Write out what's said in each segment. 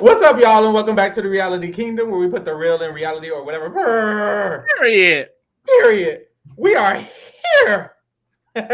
What's up, y'all, and welcome back to the Reality Kingdom, where we put the real in reality or whatever. Period. Period. We are here with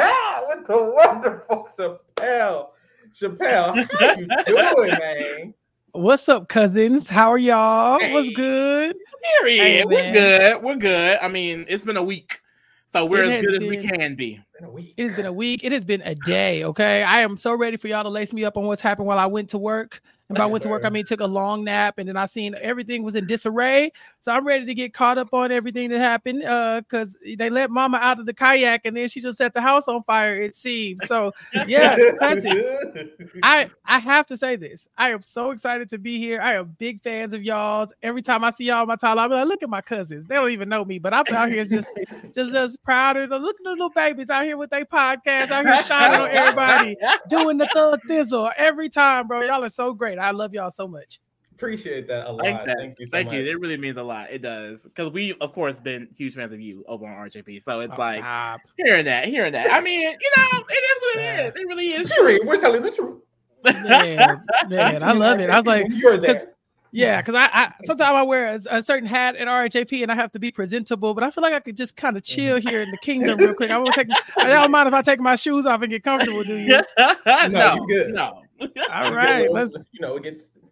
the wonderful Chapell. Chapell, how you doing, man? What's up, cousins? How are y'all? Hey. What's good? Period. Hey, we're good. We're good. I mean, it's been a week, so we're It as has good as we can be. Been a week. It has been a week. It has been a day. Okay. I am so ready for y'all to lace me up on what's happened while I went to work. And by went to work, I mean took a long nap and then I seen everything was in disarray. So I'm ready to get caught up on everything that happened. Uh, because they let mama out of the kayak and then she just set the house on fire, it seems. So yeah, cousins. I I have to say this. I am so excited to be here. I am big fans of y'all's. Every time I see y'all on my timeline, I'm like, look at my cousins. They don't even know me, but I'm out here just just as proud of them. Look at the little babies out here with their podcast, out here shining on everybody, doing the thug thizzle every time, bro. Y'all are so great. I love y'all so much. Appreciate that a lot. Like that. Thank you so Thank much. you. It really means a lot. It does because we, of course, been huge fans of you over on RJP. So it's Oh, like stop. hearing that, hearing that. I mean, you know, it is what it Yeah. is. It really is. Period. We're telling the truth. man, man, I love it. I was like, you're there. 'cause- yeah, because I, I sometimes I wear a, a certain hat at RHAP and I have to be presentable, but I feel like I could just kind of mm-hmm. chill here in the kingdom real quick. I won't take. I don't mind if I take my shoes off and get comfortable. Do you? no, No, you good. no. All right, let's you know, it gets gets ghetto.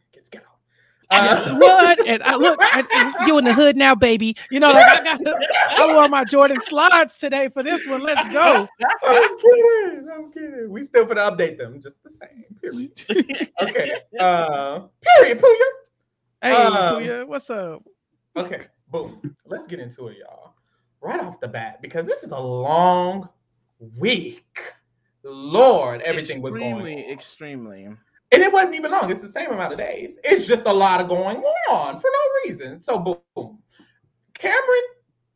Yeah, Uh, what? And I look, and- and you in the hood now, baby. You know, like I, got, I wore my Jordan slides today for this one. Let's go. I'm kidding. I'm kidding. We still gonna update them just the same. Period. Okay. Uh, period. Pooya. Hey, Um, Pooya, what's up? Okay, boom. Let's get into it, y'all. Right off the bat, because this is a long week. Lord, everything was going extremely, extremely. And it wasn't even long. It's the same amount of days. It's just a lot of going on for no reason. So boom. Cameron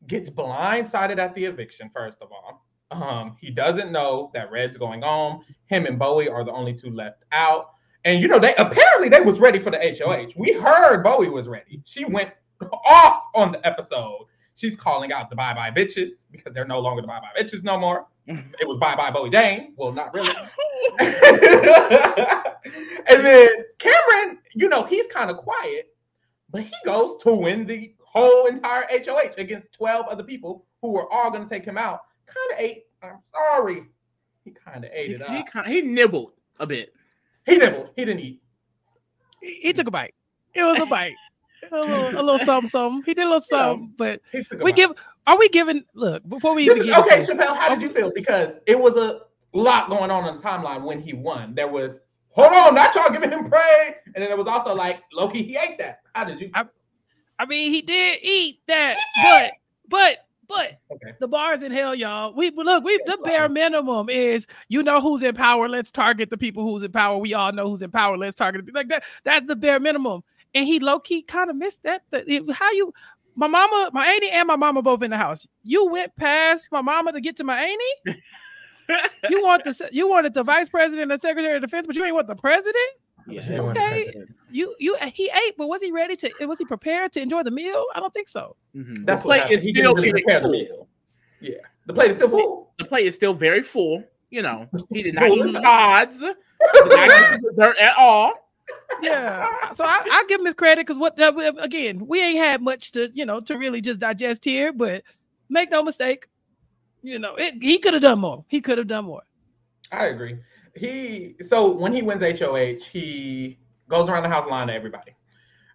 gets blindsided at the eviction, first of all. Um, he doesn't know that Red's going home. Him and Bowie are the only two left out. And you know, they apparently they was ready for the HOH. We heard Bowie was ready. She went off on the episode. She's calling out the bye bye bitches because they're no longer the bye bye bitches no more. It was bye bye Bowie Jane. Well, not really. and then Cameron, you know, he's kind of quiet, but he goes to win the whole entire HOH against 12 other people who were all going to take him out. Kind of ate. I'm sorry. He kind of ate He, it he, up. kind- he nibbled a bit. He nibbled. He didn't eat. He, he took a bite. It was a bite. A little, a little something, something. He did a little You know, something, but He took a we bite. give. Are we giving? Look, before we even is, get okay, Chapell, how did you feel? Because it was a lot going on on the timeline when he won. There was, hold on, not y'all giving him praise. And then it was also like, Loki, he ate that. How did you? I- I mean, he did eat that, but, but, but okay. the bars in hell, y'all. We look, we the bare minimum is you know who's in power. Let's target the people who's in power. We all know who's in power. Let's target the- like that. That's the bare minimum. And he low key kind of missed that how you, my mama, my auntie, and my mama both in the house. You went past my mama to get to my auntie. You want the you wanted the vice president and secretary of defense, but you ain't want the president. Yeah, Okay. You you he ate, but was he ready to? Was he prepared to enjoy the meal? I don't think so. Mhm. That's the plate is still really getting prepare the full. meal. Yeah, the plate is still full. The plate is still very full. You know, he did not Full eat enough. pods. He did not eat dessert at all. Yeah. So I, I give him his credit because what again, we ain't had much to you know to really just digest here, but make no mistake, you know, it, he could have done more. He could have done more. I agree. He so when he wins HOH, he goes around the house lying to everybody.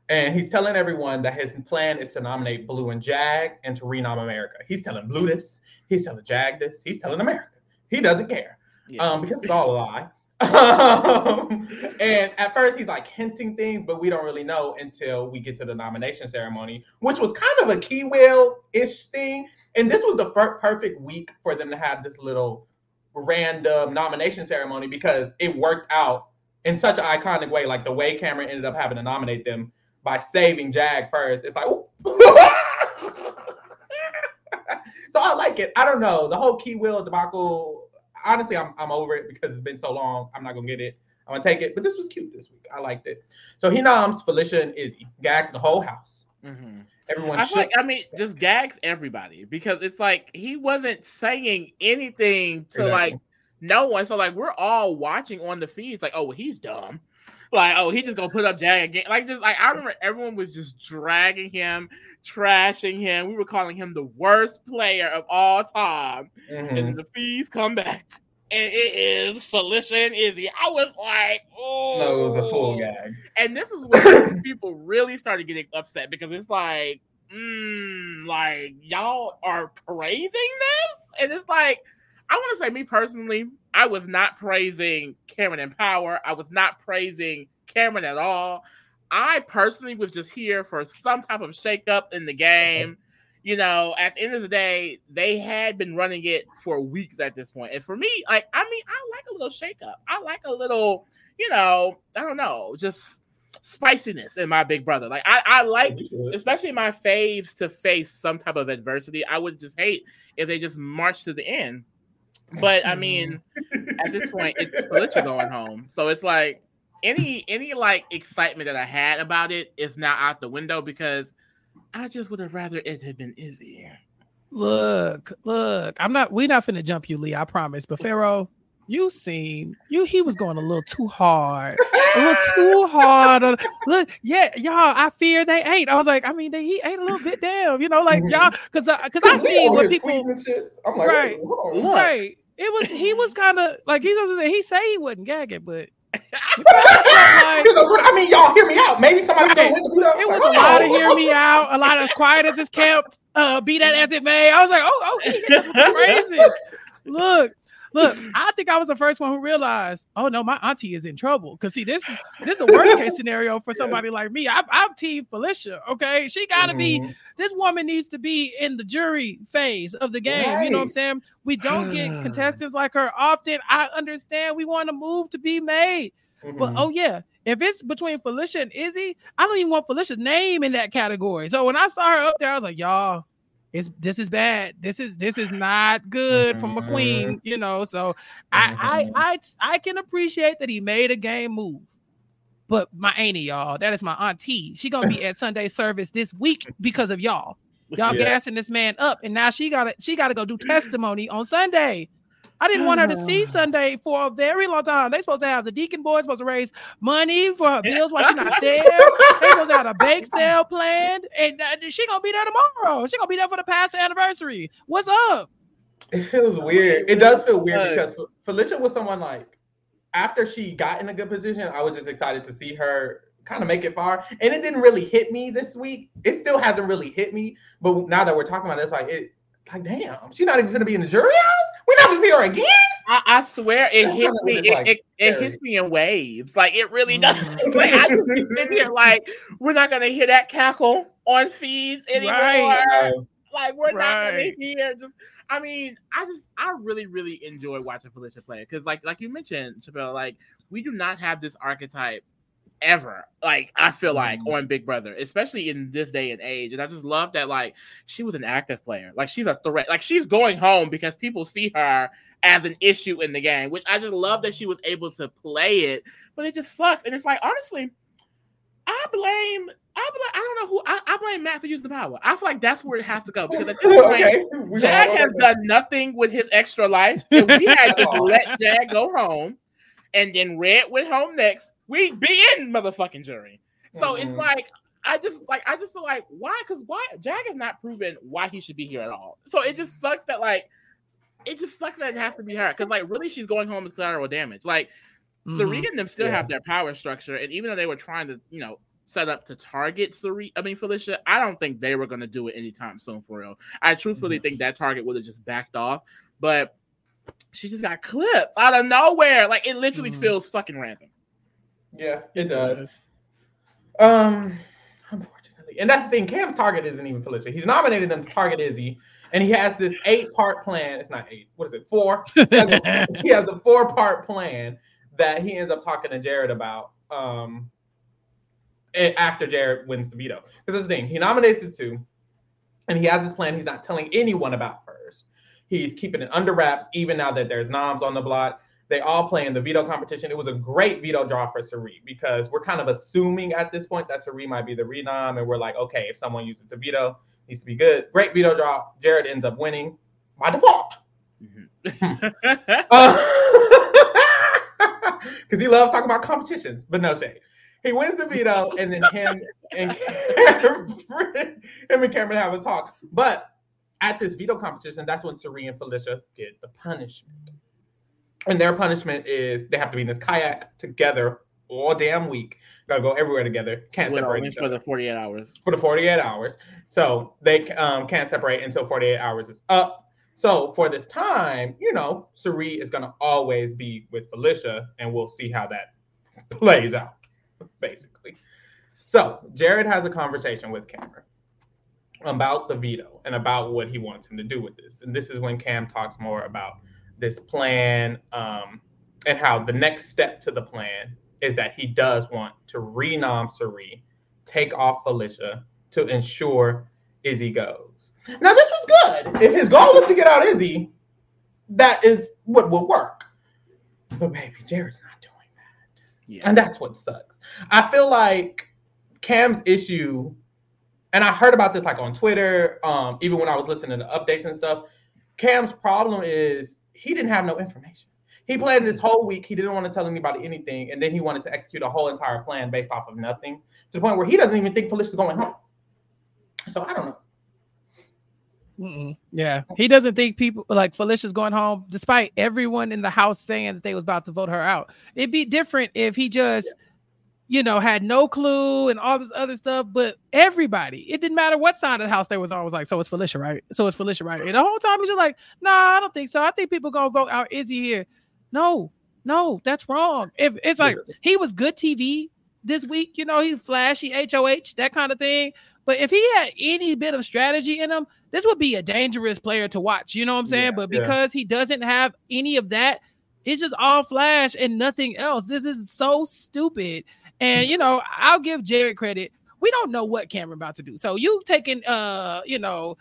And he's telling everyone that his plan is to nominate Blue and Jag and to renom America. He's telling Blue this, he's telling Jag this, he's telling America. He doesn't care. Yeah. Um, because it's all a lie. Um, and at first he's like hinting things, but we don't really know until we get to the nomination ceremony, which was kind of a key whale-ish thing. And this was the perfect week for them to have this little random nomination ceremony because it worked out in such an iconic way. Like the way Cameron ended up having to nominate them by saving Jag first. It's like, so I like it. I don't know. The whole key wheel debacle, honestly, I'm, I'm over it because it's been so long. I'm not going to get it. I'm going to take it. But this was cute this week. I liked it. So he noms Felicia and Izzy, gags the whole house. Mhm. Everyone I like I mean just gags everybody because it's like he wasn't saying anything to Exactly. like no one. So like we're all watching on the feeds like, oh, well, he's dumb. Like, oh, he just gonna put up Jag again. Like, just like I remember everyone was just dragging him, trashing him. We were calling him the worst player of all time. Mhm. And the fees come back. And it is Felicia and Izzy. I was like, oh No, it was a full gag. And this is when people really started getting upset because it's like, mm, like y'all are praising this, and it's like, I want to say, me personally, I was not praising Cameron and Power. I was not praising Cameron at all. I personally was just here for some type of shakeup in the game. You know, at the end of the day, they had been running it for weeks at this point. And for me, like, I mean, I like a little shakeup. I like a little, you know, I don't know, just spiciness in my big brother. Like, I, I like especially my faves to face some type of adversity. I would just hate if they just march to the end. But I mean, mm-hmm. at this point, it's Felicia going home, so it's like any any like excitement that I had about it is now out the window because I just would have rather it had been Izzy. Look, look, I'm not. We're not finna jump you, Lee. I promise. But Pharaoh, you seen you. He was going a little too hard. A little too hard. on- Look, yeah, y'all. I fear they ate. I was like, I mean, they, he ate a little bit. Damn, you know, like y'all, because because I He seen what people. tweeting shit. I'm like, Right. hold on. Right. It was. He was kind of like he was. He say he wasn't gagging, but I mean, y'all hear me out. Maybe somebody Right. gonna win the. It was Like, a lot of hear me out, a lot of quiet as it's kept, uh, be that as it may. I was like, oh, oh, he hit us with the praises. Look, look, I think I was the first one who realized, oh no, my auntie is in trouble. Cause see, this is this is a worst case scenario for somebody like me. I, I'm team Felicia. Okay. She gotta be Mhm. This woman needs to be in the jury phase of the game. You know what I'm saying? We don't get contestants like her often. I understand we want a move to be made. But Mhm. oh yeah, if it's between Felicia and Izzy, I don't even want Felicia's name in that category. So when I saw her up there, I was like, y'all, it's this is bad. This is this is not good from a queen, you know. So I I I I can appreciate that he made a game move. But my auntie, y'all, that is my auntie. She gonna be at Sunday service this week because of y'all. Y'all Yeah. gassing this man up, and now she gotta she gotta go do testimony on Sunday. I didn't want her to see Sunday for a very long time. They supposed to have the deacon boy supposed to raise money for her bills while she's not there. They supposed to have a bake sale planned, and uh, she gonna be there tomorrow. She gonna be there for the past anniversary. What's up? It feels weird. It does feel weird because Felicia was someone like after she got in a good position, I was just excited to see her kind of make it far. And it didn't really hit me this week. It still hasn't really hit me. But now that we're talking about it, it's like it like damn, she's not even gonna be in the jury house. We're not gonna see her again. I, I swear it That's hits me. It, like, it, it hits me in waves. Like it really does. Mhm. like I just be sitting here like we're not gonna hear that cackle on feeds anymore. Right. Like we're not gonna hear. Just I mean, I just I really really enjoy watching Felicia play because like like you mentioned, Chapell, like we do not have this archetype ever. Like I feel like Mhm. on Big Brother, especially in this day and age, and I just love that like she was an active player. Like she's a threat. Like she's going home because people see her as an issue in the game, which I just love that she was able to play it. But it just sucks, and it's like honestly, I blame. I blame, I don't know who I, I blame Matt for using the power. I feel like that's where it has to go because at this point, okay. We Jag gonna- has done nothing with his extra life. If we had just let Jag go home and then Red went home next, we'd be in motherfucking jury. So it's Mhm. like I just like I just feel like why? Because why Jag has not proven why he should be here at all. So it just sucks that like it just sucks that it has to be her. Because like really she's going home as collateral damage. Like Mhm. Serena and them still Yeah. have their power structure, and even though they were trying to, you know, set up to target Serena, I mean Felicia, I don't think they were going to do it anytime soon for real. I truthfully think that target would have just backed off, but she just got clipped out of nowhere. Like it literally Mhm. feels fucking random. Yeah, it does. Um, unfortunately, and that's the thing. Cam's target isn't even Felicia. He's nominated them to target Izzy, and he has this eight-part plan. It's not eight. What is it? Four. He has a, a four-part plan that he ends up talking to Jared about. Um, a- after Jared wins the veto, because that's the thing. He nominates the two, and he has this plan. He's not telling anyone about first. He's keeping it under wraps, even now that there's noms on the block they all play in the veto competition. It was a great veto draw for Cirie because we're kind of assuming at this point that Cirie might be the renom, and we're like, okay, if someone uses the veto, needs to be good. Great veto draw. Jared ends up winning by default. Mhm. Because because he loves talking about competitions, but no shade. He wins the veto, and then him and Cameron, him and Cameron have a talk. But at this veto competition, that's when Cirie and Felicia get the punishment. And their punishment is they have to be in this kayak together all damn week. Gotta go everywhere together. Can't separate each for other the 48 hours. for the 48 hours. So they um, can't separate until 48 hours is up. So for this time, you know, Cirie is gonna always be with Felicia, and we'll see how that plays out, basically. So Jared has a conversation with Cameron about the veto and about what he wants him to do with this. And this is when Cam talks more about this plan um, and how the next step to the plan is that he does want to renom Cirie, take off Felicia to ensure Izzy goes. Now, this was good. If his goal was to get out Izzy, that is what will work. But baby, Jared's not doing. Yeah. And that's what sucks. I feel like Cam's issue, and I heard about this like on Twitter, um, even when I was listening to updates and stuff. Cam's problem is he didn't have no information. He planned this whole week. He didn't want to tell anybody anything, and then he wanted to execute a whole entire plan based off of nothing to the point where he doesn't even think Felicia's going home. So I don't know. Mm-mm. Yeah, he doesn't think people like Felicia's going home, despite everyone in the house saying that they was about to vote her out. It'd be different if he just, you know, had no clue and all this other stuff. But everybody, it didn't matter what side of the house they was on. Was like, so it's Felicia, right? So it's Felicia, right? And the whole time he's just like, nah, I don't think so. I think people gonna vote out Izzy here. No, no, that's wrong. If it's like he was good TV this week, you know, he flashy HOH that kind of thing. But if he had any bit of strategy in him, this would be a dangerous player to watch. You know what I'm saying? Yeah, but yeah. because he doesn't have any of that, it's just all flash and nothing else. This is so stupid. And you know, I'll give Jared credit. We don't know what Cameron about to do. So you taking uh, you know,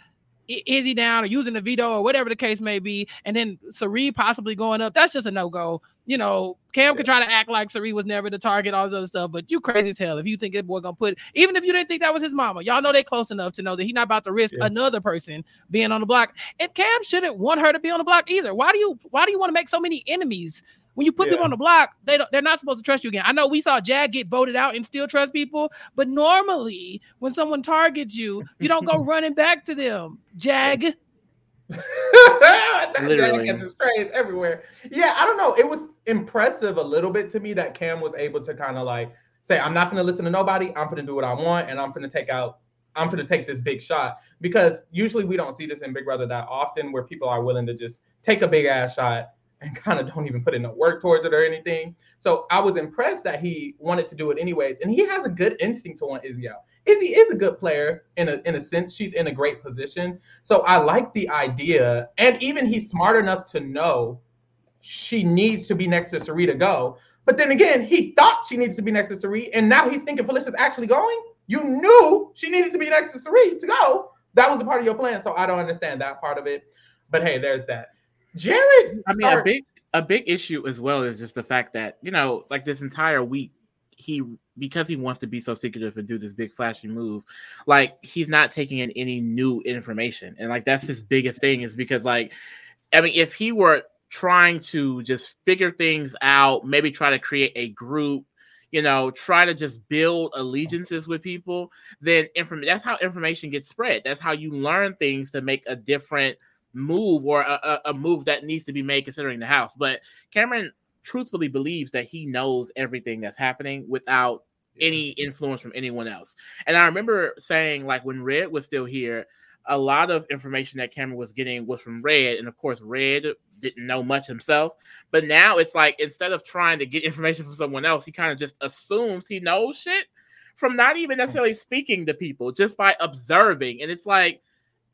Izzy down or using the veto or whatever the case may be, and then Cirie possibly going up. That's just a no go. You know, Cam could try to act like Cirie was never the target, all this other stuff, but you crazy as hell if you think this boy gonna put, even if you didn't think that was his mama, y'all know they close enough to know that he's not about to risk Yeah. another person being on the block. And Cam shouldn't want her to be on the block either. Why do you why do you want to make so many enemies? When you put people on the block, they don't they're not supposed to trust you again. I know we saw Jag get voted out and still trust people, but normally when someone targets you, you don't go running back to them. Jag. Literally. Strays everywhere. Yeah, I don't know. It was impressive a little bit to me that Cam was able to kind of like say, I'm not gonna listen to nobody, I'm gonna do what I want, and I'm gonna take out, I'm gonna take this big shot. Because usually we don't see this in Big Brother that often where people are willing to just take a big ass shot and kind of don't even put in the work towards it or anything. So I was impressed that he wanted to do it anyways. And he has a good instinct to want Izzy out. Izzy is a good player in a in a sense. She's in a great position. So I like the idea. And even he's smart enough to know she needs to be next to to go. But then again, he thought she needs to be next to Cirie, and now he's thinking Felicia's actually going. You knew she needed to be next to Cirie to go. That was a part of your plan. So I don't understand that part of it. But hey, there's that. Jared. I mean, a big a big issue as well is just the fact that you know, like this entire week, he because he wants to be so secretive and do this big flashy move, like he's not taking in any new information, and like that's his biggest thing is because like, I mean, if he were trying to just figure things out, maybe try to create a group. You know, try to just build allegiances with people. Then inform- that's how information gets spread. That's how you learn things to make a different move or a, a, move that needs to be made considering the house. But Cameron truthfully believes that he knows everything that's happening without any influence from anyone else. And I remember saying, like, when Red was still here, a lot of information that Cameron was getting was from Red. And of course, Red didn't know much himself. But now it's like, instead of trying to get information from someone else, he kind of just assumes he knows shit from not even hmm. necessarily speaking to people, just by observing. And it's like,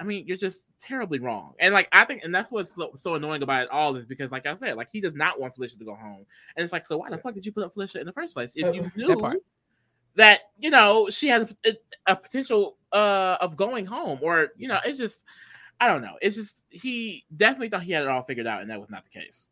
I mean, you're just terribly wrong. And like I think, and that's what's so, so annoying about it all is because, like I said, like he does not want Felicia to go home. And it's like, so why the fuck did you put up Felicia in the first place? If you knew part. that, you know, she has a, a potential uh of going home, or you know, it's just I don't know. It's just he definitely thought he had it all figured out, and that was not the case.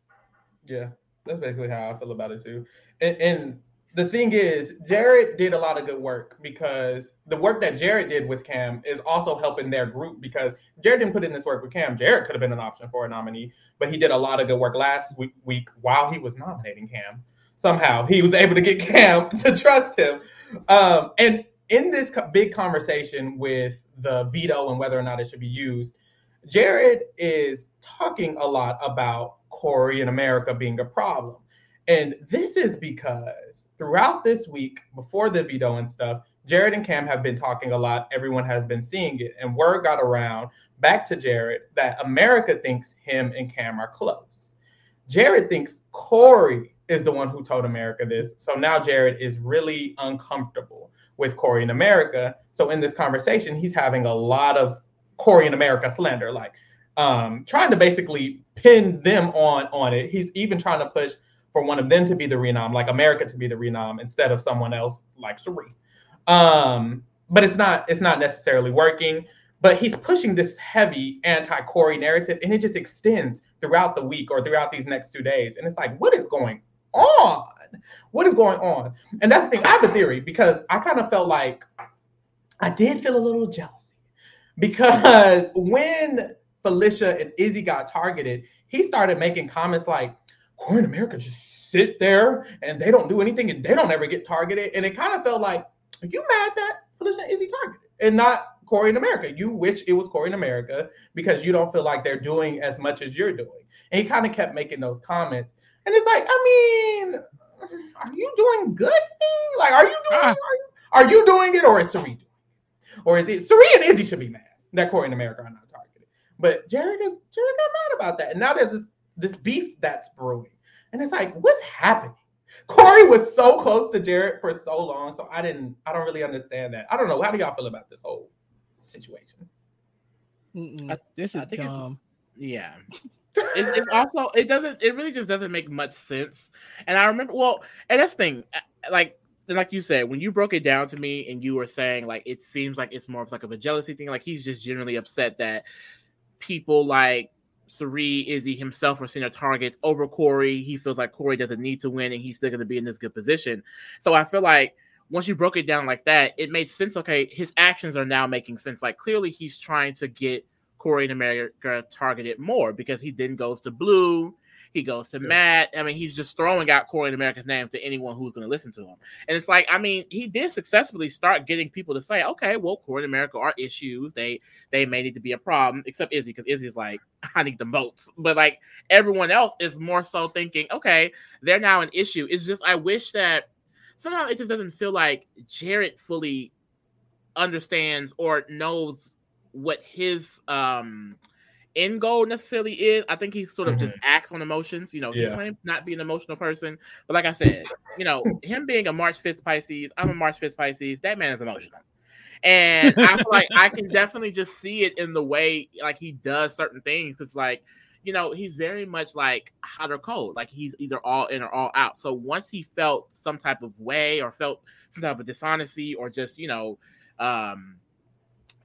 Yeah, that's basically how I feel about it too. And, and the thing is, Jared did a lot of good work because the work that Jared did with Cam is also helping their group because Jared didn't put in this work with Cam. Jared could have been an option for a nominee, but he did a lot of good work last week, week while he was nominating Cam. somehow he was able to get Cam to trust him. Um, and in this big conversation with the veto and whether or not it should be used, Jared is talking a lot about Cory in America being a problem. And this is because throughout this week, before the veto and stuff, Jared and Cam have been talking a lot. Everyone has been seeing it. And word got around back to Jared that America thinks him and Cam are close. Jared thinks Cory is the one who told America this. So now Jared is really uncomfortable with Cory in America. So in this conversation, he's having a lot of Cory in America slander, like um, trying to basically pin them on on it. He's even trying to push for one of them to be the renom, like America to be the renom instead of someone else like Cirie. Um, but it's not it's not necessarily working. But he's pushing this heavy anti-Cory narrative, and it just extends throughout the week or throughout these next two days. And it's like, what is going on? What is going on? And that's the thing. I have a theory because I kind of felt like I did feel a little jealousy because when Felicia and Izzy got targeted, he started making comments like, Cory in America just sit there and they don't do anything and they don't ever get targeted. And it kind of felt like, are you mad that Felicia and Izzy targeted and not Cory in America? You wish it was Cory in America because you don't feel like they're doing as much as you're doing. And he kind of kept making those comments. And it's like, I mean, are you doing good? Like, are you doing? Ah. Are, you, are you doing it, or is Cirie doing it, or is it Cirie and Izzy should be mad that Cory in America are not targeted? But Jared is Jared got mad about that, and now there's this this beef that's brewing, and it's like, what's happening? Cory was so close to Jared for so long, so I didn't. I don't really understand that. I don't know. How do y'all feel about this whole situation? I, this is dumb. Yeah it's, it's, also it doesn't it really just doesn't make much sense. And I remember well, and that's thing uh, like like you said when you broke it down to me and you were saying like it seems like it's more of like of a jealousy thing. Like he's just generally upset that people like Cirie, Izzy himself are seeing their targets over Cory. He feels like Cory doesn't need to win and he's still going to be in this good position. So I feel like once you broke it down like that, it made sense. Okay, his actions are now making sense. Like clearly he's trying to get Cory in America targeted more because he then goes to Blue, he goes to Matt. I mean, he's just throwing out Cory in America's name to anyone who's going to listen to him. And it's like, I mean, he did successfully start getting people to say, okay, well, Cory in America are issues. They they may need to be a problem, except Izzy, because Izzy's like, I need the votes. But like everyone else is more so thinking, okay, they're now an issue. It's just I wish that somehow it just doesn't feel like Jared fully understands or knows what his um end goal necessarily is. I think he sort of mm-hmm. just acts on emotions. You know, he claims not be an emotional person, but like I said, you know, him being a March fifth Pisces, I'm a March fifth Pisces. That man is emotional, and I feel like I can definitely just see it in the way like he does certain things. Because like. You know, he's very much like hot or cold. Like he's either all in or all out. So once he felt some type of way or felt some type of dishonesty or just, you know, um,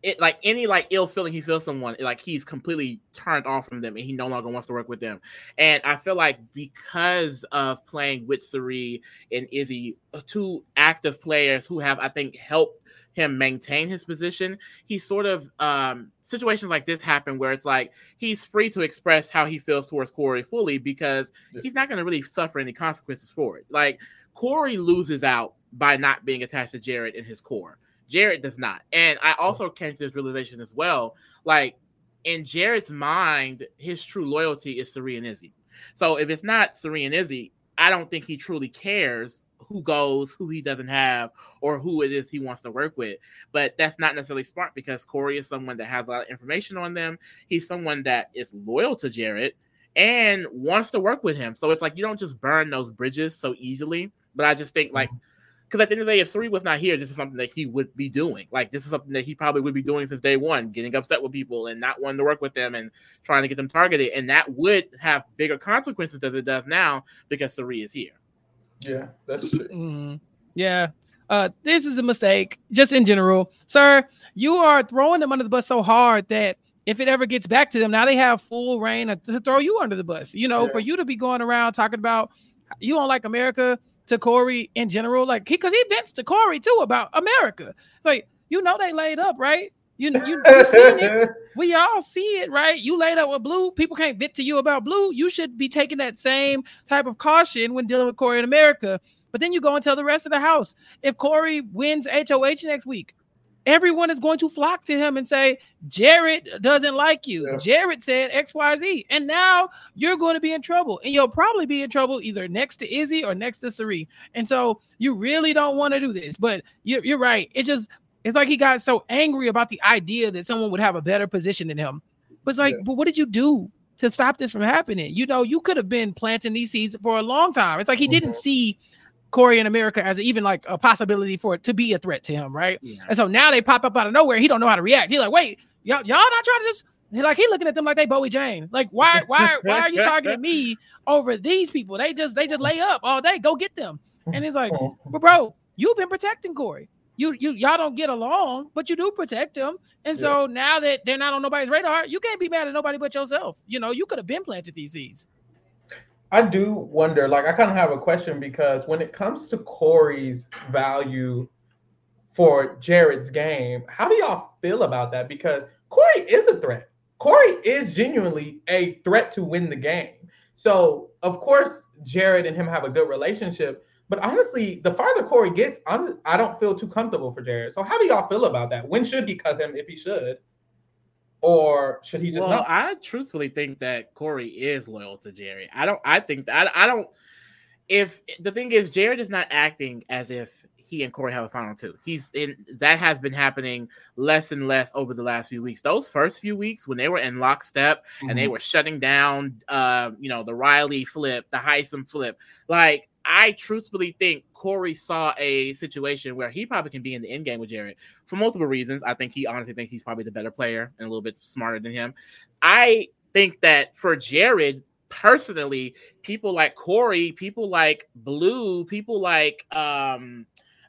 it like any like ill feeling he feels someone like he's completely turned off from them and he no longer wants to work with them. And i feel like because of playing with Cirie and izzy uh, two active players who have i think helped him maintain his position he sort of um situations like this happen where it's like he's free to express how he feels towards cory fully because yeah. he's not going to really suffer any consequences for it. Like cory loses out by not being attached to jared in his core Jared does not. And I also came to this realization as well. Like in Jared's mind, his true loyalty is Cirie and Izzy. So if it's not Cirie and Izzy, I don't think he truly cares who goes, who he doesn't have, or who it is he wants to work with. But that's not necessarily smart because Cory is someone that has a lot of information on them. He's someone that is loyal to Jared and wants to work with him. So it's like you don't just burn those bridges so easily. But I just think like mm-hmm because at the end of the day, if Cirie was not here, this is something that he would be doing. Like this is something that he probably would be doing since day one, getting upset with people and not wanting to work with them and trying to get them targeted. And that would have bigger consequences than it does now because Cirie is here. Yeah, that's true. Mm, yeah. Uh, this is a mistake, just in general, sir. You are throwing them under the bus so hard that if it ever gets back to them, now they have full reign to throw you under the bus. You know, yeah. for you to be going around talking about you don't like America, to Cory in general? Like he because he vents to Cory too about America. It's like you know they laid up, right? You you, you seen it. We all see it, right? You laid up with Blue. People can't vent to you about Blue. You should be taking that same type of caution when dealing with Cory in America. But then you go and tell the rest of the house if Cory wins HOH next week, everyone is going to flock to him and say, Jared doesn't like you. Yeah. Jared said XYZ. And now you're going to be in trouble. And you'll probably be in trouble either next to Izzy or next to Cirie. And so you really don't want to do this. But you're, you're right. It just, it's like he got so angry about the idea that someone would have a better position than him. But it's like, yeah. but what did you do to stop this from happening? You know, you could have been planting these seeds for a long time. It's like he mm-hmm. didn't see Cory in America as even like a possibility for it to be a threat to him, right? Yeah. And so now they pop up out of nowhere. He don't know how to react. He's like, wait, y'all, y'all not trying to just he like he looking at them like they Bowie Jane. Like, why, why, why are you targeting me over these people? They just they just lay up all day. Go get them. And he's like, but bro, you've been protecting Cory. You you y'all don't get along, but you do protect him. And so yeah. now that they're not on nobody's radar, you can't be mad at nobody but yourself. You know, you could have been planted these seeds. I do wonder, like, I kind of have a question because when it comes to Cory's value for Jared's game, how do y'all feel about that? Because Cory is a threat. Cory is genuinely a threat to win the game. So, of course, Jared and him have a good relationship. But honestly, the farther Cory gets, I'm, I don't feel too comfortable for Jared. So, how do y'all feel about that? When should he cut him if he should? Or should he just? Well, not? I truthfully think that Cory is loyal to Jerry. I don't. I think that I, I don't. If the thing is, Jared is not acting as if he and Cory have a final two. He's in that has been happening less and less over the last few weeks. Those first few weeks when they were in lockstep mm-hmm. and they mm-hmm. were shutting down, uh, you know, the Reilly flip, the Hisam flip, like I truthfully think Cory saw a situation where he probably can be in the end game with Jared for multiple reasons. I think he honestly thinks he's probably the better player and a little bit smarter than him. I think that for Jared personally, people like Cory, people like Blue, people like um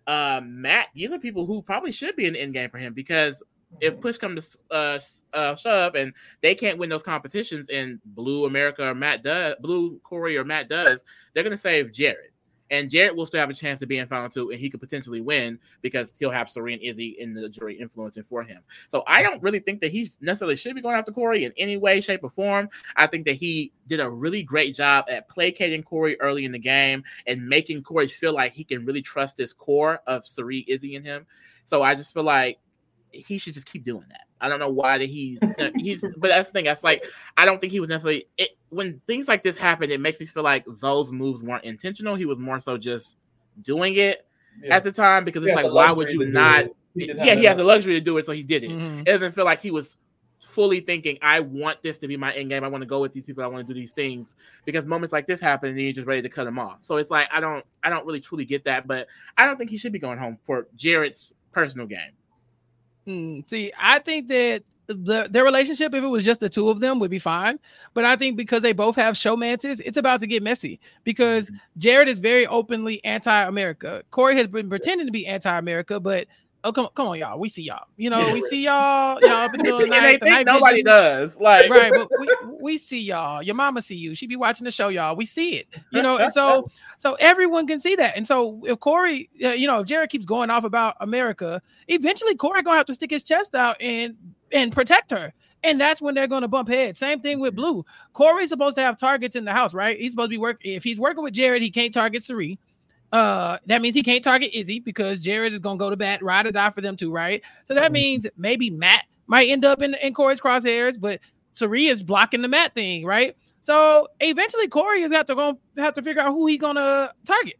uh Matt, these are people who probably should be in the end game for him because if push comes to uh, uh, shove and they can't win those competitions and Blue America or Matt does, Blue Cory or Matt does, they're going to save Jared. And Jared will still have a chance to be in final two, and he could potentially win because he'll have and Izzy in the jury influencing for him. So I don't really think that he necessarily should be going after Cory in any way, shape, or form. I think that he did a really great job at placating Cory early in the game and making Cory feel like he can really trust this core of Cirie, Izzy, and him. So I just feel like he should just keep doing that. I don't know why that he's he's but that's the thing. That's like I don't think he was necessarily it, when things like this happen, it makes me feel like those moves weren't intentional. He was more so just doing it yeah. at the time because it's like why would you not he yeah, he has the luxury to do it, so he did it. Mm-hmm. It doesn't feel like he was fully thinking, I want this to be my end game. I want to go with these people. I want to do these things because moments like this happen and you're just ready to cut them off. So it's like I don't I don't really truly get that, but I don't think he should be going home for Jared's personal game. Mm, see, I think that the their relationship, if it was just the two of them, would be fine. But I think because they both have showmances, it's about to get messy. Because mm-hmm. Jared is very openly anti-America. Cory has been pretending to be anti-America, but Oh come, come on, y'all. We see y'all. You know, yeah, we see y'all. Y'all up in the middle of the night. The night nobody vision. does. Like right, but we, we see y'all. Your mama see you. She be watching the show, y'all. We see it. You know, and so so everyone can see that. And so if Cory, uh, you know, if Jared keeps going off about America, eventually Cory gonna have to stick his chest out and and protect her. And that's when they're going to bump heads. Same thing with Blue. Cory's supposed to have targets in the house, right? He's supposed to be working. If he's working with Jared, he can't target Cirie. Uh, that means he can't target Izzy because Jared is gonna go to bat, ride or die for them too, right? So that mm-hmm. means maybe Matt might end up in, in Cory's crosshairs, but Cirie is blocking the Matt thing, right? So eventually Cory is have to go have to figure out who he gonna target.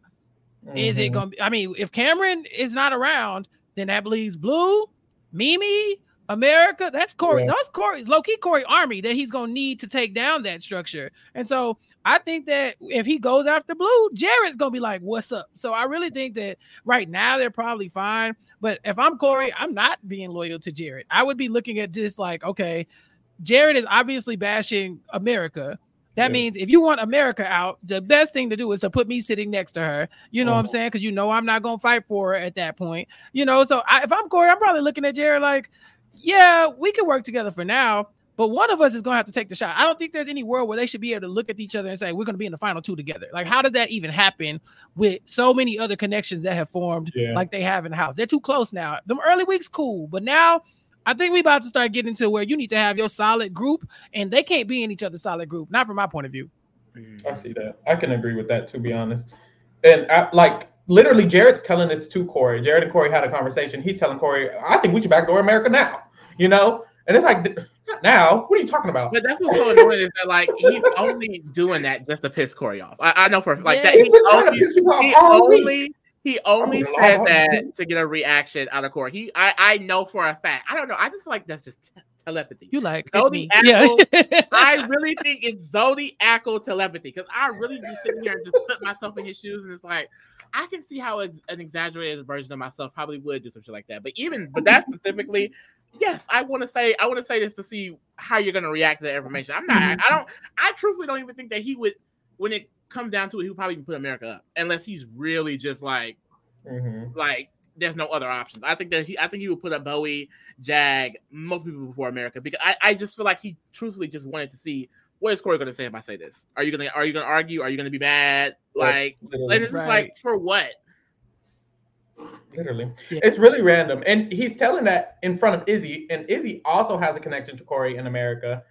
Mm-hmm. Is it mm-hmm. gonna be, I mean, if Cameron is not around, then that leaves Blue, Mimi, America, that's Cory. Yeah. That's Cory's low key Cory Army that he's gonna need to take down that structure. And so I think that if he goes after Blue, Jared's gonna be like, "What's up?" So I really think that right now they're probably fine. But if I'm Cory, I'm not being loyal to Jared. I would be looking at just like, okay, Jared is obviously bashing America. That yeah. means if you want America out, the best thing to do is to put me sitting next to her. You know what I'm uh-huh. saying? Because you know I'm not gonna fight for her at that point. You know, so I, if I'm Cory, I'm probably looking at Jared like, yeah, we can work together for now, but one of us is going to have to take the shot. I don't think there's any world where they should be able to look at each other and say, we're going to be in the final two together. Like, how did that even happen with so many other connections that have formed yeah. like they have in the house? They're too close now. The early weeks, cool, but now I think we about to start getting to where you need to have your solid group, and they can't be in each other's solid group. Not from my point of view. I see that. I can agree with that, to be honest. And I, like literally, Jared's telling this to Cory. Jared and Cory had a conversation. He's telling Cory, "I think we should backdoor America now." You know, and it's like, not now. What are you talking about? But that's what's so annoying is that like he's only doing that just to piss Cory off. I, I know for like Yeah. that. He's He been trying to only, piss people off he all week. only he only said lie, that I'm- to get a reaction out of Cory. He I I know for a fact. I don't know. I just feel like that's just te- telepathy. You like it's Zodi me. Yeah. I really think it's Zodi zodiacal telepathy because I really just sit here and just put myself in his shoes, and it's like I can see how an exaggerated version of myself probably would do some shit like that. But even but that specifically, yes, I want to say I want to say this to see how you're gonna react to that information. I'm not. I don't. I truthfully don't even think that he would when it comes down to it. He would probably even put America up unless he's really just like Mhm. like there's no other options. I think that he I think he would put up Bowie, Jag, most people before America because I, I just feel like he truthfully just wanted to see what is Cory gonna say if I say this? Are you gonna are you gonna argue? Are you gonna be mad? Like Literally. and it's just like for what? Literally. Yeah. It's really random. And he's telling that in front of Izzy, and Izzy also has a connection to Cory in America.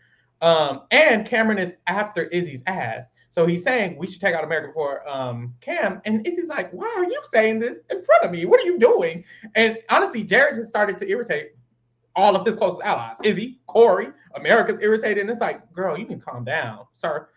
Um, and Cameron is after Izzy's ass. So he's saying we should take out America for um, Cam. And Izzy's like, why are you saying this in front of me? What are you doing? And honestly, Jared has started to irritate all of his closest allies. Izzy, Cory, America's irritated. And it's like, girl, you can calm down, sir.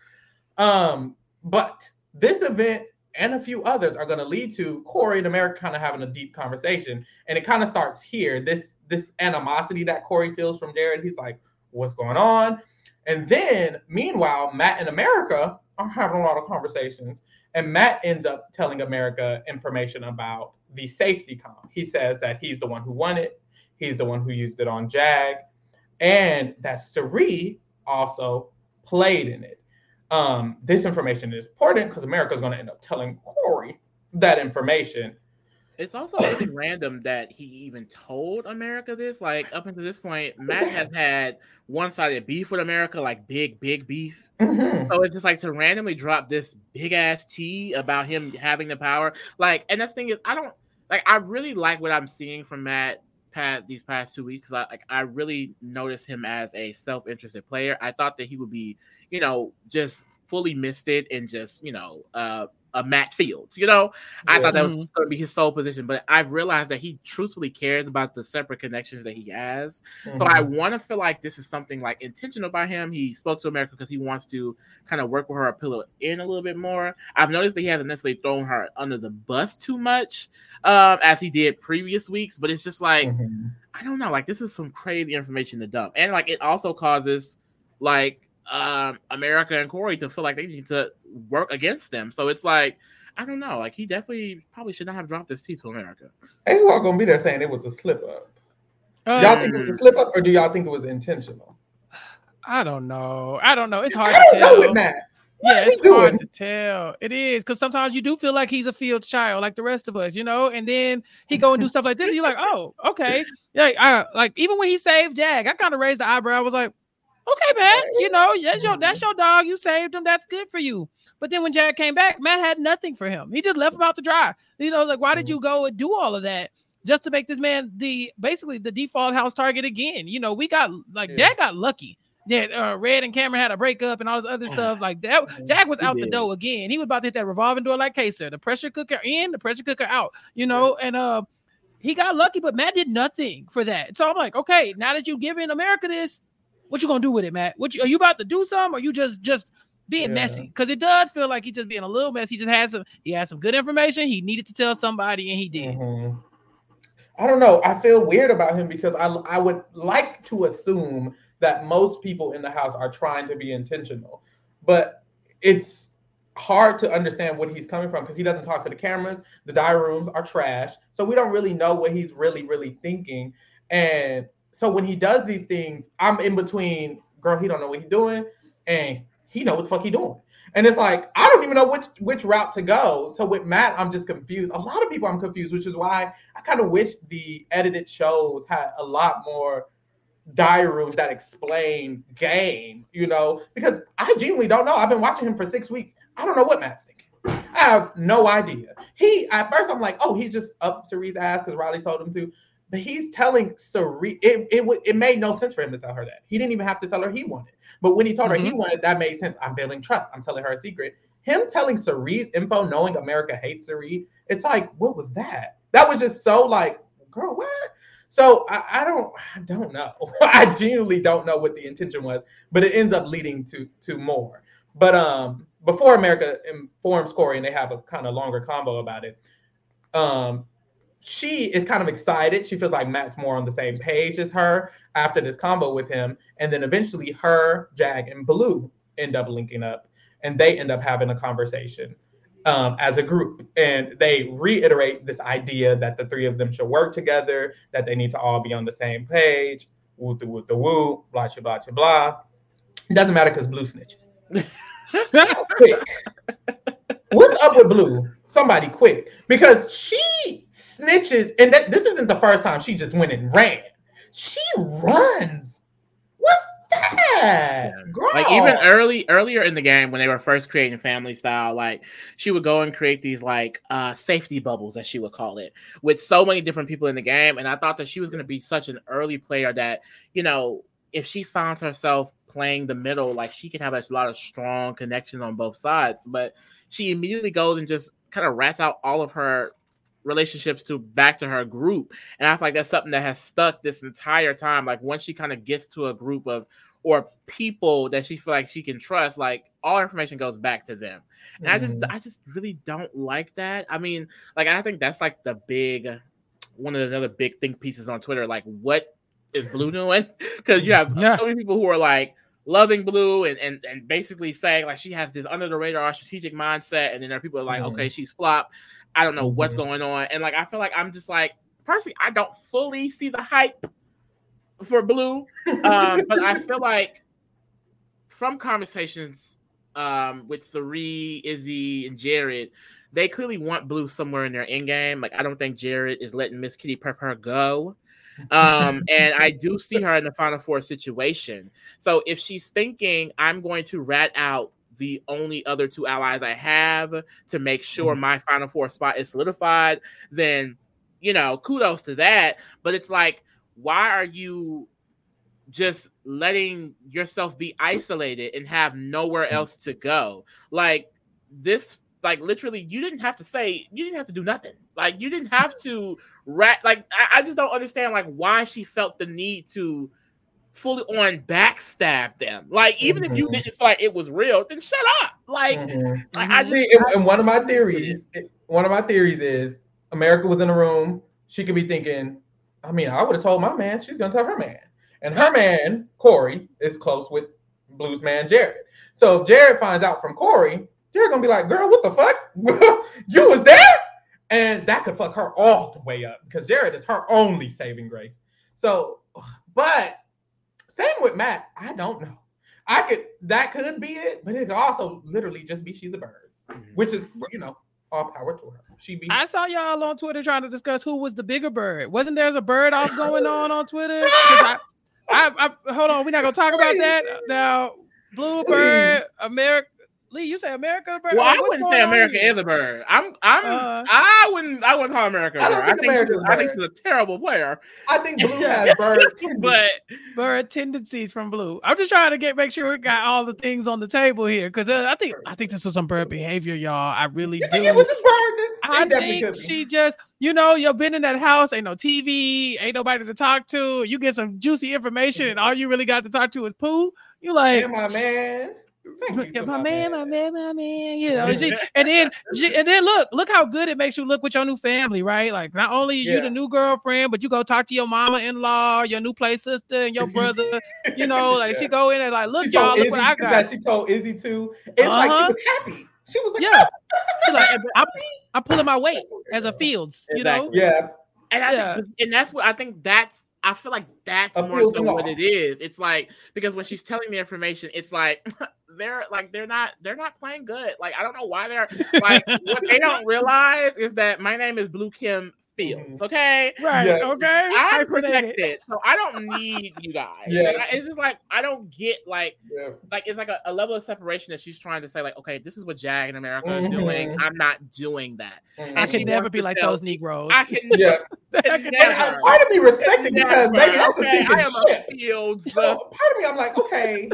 Um, but this event and a few others are going to lead to Cory and America kind of having a deep conversation, and it kind of starts here. This this animosity that Cory feels from Jared, he's like, "What's going on?" And then, meanwhile, Matt and America are having a lot of conversations, and Matt ends up telling America information about the safety comp. He says that he's the one who won it, he's the one who used it on Jag, and that Cirie also played in it um, this information is important because America is going to end up telling Cory that information. It's also really random that he even told America this. Like up until this point, Matt has had one-sided beef with America, like big, big beef. Mhm. So it's just like to randomly drop this big ass tea about him having the power. Like, and the thing is, I don't like. I really like what I'm seeing from Matt past these past two weeks. 'cause I like, I really noticed him as a self-interested player. I thought that he would be, you know, just fully misted and just, you know, uh, a Matt Fields. You know, I thought that was going to be his sole position, but I've realized that he truthfully cares about the separate connections that he has. So I Mhm. want to feel like this is something like intentional by him. He spoke to America because he wants to kind of work with her, appeal in a little bit more. I've noticed that he hasn't necessarily thrown her under the bus too much, um, as he did previous weeks. But it's just like Mhm. I don't know, like this is some crazy information to dump, and like it also causes like um America and Cory to feel like they need to work against them. So it's like. I don't know. Like he definitely probably should not have dropped this tea to America. And you all going to be there saying it was a slip up. Uh, Y'all think it was a slip up, or do y'all think it was intentional? I don't know. I don't know. It's hard I to don't know tell. with Matt. What yeah, is he it's hard to tell. It is because sometimes you do feel like he's a field child, like the rest of us, you know. And then he go and do stuff like this, and you're like, oh, okay. Yeah, I like even when he saved Jag, I kind of raised the eyebrow. I was like, okay, man, you know, that's your that's your dog. You saved him. That's good for you. But then when Jag came back, Matt had nothing for him. He just left him out to dry. You know, like why did you go and do all of that? Just to make this man the basically the default house target again. You know, we got like Yeah. Jag got lucky that uh, Red and Cameron had a breakup and all this other stuff like that. Jag was out the door again. He was about to hit that revolving door like Kaysar. The pressure cooker in, the pressure cooker out. You know, and uh, he got lucky, but Matt did nothing for that. So I'm like, okay, now that you giving America this, what you gonna do with it, Matt? What you, are you about to do something, or you just just being Yeah. messy? Because it does feel like he's just being a little messy. He just had some. He had some good information. He needed to tell somebody, and he did. Mhm. I don't know. I feel weird about him because I I would like to assume that most people in the house are trying to be intentional, but it's hard to understand what he's coming from because he doesn't talk to the cameras. The diary rooms are trash, so we don't really know what he's really really thinking. And so when he does these things, I'm in between. Girl, he don't know what he's doing, and he know what the fuck he doing. And it's like I don't even know which which route to go. So with Matt, I'm just confused. A lot of people I'm confused, which is why I kind of wish the edited shows had a lot more diary rooms that explain game, you know, because I genuinely don't know. I've been watching him for six weeks. I don't know what Matt's thinking. I have no idea. He at first I'm like, oh, he's just up Cirie's ass because Reilly told him to. But he's telling Cirie it it it made no sense for him to tell her that. He didn't even have to tell her he wanted. But when he told mm-hmm. her he wanted, that made sense. I'm building trust. I'm telling her a secret. Him telling Cirie's info, knowing America hates Cirie, it's like, what was that? That was just so like, girl, what? So I, I don't I don't know. I genuinely don't know what the intention was, but it ends up leading to to more. But um before America informs Cory and they have a kind of longer combo about it, um, she is kind of excited. She feels like Matt's more on the same page as her after this combo with him. And then eventually her, Jag, and Blue end up linking up and they end up having a conversation um, as a group. And they reiterate this idea that the three of them should work together, that they need to all be on the same page. Woo the woo the woo, blah blah blah blah. It doesn't matter because Blue snitches. quick. What's up with Blue? Somebody quick. Because she snitches, and th- this isn't the first time she just went and ran. She runs. What's that? Girl. Like even early earlier in the game when they were first creating family style, like she would go and create these like uh safety bubbles, as she would call it, with so many different people in the game. And I thought that she was gonna be such an early player that, you know, if she finds herself playing the middle, like she can have a lot of strong connections on both sides. But she immediately goes and just kind of rats out all of her relationships to back to her group. And I feel like that's something that has stuck this entire time. Like once she kind of gets to a group of or people that she feel like she can trust, like all information goes back to them. And mm-hmm. I just mm-hmm. I just really don't like that. I mean, like I think that's like the big one of the other big think pieces on Twitter. Like what is Blue doing? Because you have yeah. so many people who are like loving Blue and, and and basically saying like she has this under the radar strategic mindset, and then there are people are like, mm-hmm. okay, she's flop. I don't know mm-hmm. what's going on, and like I feel like I'm just like personally, I don't fully see the hype for Blue, um, but I feel like from conversations um, with Cirie, Izzy, and Jared, they clearly want Blue somewhere in their end game. Like I don't think Jared is letting Miss Kitty Pepper go. Um, and I do see her in the Final Four situation. So if she's thinking, I'm going to rat out the only other two allies I have to make sure mm-hmm. my Final Four spot is solidified, then, you know, kudos to that. But it's like, why are you just letting yourself be isolated and have nowhere mm. else to go? Like, this like literally you didn't have to say you didn't have to do nothing like you didn't have to rat like I, I, just don't understand like why she felt the need to fully on backstab them like even mm-hmm. if you mm-hmm. didn't feel like it was real then shut up like, mm-hmm. like i just See, and, and one of my theories one of my theories is america was in a room she could be thinking i mean i would have told my man she's gonna tell her man and her man Cory is close with blues man jared so if jared finds out from Cory, they're gonna be like, girl, what the fuck? you was there? And that could fuck her all the way up because Jared is her only saving grace. So, but same with Matt, I don't know. I could that could be it, but it could also literally just be she's a bird, mm-hmm. which is you know all power to her. She be. I saw y'all on Twitter trying to discuss who was the bigger bird. Wasn't there a bird off going on on Twitter? I, I, I, hold on, we're not gonna talk about that now. Bluebird, America, Lee, you say America bird? Well, I wouldn't say America is a bird. I'm I'm uh, I wouldn't I wouldn't call America a bird. I, think, I think, I think she's a terrible player. I think Blue has bird but bird tendencies from Blue. I'm just trying to get make sure we got all the things on the table here because uh, I think I think this was some bird behavior, y'all. I really you do. it was just bird. This, I think she just you know, you've been in that house, ain't no TV, ain't nobody to talk to. You get some juicy information, and all you really got to talk to is poo. You like, yeah, my man yeah, my man, my man, my man. You know, she, and then she, and then look, look how good it makes you look with your new family, right? Like not only yeah. you the new girlfriend, but you go talk to your mama in law, your new play sister, and your brother. you know, like yeah. she go in and like, look, y'all, look Izzy, what I got. That she told Izzy too. It's uh-huh. like she uh-huh. was happy. She was like, yeah. She's like, I'm, I'm, pulling my weight as a Fields. You know, yeah. And I, yeah. and that's what I think. That's I feel like that's more than what it is. It's like because when she's telling the information, it's like they're like they're not they're not playing good. Like I don't know why they're like what they don't realize is that my name is Blue Kim Fields. Mm-hmm. Okay, right? Yeah. Okay, I'm protected, so I don't need you guys. Yeah. Like, it's just like I don't get like yeah. like it's like a, a, level of separation that she's trying to say like okay, this is what Jag in America mm-hmm. is doing. I'm not doing that. Mm-hmm. I can never be like tell, those Negroes. I can. Yeah. And uh, part of me respected because maybe that's okay, a sinking ship. Fields. So part of me, I'm like, okay,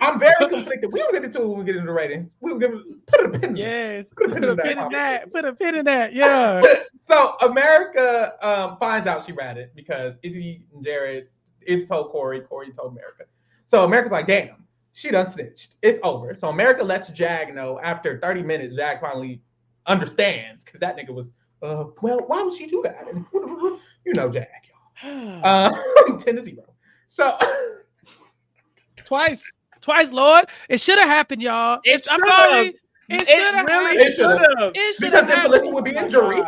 I'm very conflicted. We don't get into it when we get into the ratings. We'll give put a pin. Yes, Put a pin a in that pin in that. Put a pin in that. Yeah. so America um, finds out she ratted because Izzy and Jared, Izzy told Cory, Cory told America. So America's like, damn, she done snitched. It's over. So America lets Jag know after 30 minutes, Jag finally understands because that nigga was, uh, well, why would she do that? And you know Jag, y'all. Uh, 10 to 0. So Twice. Twice, Lord. It should have happened, y'all. It I'm should've. sorry. It it should have really happened. It should've. should've. It because then happened. Melissa would be in jury.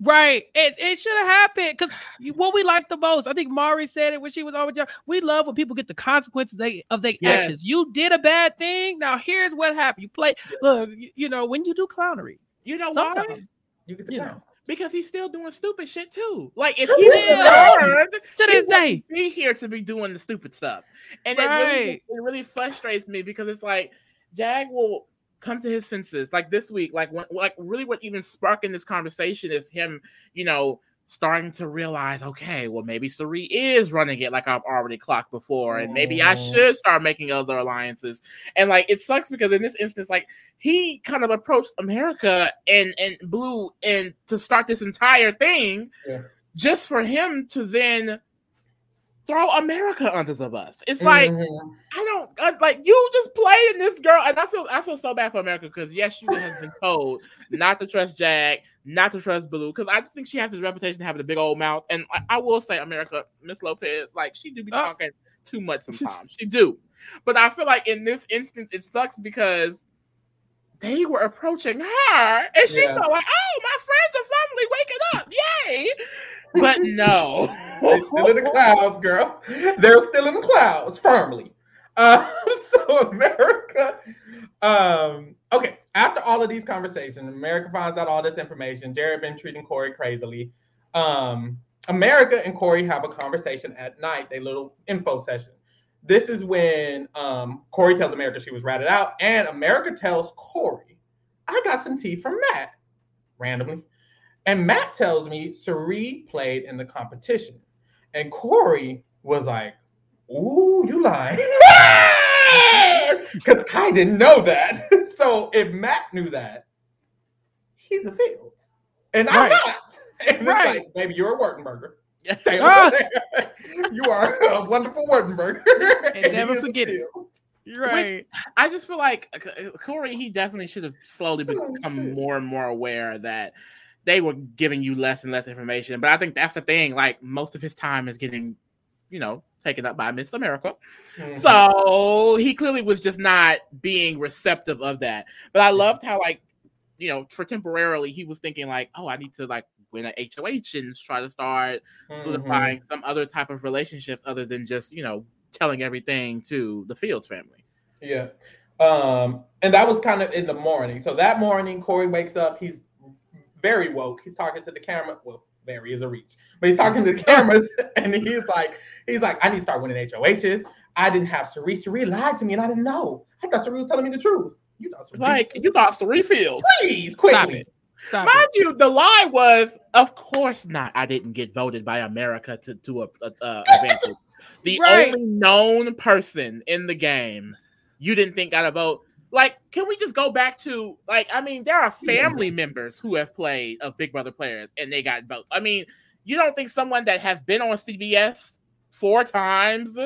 Right. It, it should have happened because what we like the most, I think Mari said it when she was over there. We love when people get the consequences they, of their Yes. actions. You did a bad thing. Now here's what happened. You play. Look, you, you know when you do clownery, You know why? You get the You know. Because he's still doing stupid shit too. Like if Come he on. learned to this wouldn't day. be here to be doing the stupid stuff. And it really it really frustrates me because it's like Jag will come to his senses like this week like when, like really what even sparking this conversation is him you know starting to realize okay well maybe Cirie is running it like I've already clocked before and maybe I Mhm. should start making other alliances and like it sucks because in this instance like he kind of approached America and and Blue and to start this entire thing Yeah. just for him to then throw America under the bus. It's like Mhm. I don't I, like you just playing this girl, and I feel I feel so bad for America because yes, she has been told not to trust Jag, not to trust Blue, because I just think she has this reputation of having a big old mouth. And I, I will say, America, Miss Lopez, like she do be Oh. talking too much sometimes. she do, but I feel like in this instance, it sucks because. They were approaching her, and she's Yeah. like, "Oh, my friends are finally waking up! Yay!" But no, They're still in the clouds, girl. They're still in the clouds, firmly. Uh, so America, um, okay. After all of these conversations, America finds out all this information. Jared been treating Cory crazily. Um, America and Cory have a conversation at night. They little info session. This is when um, Cory tells America she was ratted out, and America tells Cory, "I got some tea from Matt." Randomly, and Matt tells me Cirie played in the competition. And Cory was like, Ooh, you lying. Because I didn't know that. so if Matt knew that, he's a Fields. And I'm Right. not. And Right. like, baby, you're a Wurtenberger. Stay Ah. you are a wonderful Wurtenberger. And never he is a forget it. Right. I just feel like uh, Cory, he definitely should have slowly Oh, become shit. more and more aware that they were giving you less and less information. But I think that's the thing. Like most of his time is getting, you know, taken up by Miss America. Mhm. So he clearly was just not being receptive of that. But I loved how, like, you know, for temporarily, he was thinking like, oh, I need to like win an HOH and try to start Mhm. solidifying some other type of relationships other than just, you know, telling everything to the Fields family. Yeah. Um, and that was kind of in the morning. So that morning, Cory wakes up. He's very woke. He's talking to the camera. Well, very is a reach, but he's talking to the cameras, and he's like, he's like, I need to start winning HOHs. I didn't have Cirie. Cirie lied to me, and I didn't know. I thought Cirie was telling me the truth. You thought Cirie. Like, you got three Fields. please, Stop quickly. it. Stop Mind it. you, the lie was, of course not. I didn't get voted by America to to a, a, a advantage. The Right. only known person in the game you didn't think got a vote. Like, can we just go back to like? I mean, there are family members who have played of Big Brother players and they got votes. I mean, you don't think someone that has been on CBS four times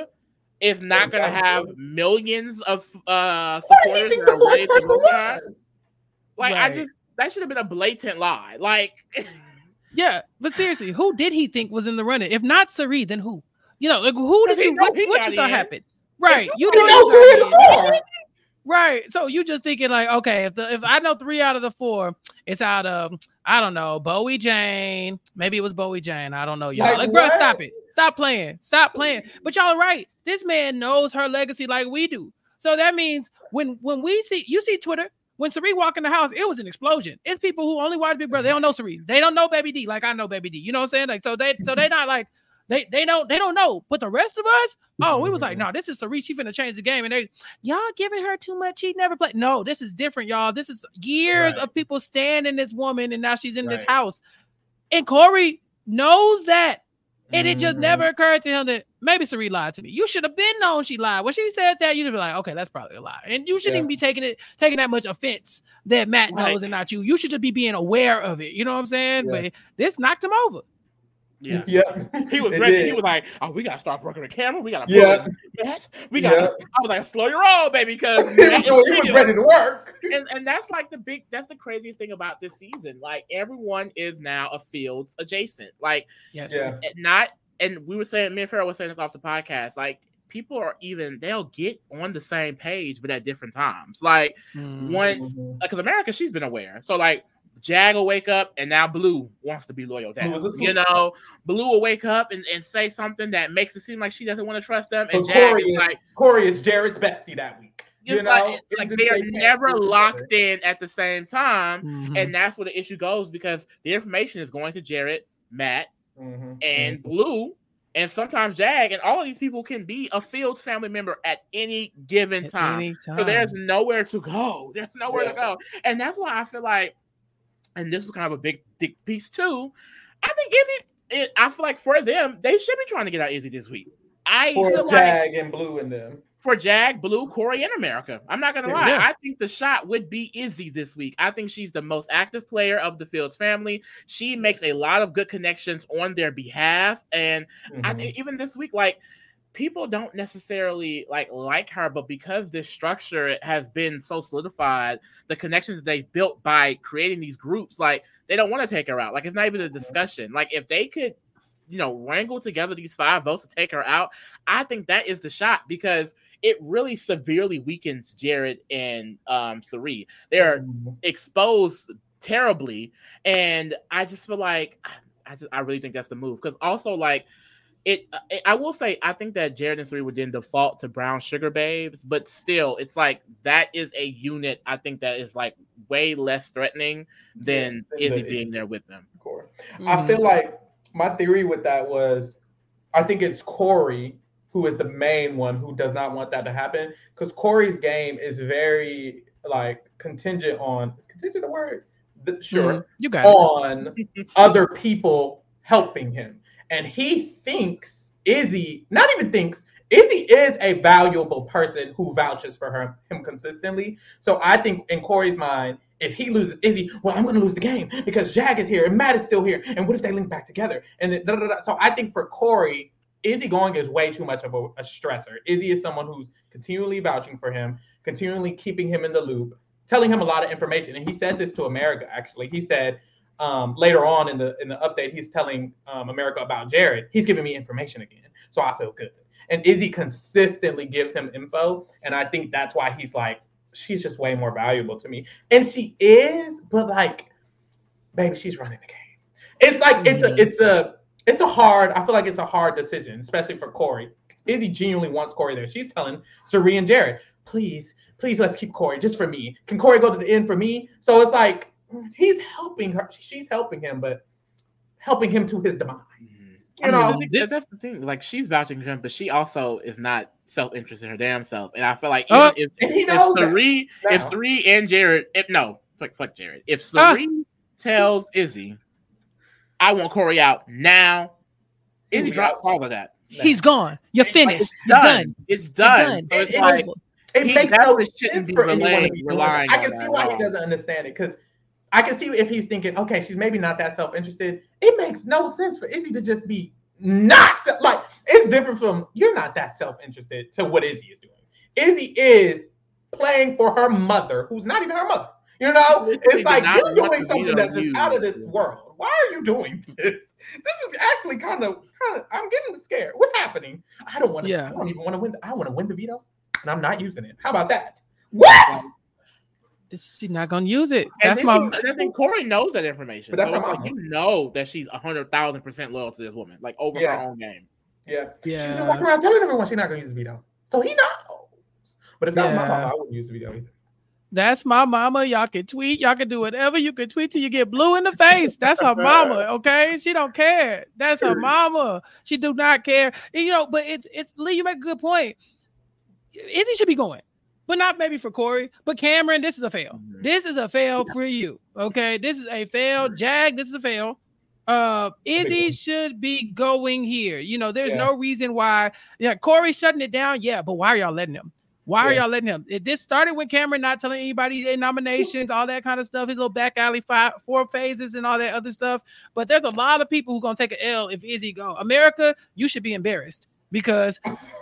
is not going to have millions of uh What do you supporters think that the are ready fourth to person vote was? Like, I just that should have been a blatant lie. Like, Yeah, but seriously, who did he think was in the running? If not Cirie, then who? You know, like who did you what, he what you thought in. happened? Right. You You know know you Right. So you just thinking like, okay, if the if I know three out of the four, it's out of I don't know, Bowie Jane. Maybe it was Bowie Jane. I don't know, y'all. Like Like, bro, stop it. Stop playing. Stop playing. But y'all are right. This man knows her legacy like we do. So that means when when we see you see Twitter, when Cirie walk in the house, it was an explosion. It's people who only watch Big Brother. They don't know Cirie. They don't know Baby D like I know Baby D. You know what I'm saying? Like so they so they not like they they don't they don't know. But the rest of us, oh, we was like, no, this is Cirie. She finna change the game. And they y'all giving her too much. She never played. No, this is different, y'all. This is years Right. of people standing this woman, and now she's in this house. And Cory knows that. And it just Mhm. never occurred to him that maybe Cirie lied to me. You should have been known she lied. When she said that, you should be like, okay, that's probably a lie. And you shouldn't Yeah. even be taking it, taking that much offense that Matt Right. knows and not you. You should just be being aware of it. You know what I'm saying? Yeah. But this knocked him over. Yeah. Yeah. He was ready. He was like, "Oh, we gotta start working the camera. We gotta Yeah. pull it, Matt. We got." Yeah. to I was like, "Slow your roll, baby," because he was, he ready to work. and, and that's like the big that's the craziest thing about this season. Like everyone is now a fields adjacent. Like Yes. Yeah. and not and we were saying me and Pharaoh was saying this off the podcast. Like people are even they'll get on the same page, but at different times. Like Mm. once Mhm. because America, she's been aware. So like Jag will wake up and now Blue wants to be loyal down. Blue. You know, Blue will wake up and, and say something that makes it seem like she doesn't want to trust them. And But Jag Cory is is, like, Cory is Jared's bestie that week. You know, like, like they are never locked together. in at the same time. Mhm. And that's where the issue goes because the information is going to Jared, Matt, Mhm. and Blue, and sometimes Jag, and all of these people can be a Fields family member at any given At time. any So there's nowhere to go. There's nowhere to go. And that's why I feel like, and this was kind of a big, big piece too. I think Izzy, it, I feel like for them, they should be trying to get out Izzy this week. I For feel like Jag and Blue and them. for Jag, Blue, Cory, and America. I'm not gonna lie. Yeah. I think the shot would be Izzy this week. I think she's the most active player of the Fields family. She makes a lot of good connections on their behalf, and I Mhm. think even this week, like people don't necessarily like like her, but because this structure has been so solidified, the connections that they've built by creating these groups, like they don't want to take her out. Like it's not even a discussion. Like if they could, you know, wrangle together these five votes to take her out, I think that is the shot because it really severely weakens Jared and um Cirie. They're Mhm. exposed terribly and i just feel like i just i really think that's the move because also like it i will say i think that jared and Three would then default to brown sugar babes but still it's like that is a unit i think that is like way less threatening than Yeah, izzy being Izzy. there with them Cory. Mhm. I feel like my theory with that was I think it's Cory who is the main one who does not want that to happen because Cory's game is very like contingent on is contingent a word? The- sure. Mhm. You got it. on other people helping him. And he thinks Izzy, not even thinks, Izzy is a valuable person who vouches for her, him consistently. So I think in Cory's mind, if he loses Izzy, well, I'm going to lose the game because Jag is here and Matt is still here. And what if they link back together? And then, da, da, da. so I think for Cory, Izzy going is way too much of a, a stressor. Izzy is someone who's continually vouching for him, continually keeping him in the loop, telling him a lot of information. And he said this to America actually. He said um, later on in the in the update, he's telling um, America about Jared. He's giving me information again, so I feel good. And Izzy consistently gives him info, and I think that's why he's like, she's just way more valuable to me. And she is, but like, baby, she's running the game. It's like it's a Mhm. it's a it's a hard. I feel like it's a hard decision, especially for Cory. Izzy genuinely wants Cory there. She's telling Cirie and Jared, please, please, let's keep Cory just for me. Can Cory go to the end for me? So it's like he's helping her. She's helping him, but helping him to his demise. You mean, know, the thing- that's the thing. Like she's vouching for him, but she also is not self-interested in her damn self. And I feel like Uh, if, and he if knows that. If now. Cirie and Jared, if no, fuck, fuck Jared. If Ah. Cirie tells Izzy, I want Cory out now, Izzy He's drops all of that. He's gone. You're It's like, finished. It's You're done. done. It's You're done. done. So it's It- like It he makes no definitely shouldn't sense for anyone to be relying. I can see why at he doesn't understand it because I can see if he's thinking, okay, she's maybe not that self-interested. It makes no sense for Izzy to just be not like it's different from you're not that self-interested to what Izzy is doing. Izzy is playing for her mother, who's not even her mother. You know, it's like you're doing something that's just you. out of this world. Why are you doing this? This is actually kind of, kind of. I'm getting scared. What's happening? I don't want to. Yeah. I don't even want to win. The, I want to win the veto, and I'm not using it. How about that? What? She's not gonna use it. And That's then my. she- I think Cory knows that information. But that's so it's like you know that she's hundred thousand percent loyal to this woman, like over Yeah. her own game. Yeah. She's been walking around telling everyone she's not going to use the veto, so he knows. But if that was my Yeah. mama, I wouldn't use the veto either. That's my mama. Y'all can tweet. Y'all can do whatever. You can tweet till you get blue in the face. That's her mama. Okay, she don't care. That's her mama. She do not care. And, you know, but it's it's Lee. You make a good point. Izzy should be going, but not maybe for Cory. But Cameron, this is a fail. Mhm. This is a fail for you. Okay, this is a fail. Jag, this is a fail. Uh, Izzy should be going here. You know, there's Yeah. no reason why. Yeah, Cory shutting it down. Yeah, but why are y'all letting him? Why are y'all letting him? It, this started with Cameron not telling anybody their nominations, all that kind of stuff, his little back alley five, four phases and all that other stuff. But there's a lot of people who gonna take an L if Izzy go. America, you should be embarrassed because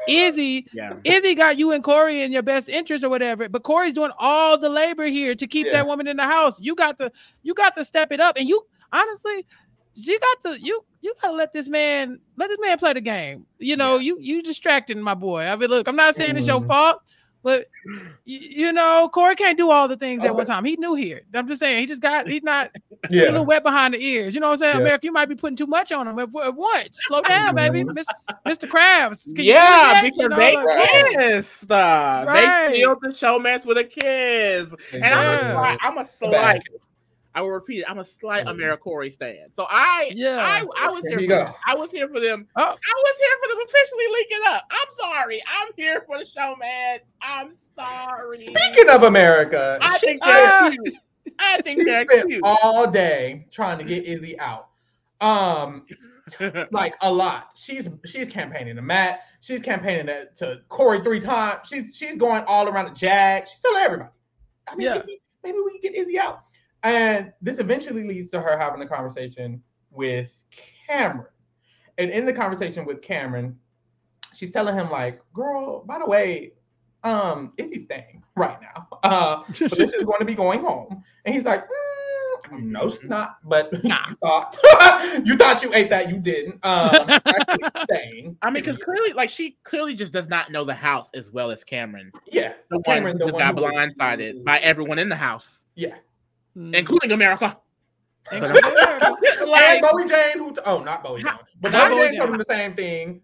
Izzy Yeah. Izzy got you and Cory in your best interest or whatever, but Cory's doing all the labor here to keep Yeah. that woman in the house. You got to you got to step it up. And you honestly, you got to you you gotta let this man let this man play the game. You know, you you distracting my boy. I mean, look, I'm not saying it's your Mhm. fault, but you, you know, Cory can't do all the things at one time. He knew here. I'm just saying he just got he's not yeah. a little wet behind the ears. You know what I'm saying? Yeah. America, you might be putting too much on him at, at once. Slow down, baby. Mr. Krabs. Can yeah, that? because You know, they like, kissed. Uh, Right. They killed the showmance with a kiss. And I'm a Yeah. slight, I'm a slight I will repeat it. I'm a slight Mhm. AmeriCorey stand. So I Yeah. I, I was There here for go. I was here for them. Oh. I was here for them officially leaking up. I'm sorry. I'm here for the show, man. I'm sorry. Speaking of America, I think they're cute. I think they're spent cute. all day trying to get Izzy out. Um, like a lot. She's she's campaigning to Matt. She's campaigning to, to Cory three times. She's she's going all around the Jag. She's telling everybody. I mean, Yeah. Izzy, maybe we can get Izzy out. And this eventually leads to her having a conversation with Cameron. And in the conversation with Cameron, she's telling him like, "Girl, by the way, um, is he staying right now. Uh, but this is going to be going home." And he's like, mm, "No, she's not." But Nah. you thought you thought you ate that, you didn't. Um, staying. I mean, because clearly, like, she clearly just does not know the house as well as Cameron, yeah, the one Cameron, who the got one who- blindsided by everyone in the house, yeah. Mm. including America. Including America. and like, Bowie Jane, who t- oh, not Bowie Jane, but how Bowie Bowie Jane told him the same thing.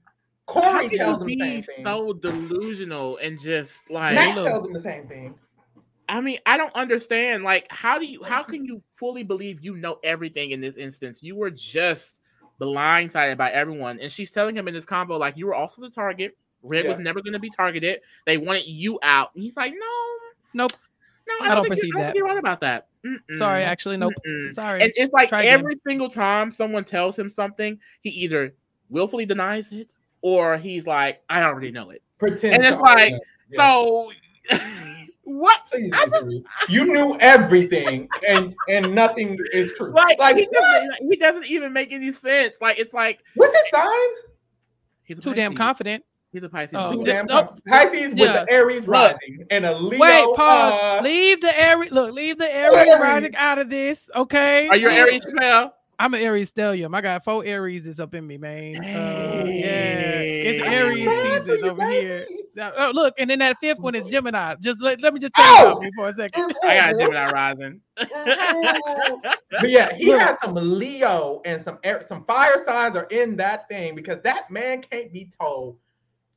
Cory can tells you him the same be thing. so delusional and just like Matt look. tells him the same thing. I mean, I don't understand. Like, how do you how can you fully believe you know everything in this instance? You were just blindsided by everyone. And she's telling him in this combo, like, you were also the target. Red Yeah. was never gonna be targeted. They wanted you out. And he's like, No, Nope. No, I don't think perceive you, I don't that. think you're right about that. Mm-mm. Sorry, actually, nope. Mm-mm. Sorry. And it's like Try again. every single time someone tells him something, he either willfully denies it or he's like, I already know it. Pretend. And it's like, yeah. So what I just- you knew everything, and and nothing is true. like, like he, doesn't, he doesn't even make any sense. Like it's like What's his sign? he's Too damn confident. He's a Pisces. Oh, Too too. th- damn nope. confident. Pisces with Yeah. the Aries Look. rising and a Leo. Wait, pause. uh, leave the Aries. Look, leave the Aries Aries. rising out of this. Okay. Are you an Aries Chapell? I'm an Aries stellium. I got four Aries is up in me, man. Uh, yeah, it's Aries I'm glad for season you, over here. Now, oh, look, and then that fifth one is Gemini. Just let, let me just tell you Oh! about me for a second. I got Gemini rising. but yeah, he Look. has some Leo and some air, some fire signs are in that thing because that man can't be told.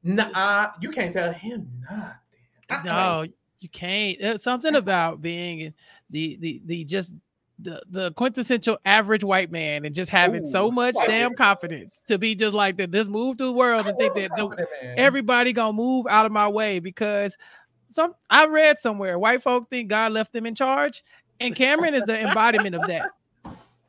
Nah, you can't tell him nothing. No, you can't. There's something about being the the the just the the quintessential average white man and just having so much damn it. confidence to be just like that. Just move through the world and think that the, everybody gonna move out of my way because some I read somewhere white folk think God left them in charge, and Cameron is the embodiment of that.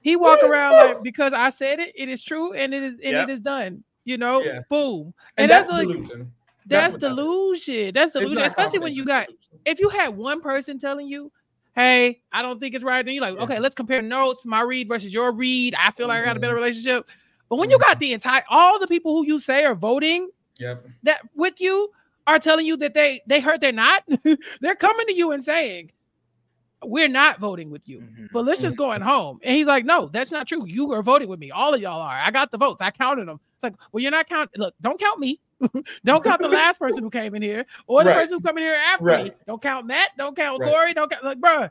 He walk around like because I said it, it is true, and it is and Yep. it is done. You know, Yeah. boom, and, and, that's, that's, like delusion. that's what that is. delusion. That's delusion, especially when you got if you had one person telling you, "Hey, I don't think it's right," then you're like, Yeah. "Okay, let's compare notes. My read versus your read. I feel like I got a better Mhm. relationship." But when you got the entire all the people who you say are voting Yep. that with you are telling you that they they hurt they're not, they're coming to you and saying, "We're not voting with you." Mhm. Felicia's going home, and he's like, "No, that's not true. You are voting with me. All of y'all are. I got the votes. I counted them." It's like, well, you're not counting. Look, don't count me. don't count the last person who came in here or the Right. person who come in here after me. Don't count Matt. Don't count Right. Cory. Don't count like, bruh.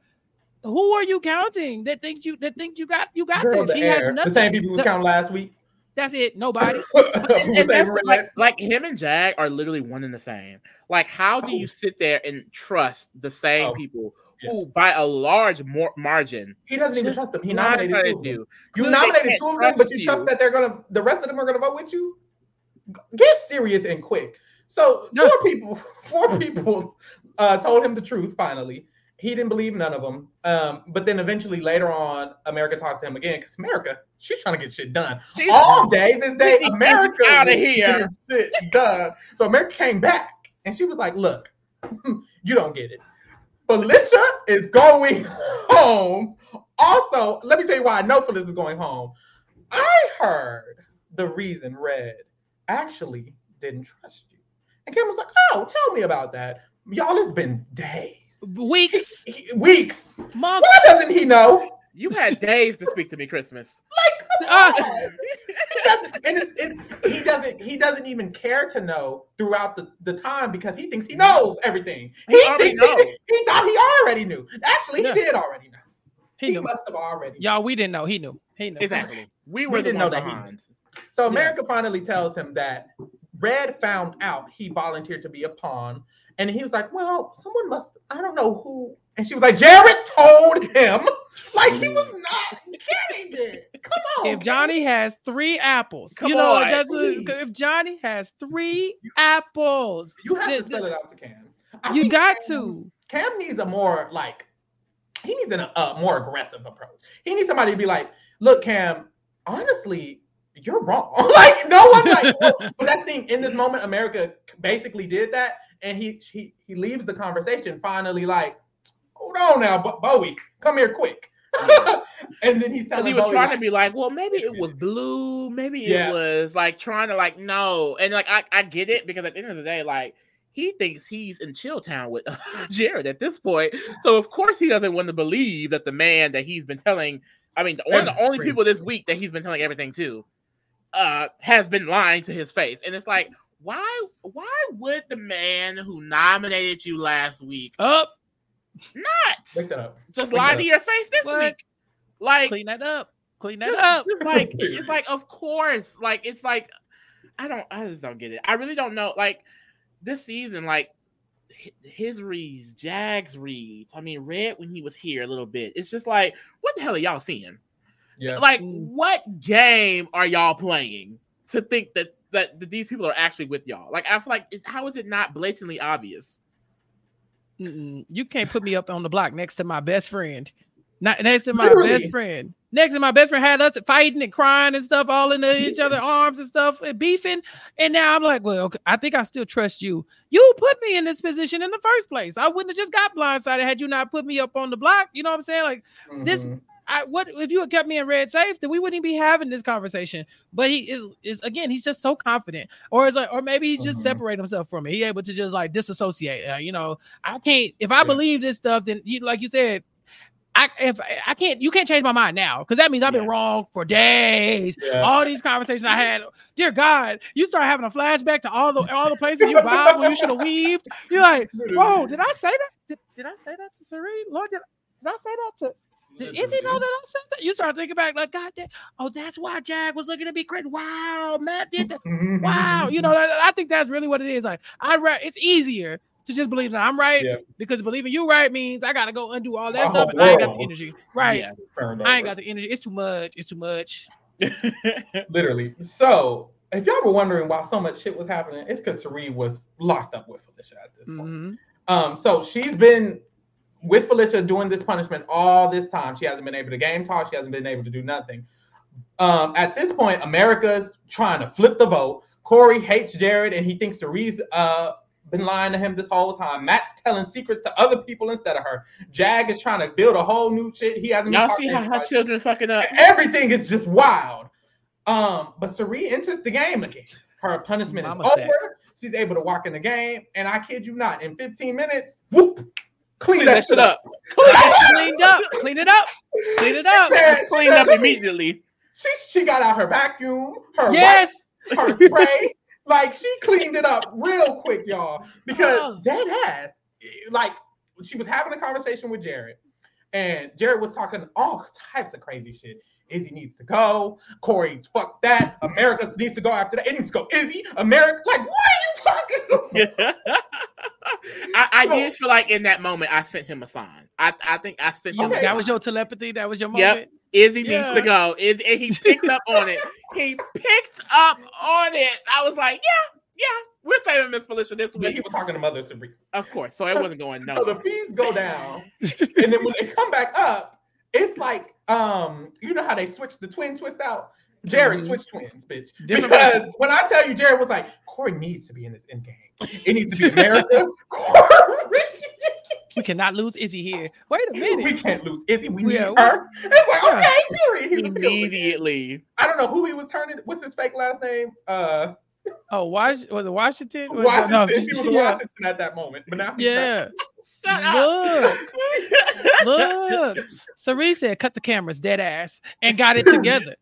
Who are you counting that thinks you that thinks you got you got Girl, this? the, He air. has the nothing. same people who The- count last week. That's it. Nobody. And, and that's Avery like, like him and Jag are literally one and the same. Like, how do Oh. you sit there and trust the same Oh, people yeah. who, by a large more margin, he doesn't even trust them. He nominated two of you? You Clearly nominated can't two of them, but you trust trust that they're gonna the rest of them are gonna vote with you. Get serious and quick. So No. four people, four people uh, told him the truth finally, He didn't believe none of them. Um, but then eventually later on, America talks to him again because America, she's trying to get shit done She's- all day this day. America out of here. getting shit done. So America came back and she was like, "Look, you don't get it. Felicia is going home. Also, let me tell you why I know Felicia is going home. I heard the reason Red actually didn't trust you. And Kim was like, "Oh, tell me about that, y'all. It's been days, Weeks, He- weeks. months. Why doesn't he know?" You had days to speak to me, Christmas. Ah, He doesn't, and it's, it's, he doesn't he doesn't even care to know throughout the, the time because he thinks he knows everything. He He, thinks he, knows. he thought he already knew. Actually, he Yeah. did already know. he He, must have already. Y'all, we didn't know. He knew. He knew. Exactly. We We were the didn't one know that he- behind. So America finally tells him that Red found out he volunteered to be a pawn, and he was like, "Well, someone must. I don't know who." And she was like, "Jared told him." Like he was mm. not getting it. Come on. If Johnny has three apples, Come you know, on, that's please. if Johnny has three apples, you have to the- spell it out to Cam. I you got Cam- to. Cam needs a more like he needs an, a more aggressive approach. He needs somebody to be like, "Look, Cam, honestly, you're wrong." like no one like. well, but that's the thing. In this moment, America basically did that, and he he he leaves the conversation finally like, "Hold on now, Bowie, come here quick." and then he's Because telling he was Bowie, trying like, to be like, well, maybe it was blue, maybe Yeah. it was like trying to like no, and like I, I get it because at the end of the day, like he thinks he's in Chilltown with Jared at this point, so of course he doesn't want to believe that the man that he's been telling, I mean, one of the only people this week that he's been telling everything to, uh, has been lying to his face, and it's like, why, why would the man who nominated you last week Up, not Wake that up. just Wake lie that to up. your face this What? week? Like clean that up. Clean that just, up. like it's like of course like it's like i don't i just don't get it i really don't know like this season like his reads jags reads i mean red when he was here a little bit it's just like what the hell are y'all seeing Yeah. like Mm. what game are y'all playing to think that that, that these people are actually with y'all like i feel like it, how is it not blatantly obvious Mm-mm. You can't put me up on the block next to my best friend. Not next to my Literally. best friend. Next to my best friend had us fighting and crying and stuff, all in the, each other arms and stuff, and beefing. And now I'm like, well, I think I still trust you. You put me in this position in the first place. I wouldn't have just got blindsided had you not put me up on the block. You know what I'm saying? Like, this- Mhm. I what if you had kept me in red safe, then we wouldn't be having this conversation. But he is is again, he's just so confident, or is like, or maybe he just Mhm. separate himself from it. He able to just like disassociate. Uh, you know, I can't. If I Yeah. believe this stuff, then you like you said. I if I can't, you can't change my mind now because that means I've been Yeah. wrong for days. Yeah. All these conversations I had, dear God, you start having a flashback to all the all the places you vowed when you should have weaved. You're like, whoa, did I say that? Did, did I say that to Cirie? Lord, did, did I say that to? Did, is he know that I said that? You start thinking back, like, God damn, oh, that's why Jag was looking at me crazy. Wow, Matt did that. Wow, you know, that, I think that's really what it is. Like, I ra- it's easier to just believe that I'm right Yeah. because believing you right means I gotta go undo all that Oh, stuff, and I ain't got the energy. Right, Yeah. I ain't over. got the energy. It's too much. It's too much. Literally. So, if y'all were wondering why so much shit was happening, it's because Cirie was locked up with Felicia at this point. Mhm. Um, so she's been with Felicia doing this punishment all this time. She hasn't been able to game talk. She hasn't been able to do nothing. Um, at this point, America's trying to flip the vote. Cory hates Jared, and he thinks Cirie's uh been lying to him this whole time. Matt's telling secrets to other people instead of her. Jag is trying to build a whole new shit. He hasn't. y'all see how her children fucking up Everything is just wild. Um, but Cirie enters the game again. Her punishment Mama's is back. over. She's able to walk in the game, and I kid you not, in 15 minutes, whoop, clean, clean that, shit up. Cleaned up. Clean it up. Clean it up. Said- clean up "Let me-" immediately She she got out her vacuum, her Yes. wipes, her spray. like she cleaned it up real quick, y'all. Because Oh. dead ass, like she was having a conversation with Jared, and Jared was talking all types of crazy shit. Izzy needs to go. Cory, fuck that. America needs to go after that. It needs to go. Izzy, America. Like, what are you talking about? I, I did feel like in that moment I sent him a sign. I, I think I sent him. Okay. a That was your telepathy. That was your moment. Yep. moment. Izzy Yeah. needs to go. Iz- and he picked up on it. He picked up on it. I was like, yeah, yeah, we're saving Miss Felicia this But week. he was talking to Mother Sabrina. Of course. So it wasn't going So the fees go down, and then when they come back up, it's like um, you know how they switched the twin twist out. Jared Mhm. switched twins, bitch. Different because version. when I tell you, Jared was like, Cory needs to be in this end game. It needs to be America. Cory, We cannot lose Izzy here. Wait a minute. we can't lose Izzy. We need Yeah, we- her. It's like yeah. okay, period. He's. Immediately. I don't know who he was turning. What's his fake last name? Uh, Oh, Was- was it Washington? Was it- Washington. no, he was yeah. Washington at that moment, but now. Yeah. Look, look. Cirie said, "Cut the cameras, dead ass," and got it together.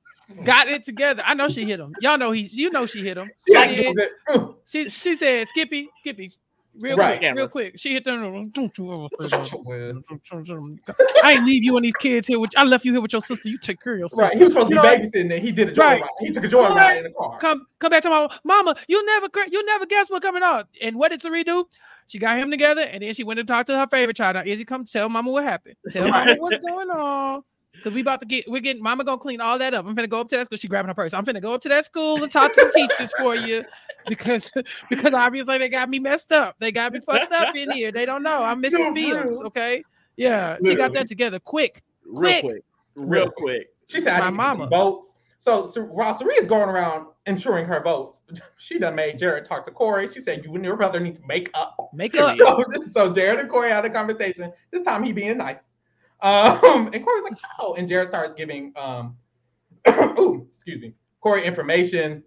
Got it together. I know she hit him. Y'all know he. You know she hit him. She She like, did. "Mm, She she said, "Skippy, Skippy, real Right. quick, real quick." She hit them. Don't you ever say that. I ain't leave you and these kids here. With, I left you here with your sister. You take care of your sister. Right, he was supposed to be babysitting there. He did a joy Right. ride. He took a joy Right. ride in the car. Come come back to my mama. You never you never guess what coming on. And what did Cirie do? She got him together, and then she went to talk to her favorite child. Now, Izzy, come tell mama what happened. Tell mama what's going on. Cause we about to get, we're getting, mama gonna clean all that up. I'm finna go up to that school. She grabbing her purse. I'm finna go up to that school and talk to the teachers for you, because because obviously they got me messed up. They got me fucked up in here. They don't know. I'm Mrs. No, Fields. Okay, yeah, she got that together quick. Real Quick. quick. Real quick. She said, My I need mama. mama. votes. So, so while Cirie is going around ensuring her votes, she done made Jared talk to Cory. She said, You and your brother need to make up. Make up. So, so Jared and Cory had a conversation. This time he being nice. Um, and Cory's like, Oh, and Jared starts giving um ooh, excuse me, Cory information.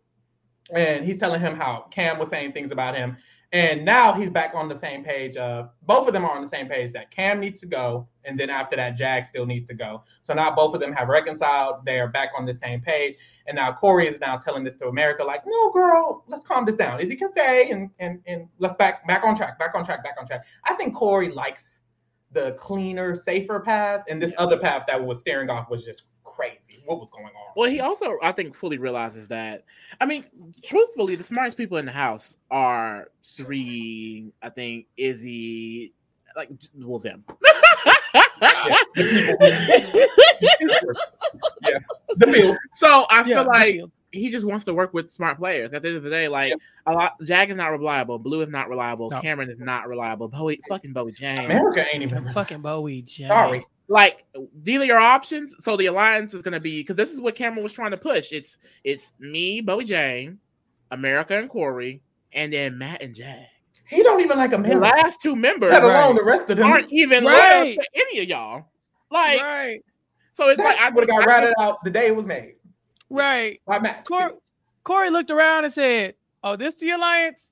And he's telling him how Cam was saying things about him. And now he's back on the same page. Uh, both of them are on the same page that Cam needs to go, and then after that, Jag still needs to go. So now both of them have reconciled. They are back on the same page. And now Cory is now telling this to America, like, "No, girl, let's calm this down." Izzy can say, and and and let's back back on track, back on track, back on track. I think Cory likes the cleaner, safer path, and this other path that was staring off was just crazy. What was going on? Well, he also, I think, fully realizes that. I mean, truthfully, the smartest people in the house are Cirie, I think, Izzy, like, well, them. Yeah, the field. so I Yeah, feel like Field. He just wants to work with smart players. At the end of the day, like a lot, Jag is not reliable, Blue is not reliable, No. Cameron is not reliable, Bowie, fucking Bowie James. America ain't even. fucking Bowie. James. Sorry. like these are your options. So the alliance is going to be because this is what Cameron was trying to push. It's it's me, Bowie Jane, America and Cory, and then Matt and Jag. He don't even like The America. last two members Let Right. the rest of them. aren't even Right. loyal to any of y'all. Like right, so, it's that like I would have got I ratted out the day it was made. Right. By Matt. Cor- Cory looked around and said, "Oh, this the alliance?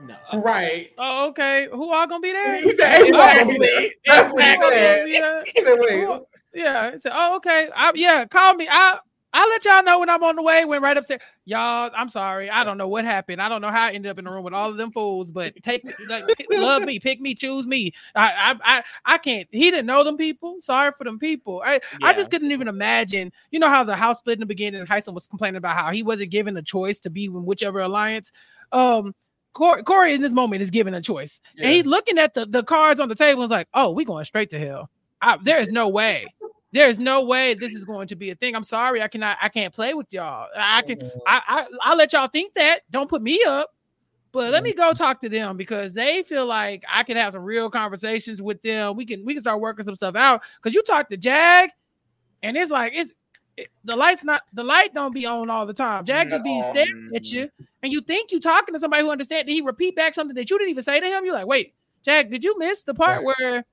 no. Right. Oh, okay. Who all gonna be there? He said, "Hey, who's gonna be there?" That's what he Who all gonna said. be there? He said, "Wait, Yeah. He said, "Oh, okay. I, yeah, call me. I I'll let y'all know when I'm on the way." Went right upstairs. Y'all, I'm sorry. I don't know what happened. I don't know how I ended up in the room with all of them fools. But take like, love me, pick me, choose me. I, I, I, I can't. He didn't know them people. Sorry for them people. I, I just couldn't even imagine. You know how the house split in the beginning, and Hisam was complaining about how he wasn't given a choice to be in whichever alliance. Um, Cory, Cory in this moment is given a choice, and he's looking at the the cards on the table. and is like, "Oh, we going straight to hell. I, there is no way. There is no way this is going to be a thing. I'm sorry, I cannot. I can't play with y'all. I can. I, I I'll let y'all think that. Don't put me up. But let me go talk to them because they feel like I can have some real conversations with them. We can we can start working some stuff out. Because you talk to Jag, and it's like it's it, the light's not the light don't be on all the time. Jag just be staring at you, and you think you talking to somebody who understands. Did he repeat back something that you didn't even say to him? You're like, wait, Jag, did you miss the part where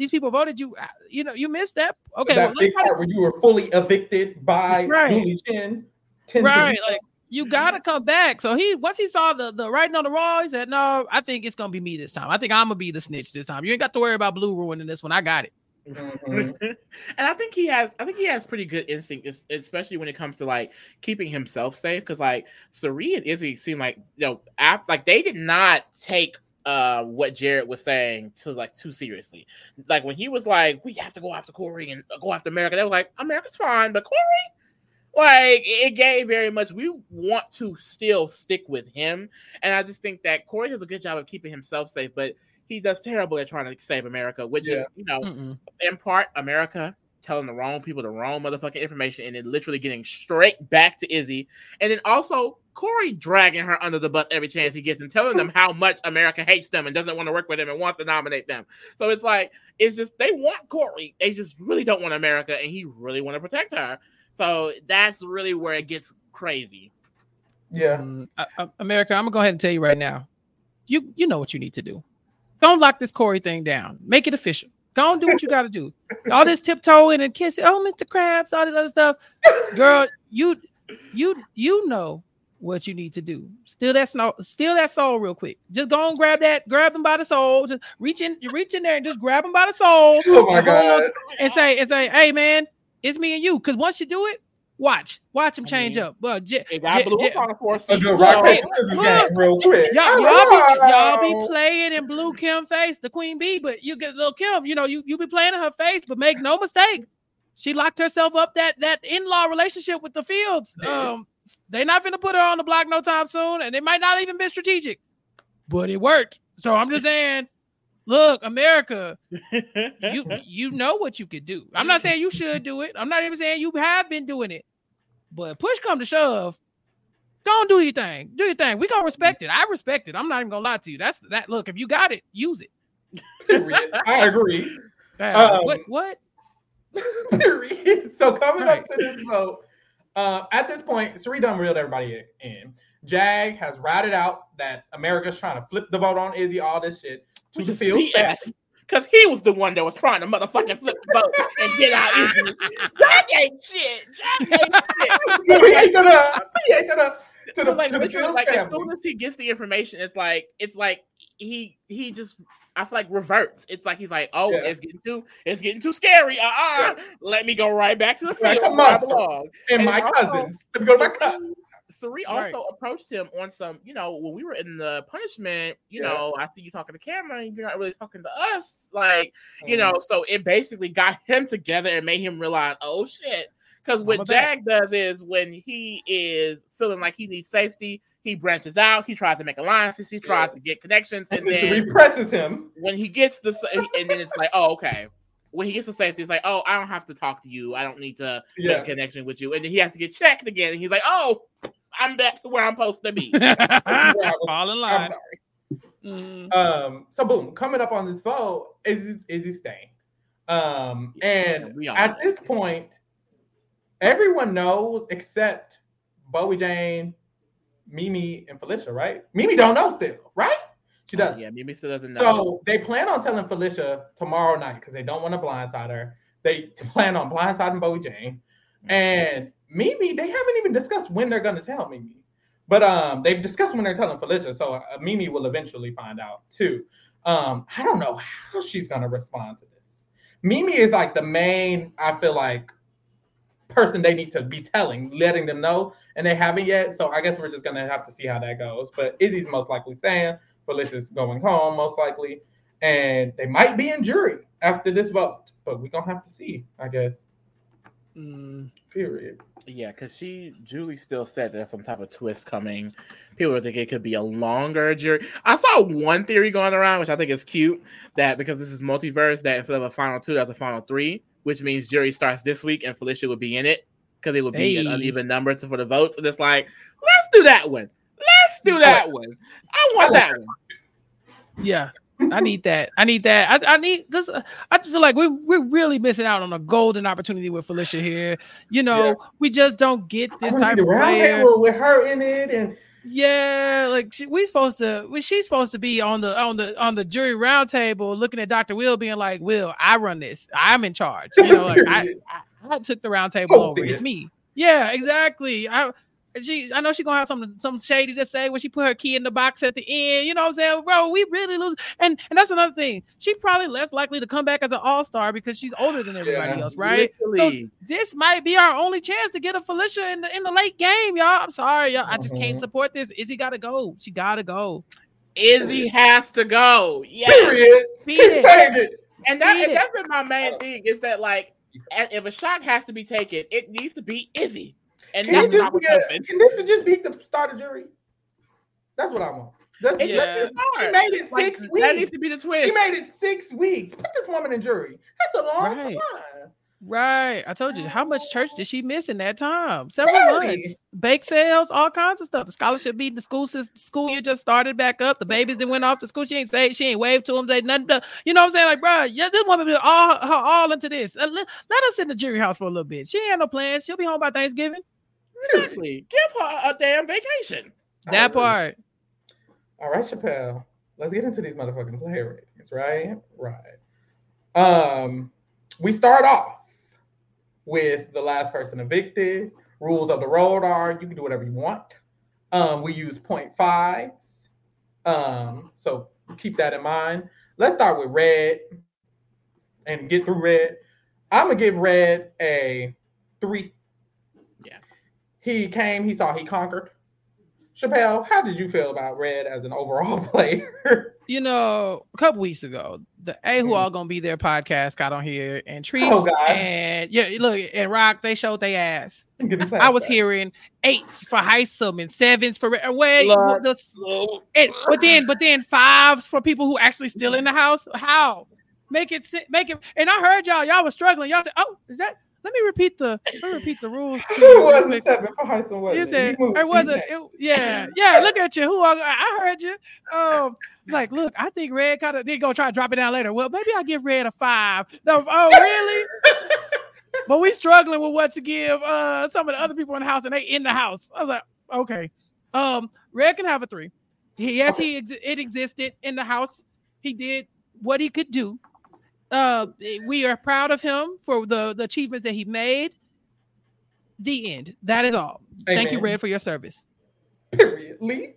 these people voted you? uh, You know, you missed that. Okay, that let's big try to- part where you were fully evicted by Right. Julie Chen. 10 right, like you gotta come back. So he once he saw the the writing on the wall, he said, "No, I think it's gonna be me this time. I think I'm gonna be the snitch this time. You ain't got to worry about Blue ruining this one. I got it." Mhm. and I think he has, I think he has pretty good instinct, especially when it comes to like keeping himself safe. Because like Cirie and Izzy seem like you know, ap- like they did not take uh what Jared was saying to like too seriously. Like when he was like, "We have to go after Cory and uh, go after America," they were like, "America's fine, but Cory." Like it gave very much. We want to still stick with him, and I just think that Cory does a good job of keeping himself safe, but he does terrible at trying to save America, which is you know Mm-mm. in part America telling the wrong people the wrong motherfucking information and then literally getting straight back to Izzy. And then also Cory dragging her under the bus every chance he gets and telling them how much America hates them and doesn't want to work with them and wants to nominate them. So it's like it's just they want Cory. They just really don't want America and he really want to protect her. So that's really where it gets crazy. Yeah. Um, America, I'm gonna go ahead and tell you right now. You you know what you need to do. Don't lock this Cory thing down. Make it official. Go and do what you got to do. All this tiptoeing and kissing. Oh, Mr. Krabs, all this other stuff. Girl, you you you know what you need to do. Steal that snow, steal that soul real quick. Just go and grab that, grab them by the soul. Just reach in, you reach in there and just grab them by the soul. Oh my and god. and say and say, hey man, it's me and you. Because once you do it, watch, watch him I change mean, up. Well, j- It got j- blew j- up on a four seat. Look, rock hey, look. real quick. Y'all, y'all be y'all be playing in Blue Kim face, the Queen Bee, but you get a little Kim. You know, you you be playing in her face, but make no mistake, she locked herself up that that in law relationship with the Fields. Yeah. Um, they not gonna put her on the block no time soon, and it might not even be strategic, but it worked. So I'm just saying, look, America, you you know what you could do. I'm not saying you should do it. I'm not even saying you have been doing it. But push come to shove, don't do your thing. Do your thing. We gonna respect it. I respect it. I'm not even gonna lie to you. That's that. Look, if you got it, use it. I agree. Uh, Um, what? What? Period. So coming Right. up to this vote, uh, at this point, Cirie done reeled everybody in. Jag has routed out that America's trying to flip the vote on Izzy, all this shit. To Which the field. BS. Because he was the one that was trying to motherfucking flip the vote and get out Izzy. Jag ain't shit. Jag ain't shit. he ain't gonna. he ain't the, to the, So, like, to the like as soon as he gets the information, it's like it's like he he just I feel like reverts. It's like he's like, oh, Yeah. it's getting too it's getting too scary. Uh uh Let me go right back to the Like, field come where I on. belong. And And my also- cousins. Let me go to my cousins. Cirie Right. also approached him on some, you know, when we were in the punishment, you Yeah. know, I see you talking to camera and you're not really talking to us. Like, you Mm-hmm. know, so it basically got him together and made him realize, oh shit. Because what. Jag does is when he is feeling like he needs safety, he branches out, he tries to make alliances, he tries Yeah. to get connections, and And then then Cirie presses him. when he gets the and then it's like, oh, okay. When he gets to safety, it's like, oh, I don't have to talk to you. I don't need to Yeah. make a connection with you. And then he has to get checked again. And he's like, oh, I'm back to where I'm supposed to be. Fall in I'm line. sorry. Mm. Um, so boom, coming up on this vote is is he staying? Um, and we all at know. this point, everyone knows except Bowie Jane, Mimi, and Felicia, right? Mimi don't know still, right? She does. Oh, yeah, Mimi still doesn't know. So they plan on telling Felicia tomorrow night because they don't want to blindside her. They plan on blindsiding Bowie Jane. And Mimi, they haven't even discussed when they're gonna tell Mimi. But um, they've discussed when they're telling Felicia, so uh, Mimi will eventually find out too. Um, I don't know how she's gonna respond to this. Mimi is like the main, I feel like, person they need to be telling, letting them know, and they haven't yet. So I guess we're just gonna have to see how that goes. But Izzy's most likely staying. Felicia's going home most likely, and they might be in jury after this vote. But we're gonna have to see, I guess. Mm. Period. yeah, because she, Julie still said there's some type of twist coming. People would think it could be a longer jury. I saw one theory going around, which I think is cute, that because this is multiverse, that instead of a final two, that's a final three, which means jury starts this week and Felicia would be in it because it would be an Hey. uneven number to, for the votes. And it's like, let's do that one. Let's do that one. I want I like that one. Yeah, I need that. I need that. I, I need this. Uh, I just feel like we we're really missing out on a golden opportunity with Felicia here. You know, Yeah. we just don't get this type of round player. table with her in it, and Yeah, like she, we supposed to. We, she's supposed to be on the on the on the jury roundtable, looking at Doctor Will, being like, "Will, I run this. I'm in charge." You know, like I, I, I took the roundtable over. It's me. Yeah, exactly. I. She, I know she's gonna have something, some shady to say when she put her key in the box at the end. You know what I'm saying, bro? We really lose, and and that's another thing. She probably less likely to come back as an all star because she's older than everybody Yeah. else, right? Literally. this might be our only chance to get a Felicia in the in the late game, y'all. I'm sorry, y'all. I just can't Mhm. support this. Izzy gotta go. She gotta go. Izzy has to go. Yeah. period. Feed Keep saying it. And that and that's been my main thing is that like if a shot has to be taken, it needs to be Izzy. And Can, that's this not just be a, happened. can this just be the start of jury? That's what I want. That's, Yeah. needs She made it Like, six That weeks. needs to be the twist. She made it six weeks. Put this woman in jury. That's a long Right. time. Right. I told you how much church did she miss in that time? Several Barely. months. Bake sales, all kinds of stuff. The scholarship meeting, the school sys- school year just started back up. The babies that went off to school. She ain't say she ain't waved to them. They nothing. to- You know what I'm saying? Like, bro, yeah, this woman put all her all into this. Uh, let, let us in the jury house for a little bit. She ain't had no plans. She'll be home by Thanksgiving. Exactly. Give her a damn vacation. That agree. part. All right, Chapell. Let's get into these motherfucking player ratings, right? Right. Um, we start off with the last person evicted. Rules of the road are you can do whatever you want. Um, we use point fives. Um, so keep that in mind. Let's start with red and get through red. I'm gonna give red a three. Yeah. He came, he saw, he conquered. Chapell, how did you feel about Red as an overall player? You know, a couple weeks ago, the A Who Mhm. All Gonna Be There podcast got on here and Trees Oh, and yeah, look, and Rock, they showed their ass. I was flashbacks. hearing eights for Hisam and sevens for wait, Look. the, and, but then but then fives for people who actually still in the house. How make it si- make it? And I heard y'all y'all was struggling. Y'all said, "Oh, is that?" Let me repeat the let me repeat the rules. Who was quick. seven for Hisam? Was it? said, moved, or was it, it? Yeah, yeah. Look at you. Who I, I heard you. Um, like, look, I think Red kind of did go try to drop it down later. Well, maybe I'll give Red a five. No, oh, really? but we struggling with what to give uh some of the other people in the house, and they in the house. I was like, okay. Um, Red can have a three. Yes, he ex- it existed in the house. He did what he could do. Uh, we are proud of him for the the achievements that he made. The end. That is all. Thank you, Red, for your service. Period. Lee.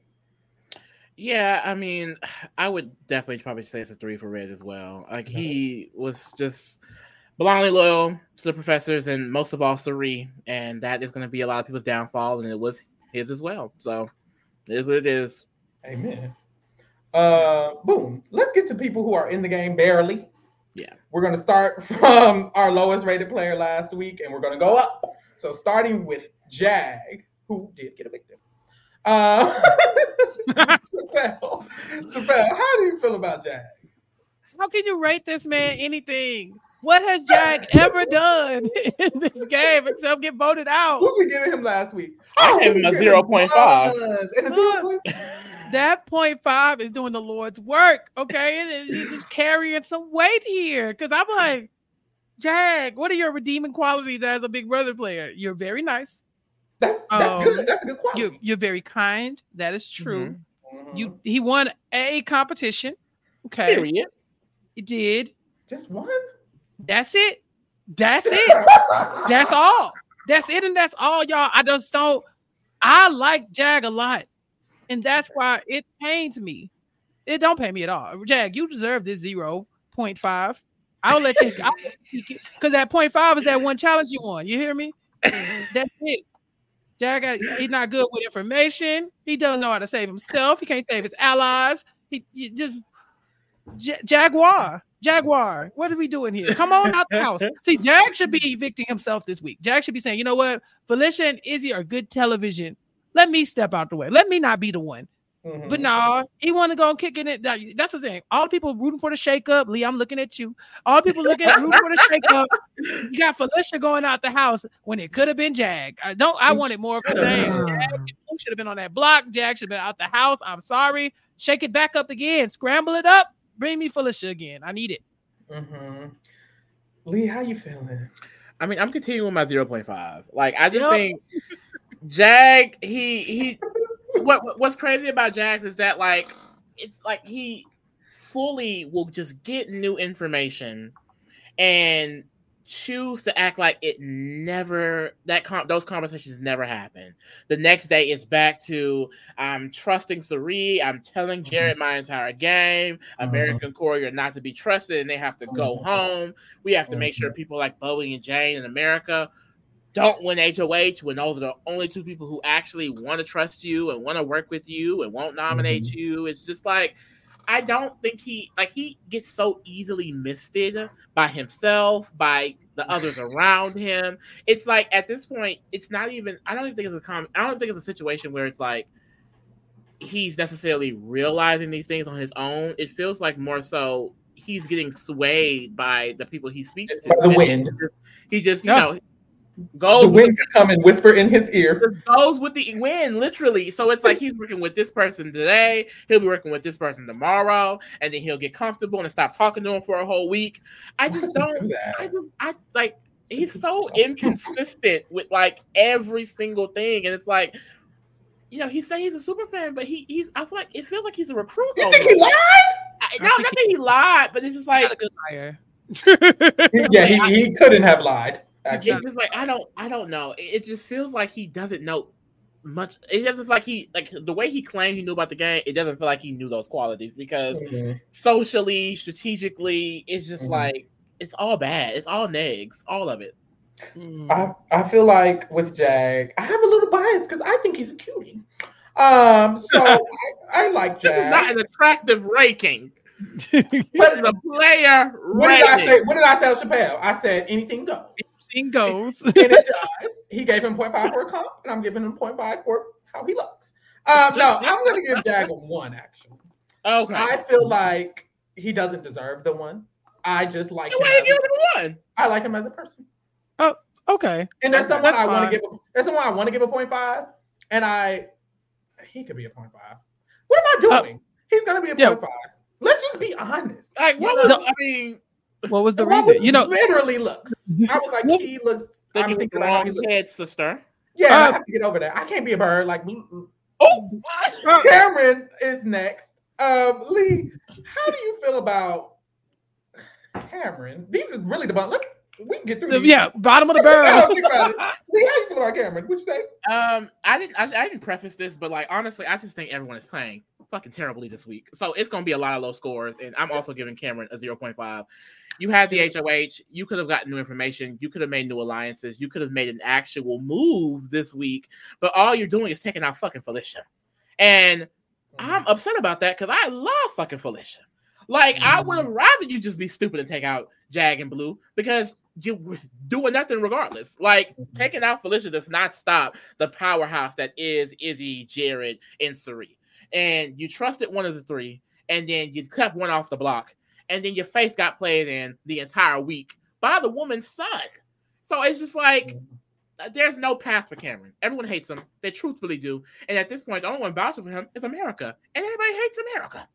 Yeah, I mean, I would definitely probably say it's a three for Red as well. Like he was just blindly loyal to the professors and most of all Cirie, and that is going to be a lot of people's downfall, and it was his as well. So it is what it is. Amen. Uh, boom. Let's get to people who are in the game barely. Yeah. We're gonna start from our lowest rated player last week, and we're gonna go up. So starting with Jag, who did get evicted. Uh, Chapell, Chapell, how do you feel about Jag? How can you rate this man anything? What has Jag ever done in this game except get voted out? What we giving him last week? I gave him a 0.5. And a 0.5. That point five is doing the Lord's work, okay? And it- he's just carrying some weight here. Because I'm like, Jag, what are your redeeming qualities as a Big Brother player? You're very nice. That's, that's Um, good. That's a good quality. You're, you're very kind. That is true. Mhm. You he won a competition. Okay, Period. he did. just one. That's it. That's it. That's all. That's it, and that's all, y'all. I just don't. I like Jag a lot, and that's why it pains me. It don't pay me at all. Jag, you deserve this zero point five. I'll let you because that point five is that one challenge you won. You hear me? That's it. Jag, he's not good with information. He doesn't know how to save himself. He can't save his allies. He, he just Ja- Jaguar. Jaguar, what are we doing here? Come on out the house. See, Jag should be evicting himself this week. Jag should be saying, you know what? Felicia and Izzy are good television. Let me step out the way. Let me not be the one. Mhm. But no, he want to go and kick in it. That's the thing. All the people rooting for the shakeup. Lee, I'm looking at you. All the people looking at rooting for the shakeup. You got Felicia going out the house when it could have been Jag. I don't. I wanted more of the same. Jag should have been on that block. Jag should have been out the house. I'm sorry. Shake it back up again. Scramble it up. Bring me Felicia again. I need it. Mhm. Lee, how you feeling? I mean, I'm continuing my 0.5. Like, I just Yep. think Jag, he he what what- what's crazy about Jags is that like it's like he fully will just get new information and choose to act like it never that con- those conversations never happen. The next day it's back to I'm trusting Cirie, I'm telling mm-hmm. Jared my entire game, mm-hmm. American Cory are not to be trusted and they have to go Mhm. home. We have to make sure mm-hmm. people like Bowie and Jane in America don't win HOH when those are the only two people who actually want to trust you and want to work with you and won't nominate mm-hmm. you. It's just like I don't think he like he gets so easily misted by himself, by the others around him. It's like at this point, it's not even I don't even think it's a com I don't think it's a situation where it's like he's necessarily realizing these things on his own. It feels like more so he's getting swayed by the people he speaks to. By the wind. He just, he just, you Yeah. know, goes The with wind could come and whisper in his ear. goes with the wind, literally. So it's like he's working with this person today, he'll be working with this person tomorrow, and then he'll get comfortable and stop talking to him for a whole week. I just Why don't. do that? I just, I like. He's so inconsistent with like every single thing, and it's like, you know, he say he's a super fan, but he he's. I feel like it feels like he's a recruit. You think he almost. lied? I, no, not that he lied, but it's just like Not a good liar. Yeah, he, he couldn't have lied. It's Actually, just like I don't I don't know. It, it just feels like he doesn't know much. It doesn't feel like he like the way he claimed he knew about the game. It doesn't feel like he knew those qualities because Mhm. socially, strategically, it's just Mhm. like it's all bad. It's all negs, all of it. Mm. I, I feel like with Jag, I have a little bias because I think he's a cutie. Um, so I, I like This is not an attractive ranking. But This is a player what did I say? What did I tell Chapell? I said anything goes. Thing goes. and it does. He gave him 0.5 for a comp, and I'm giving him 0.5 for how he looks. Um, no, I'm going to give Jag a one. Actually, Okay. I feel like he doesn't deserve the one. I just like Then him. why you giving him a one? I like him as a person, Oh, Okay. and there's Okay, someone that's I want to give. A, there's someone I want to give a five. and I he could be a five. What am I Uh, doing? He's going to be a yeah. 0.5. Let's just be honest. Like what was know- I mean? What was the What reason? was You know, literally looks. I was like, he looks. Think I'm he thinking about how he wrong looks. head, sister. Yeah, I Uh, have to get over that. I can't be a bird like. Oh, uh, Cameron is next. Um, Lee, how do you feel about Cameron? These is really the Look, we can get through. These. yeah, bottom of the barrel. don't think about it. Lee, how you feel about Cameron? What you say? Um, I didn't. I, I didn't preface this, but like honestly, I just think everyone is playing fucking terribly this week. So it's gonna be a lot of low scores, and I'm also giving Cameron a zero point five. You had the HOH. You could have gotten new information. You could have made new alliances. You could have made an actual move this week. But all you're doing is taking out fucking Felicia, and I'm upset about that because I love fucking Felicia. Like I would have rather you just be stupid and take out Jag and Blue because you were doing nothing regardless. Like Mhm. taking out Felicia does not stop the powerhouse that is Izzy, Jared, and Cirie. And you trusted one of the three, and then you kept one off the block, and then your face got played in the entire week by the woman's son. So it's just like uh, there's no path for Cameron. Everyone hates him. They truthfully do. And at this point, the only one vouching for him is America. And everybody hates America.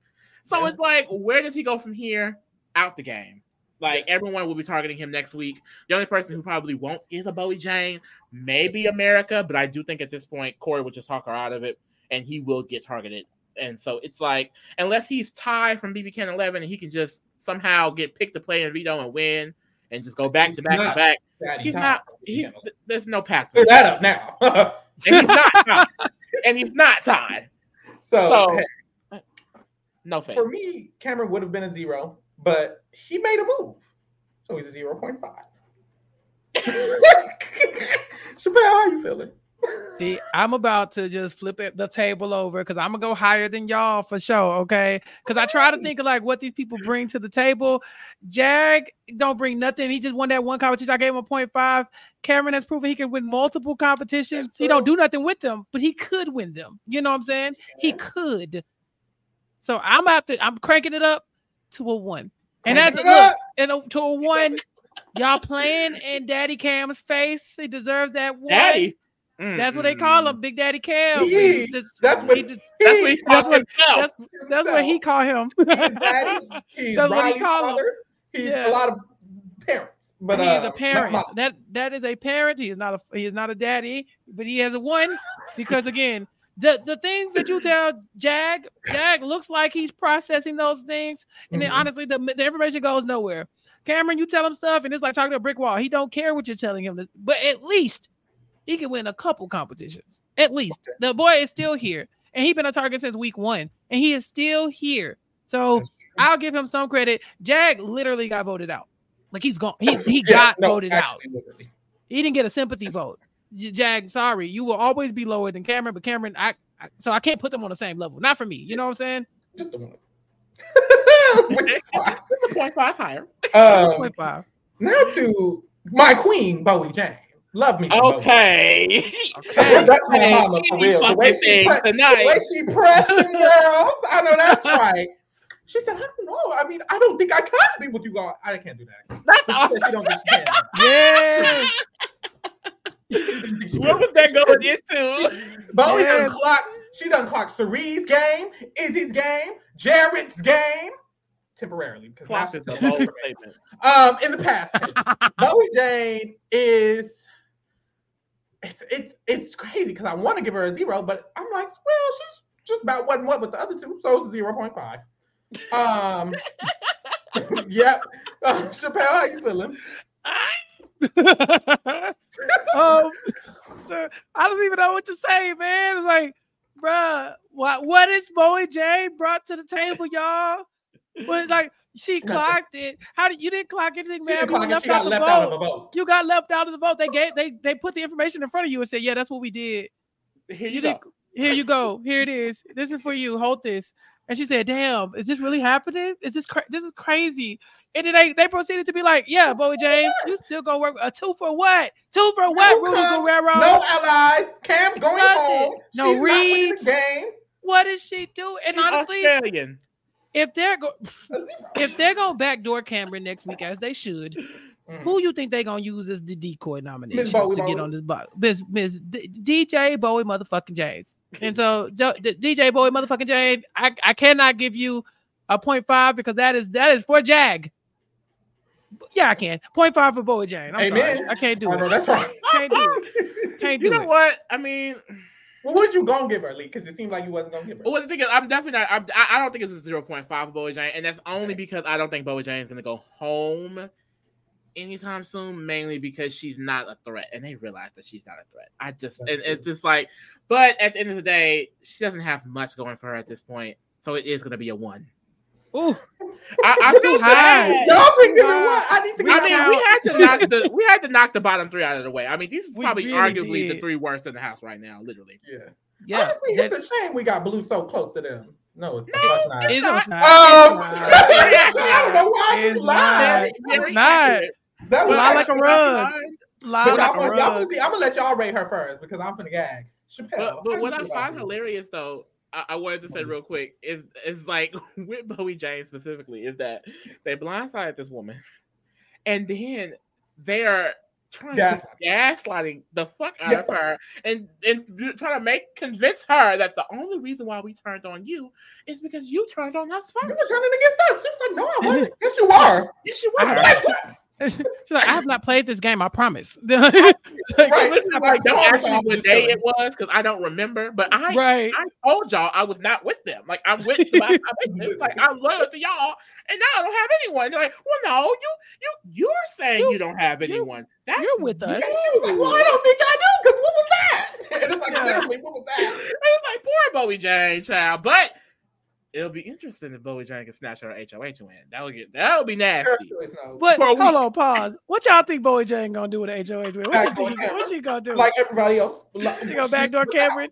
So Yeah. it's like, where does he go from here? Out the game. Like everyone will be targeting him next week. The only person who probably won't is a Bowie Jane, maybe America, but I do think at this point Cory will just talk her out of it, and he will get targeted. And so it's like, unless he's tied from BB Can 11 and he can just somehow get picked to play in Veto and win, and just go back He's to back to back, he's not. He's there's no path. Clear that up now. and he's not tied. and he's not tied. so, So- No faith. for me, Cameron would have been a zero, but he made a move, so he's a zero point five. Chapell, how are you feeling? See, I'm about to just flip it, the table over because I'm gonna go higher than y'all for sure. Okay, because I try to think of like what these people bring to the table. Jag don't bring nothing. He just won that one competition. I gave him a point five. Cameron has proven he can win multiple competitions. He don't do nothing with them, but he could win them. You know what I'm saying? He could. So I'm out to I'm cranking it up to a one. And that's Crank look, and a, to a one. Y'all playing in Daddy Cam's face. He deserves that one. Daddy. That's what they call Mm. him, Big Daddy Cam. He- He just- that's what he just- That's what he he- calls That's what- himself. that's that's what he call him. He's daddy. He's That's what he Reilly's call him. He's Yeah. a lot of parents, but he uh, is a parent. not- That that is a parent. He is not a he is not a daddy, but he has a one because again, the the things that you tell Jag, Jag looks like he's processing those things, and then Mhm. honestly, the, the information goes nowhere. Cameron, you tell him stuff, and it's like talking to a brick wall. He don't care what you're telling him, but at least he can win a couple competitions. At least the boy is still here, and he's been a target since week one, and he is still here. So I'll give him some credit. Jag literally got voted out. Like he's gone. He he Yeah, got no, voted out. literally. He didn't get a sympathy vote. J- Jag, sorry, you will always be lower than Cameron, but Cameron, I, I so I can't put them on the same level. Not for me. You know what I'm saying? Just the one. Which is fine. It's a point five higher. Um, Point five. now to my queen, Bowie Jane. Love me. Okay. Okay. That's my Hey, mama for any real. The way fucking she thing pre- the way she pressed them girls, I know that's right. She said, I don't know. I mean, I don't think I can be with you all. I can't do that. That's But she said she don't think she can. Yes. what was that going into? Bowie done clocked. She done clocked Cirie's game, Izzy's game, Jared's game temporarily because now Clock she's is a done statement. Um, in the past, Bowie Jane is it's it's it's crazy because I want to give her a zero, but I'm like, well, she's just about and what with the other two, so it's zero point five. Um, yep. Uh, Chapell, how you feeling? um, I don't even know what to say, man. It's like, bruh, what what is Bowie J brought to the table, y'all? But like she clocked it. How did you didn't clock anything, man? didn't You clock were it. she got the left vote. out of a vote. You got left out of the vote. They gave they they put the information in front of you and said, yeah, that's what we did. Here You you didn't. go. Here you go. Here it is. This is for you. Hold this. And she said, "Damn, is this really happening? Is this cra- this is crazy?" And then they, they proceeded to be like, "Yeah, Bowie Jane, you still gonna work a two for what? Two for what? No Rudy cups, Guerrero? No allies. Cam's going Nothing. home. No She's not reads. the game. What does she do?" And She's honestly, Australian. If they're go- if they're gonna backdoor Cameron next week as they should, Mm. who you think they're gonna use as the decoy nominations Bowie to get on this box? Miss Miss D- DJ Bowie motherfucking Jane. And so Jo- D- DJ Bowie motherfucking Jane, I, I cannot give you a point five because that is that is for Jag. Yeah, I can. Point five for Bowie Jane. I'm Amen. sorry. I can't do I know it. that's right. Can't do it. Can't do You know it. what? I mean, Well, what you gonna give her, Lee? Because it seemed like you wasn't gonna give her. well, the thing is, I'm definitely not. I'm, I I don't think it's a zero point five for Bowie Jane, and that's only because I don't think Bowie Jane is going to go home anytime soon. Mainly because she's not a threat, and they realize that she's not a threat. I just, it's just like, but at the end of the day, she doesn't have much going for her at this point, so it is going to be a one. Ooh, I, I feel high. bad. Y'all been giving what? I need to We get I mean, now- we had to knock the we had to knock the bottom three out of the way. I mean, these is We probably really arguably the three worst in the house right now, literally. Yeah. yeah. Honestly, that- it's a shame we got blue so close to them. No, it's No, the not. it's it's not. not. Um, It's not. I don't know why I It's just lied. not. It's not. That was Lie like a actually- rug. Lie like y'all, a wanna- y'all rug. see, I'm gonna let y'all rate her first because I'm gonna gag. Chapell. But, but what I find hilarious though, I, I wanted to say real quick is is like with Bowie Jane specifically is that they blindsided this woman, and then they are trying to gaslighting the fuck out of her and and trying to make convince her that the only reason why we turned on you is because you turned on us You first. were turning against us. She was like, no, I wasn't. yes, you are. Yes, you were. Like, what? She's like, I have not played this game. I promise. Right. I like, don't ask me what day it was because I don't remember. But I right. I told y'all I was not with them. Like I'm with my it's like I'm loyal to y'all, and now I don't have anyone. They're like, well, no, you you you're saying you, You- don't have you- anyone. That's You're with us. And she was like, well, I don't think I do because what was that? And it's like, Yeah. literally, what was that? And it's like poor Bowie Jane, child. But it'll be interesting if Bowie Jane can snatch her HOH win. That would get that would be nasty. First. But hold on, pause. What y'all think Bowie Jane gonna do with the HOH? win? What, you think, he- what she gonna do? Like everybody else. she gonna backdoor Cameron?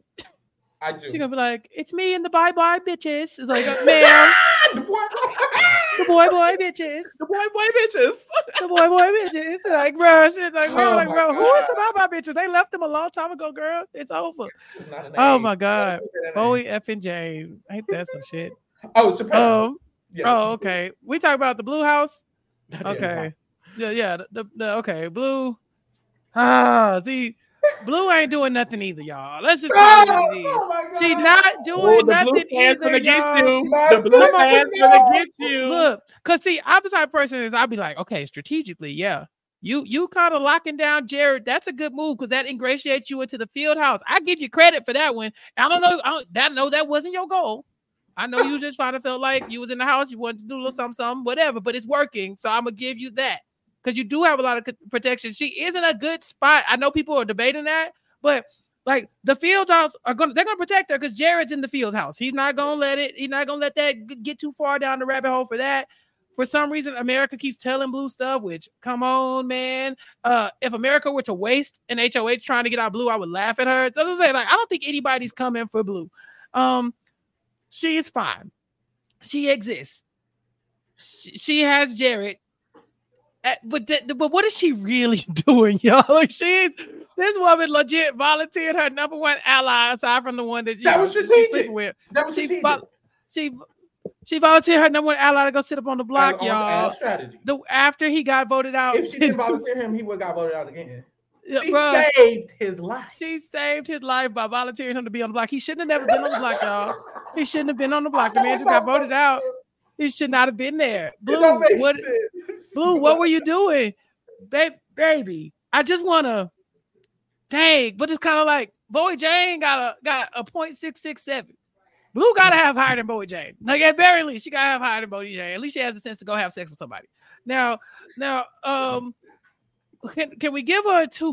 I do. She gonna be like, "It's me and the bye bye bitches." It's like, "Ma'am, The boy- boy bitches, The boy boy bitches. the boy boy bitches." Like, bro, shit, like, bro, Oh like, my bro, who is bye bye bitches? They left them a long time ago, girl. It's over. It's Oh my god, It's a. Bowie effing Jane, ain't that some shit? Oh, Chapell. Oh, Yeah. oh, okay. We talk about the Blue House. Okay. Yeah, yeah. The, the, the okay, blue. Ah, see, blue ain't doing nothing either, y'all. Let's just call it what it is. Oh. She not doing the blue nothing fans either, gonna get y'all. you. The blue sister gonna get you. Look, cause see, I'm the type of person is I'll be like, okay, strategically, yeah. You you kind of locking down Jared. That's a good move because that ingratiates you into the field house. I give you credit for that one. I don't know. I don't, that know that wasn't your goal. I know you just trying to feel like you was in the house, you wanted to do a little something, something, whatever. But it's working, so I'm gonna give you that because you do have a lot of protection. She is in a good spot. I know people are debating that, but like the Fields house are gonna they're gonna protect her because Jared's in the Fields house. He's not gonna let it. He's not gonna let that get too far down the rabbit hole for that. For some reason, America keeps telling Blue stuff. Which, come on, man. Uh, if America were to waste an HOH trying to get out Blue, I would laugh at her. So I'm saying, like, I don't think anybody's coming for Blue. Um, she is fine. She exists. She, she has Jared. Uh, but but what is she really doing, y'all? Like she's this woman legit volunteered her number one ally aside from the one that, you That know, was she- she's sleeping with. That was She strategic. vol- she She volunteered her number one ally to go sit up on the block, on- y'all. strategy. The after he got voted out, If she didn't volunteer him, he would have got voted out again. She bruh, saved his life. she saved his life by volunteering him to be on the block. He shouldn't have never been on the block, y'all. He shouldn't have been on the block. The man just got voted out. He should not have been there. Blue, what? sense. Blue, what were you doing, babe, baby? I just wanna, dang, but it's kind of like Bowie Jane got a got a point six six seven. Blue gotta have higher than Bowie Jane. Like at very least, she gotta have higher than Bowie Jane. At least she has the sense to go have sex with somebody. Now, now, um, can can we give her a two?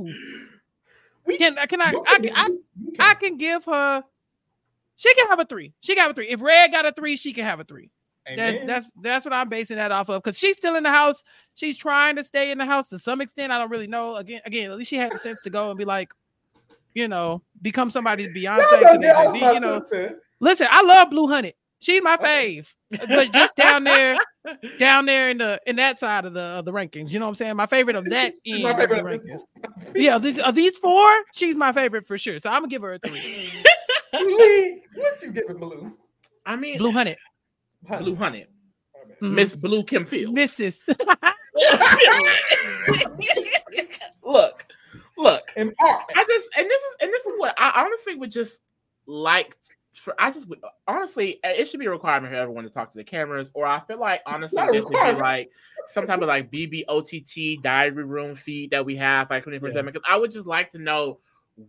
We- Can can I? I, can- I, can. I can give her. She can have a three. She can have a three. If Red got a three, she can have a three. That's Amen. that's that's what I'm basing that off of because she's still in the house. She's trying to stay in the house to some extent. I don't really know. Again, again, at least she had the sense to go and be like, you know, become somebody's Beyonce Y'all to done the get off Jay-Z, You know, sister. listen, I love Blue Honey. She's my fave, but just down there, down there in the in that side of the of the rankings. You know what I'm saying? My favorite of that She's end my of the favorite of rankings. Yeah, these are these four. She's my favorite for sure. So I'm gonna give her a three. Lee, what you giving Blue? I mean, Blue Honey, Blue Honey, Mhm. Miss Blue Kim Field. Mrs. look, look. I just and this is and this is what I honestly would just like. For, I just would honestly, uh, it should be a requirement for everyone to talk to the cameras, or I feel like honestly, this should be like some type of like BBOTT diary room feed that we have like 24 7. Because I would just like to know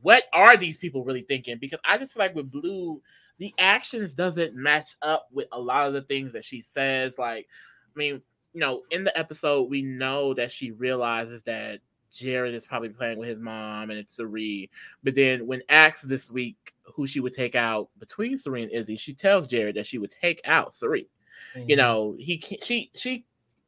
what are these people really thinking? Because I just feel like with Blue, the actions doesn't match up with a lot of the things that she says. Like, I mean, you know, in the episode, we know that she realizes that Jared is probably playing with his mom and it's Cirie. But then when asked this week who she would take out between Cirie and Izzy, she tells Jared that she would take out Cirie. Mm-hmm. You know, he she she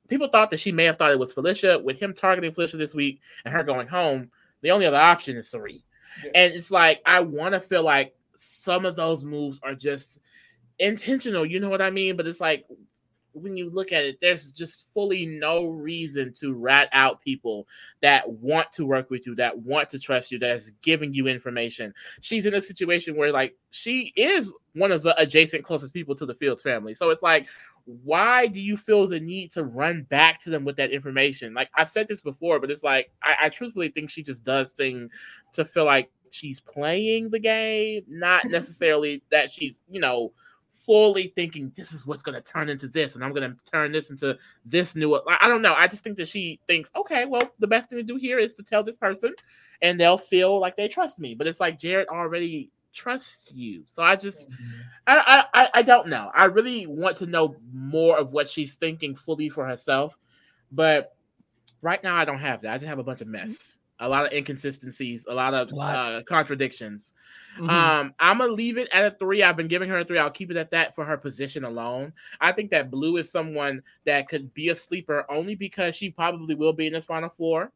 people thought that she may have thought it was Felicia. With him targeting Felicia this week and her going home, the only other option is Cirie. Yeah. And it's like I want to feel like some of those moves are just intentional. You know what I mean? But it's like when you look at it, there's just fully no reason to rat out people that want to work with you, that want to trust you, that's giving you information. She's in a situation where, like, she is one of the adjacent closest people to the Fields family. So it's like, why do you feel the need to run back to them with that information? Like, I've said this before, but it's like, I, I truthfully think she just does things to feel like she's playing the game, not necessarily that she's, you know, fully thinking this is what's going to turn into this and i'm going to turn this into this new i don't know i just think that she thinks okay well the best thing to do here is to tell this person and they'll feel like they trust me. But it's like jared already trusts you. So i just mm-hmm. I, I I- I don't know. I really want to know more of what she's thinking fully for herself but right now i don't have that. I just have a bunch of mess a lot of inconsistencies a lot of Lot. Uh, contradictions Mhm. um, I'm gonna leave it at a three. I've been giving her a three. I'll keep it at that for her position alone. I think that Blue is someone that could be a sleeper only because she probably will be in the final four.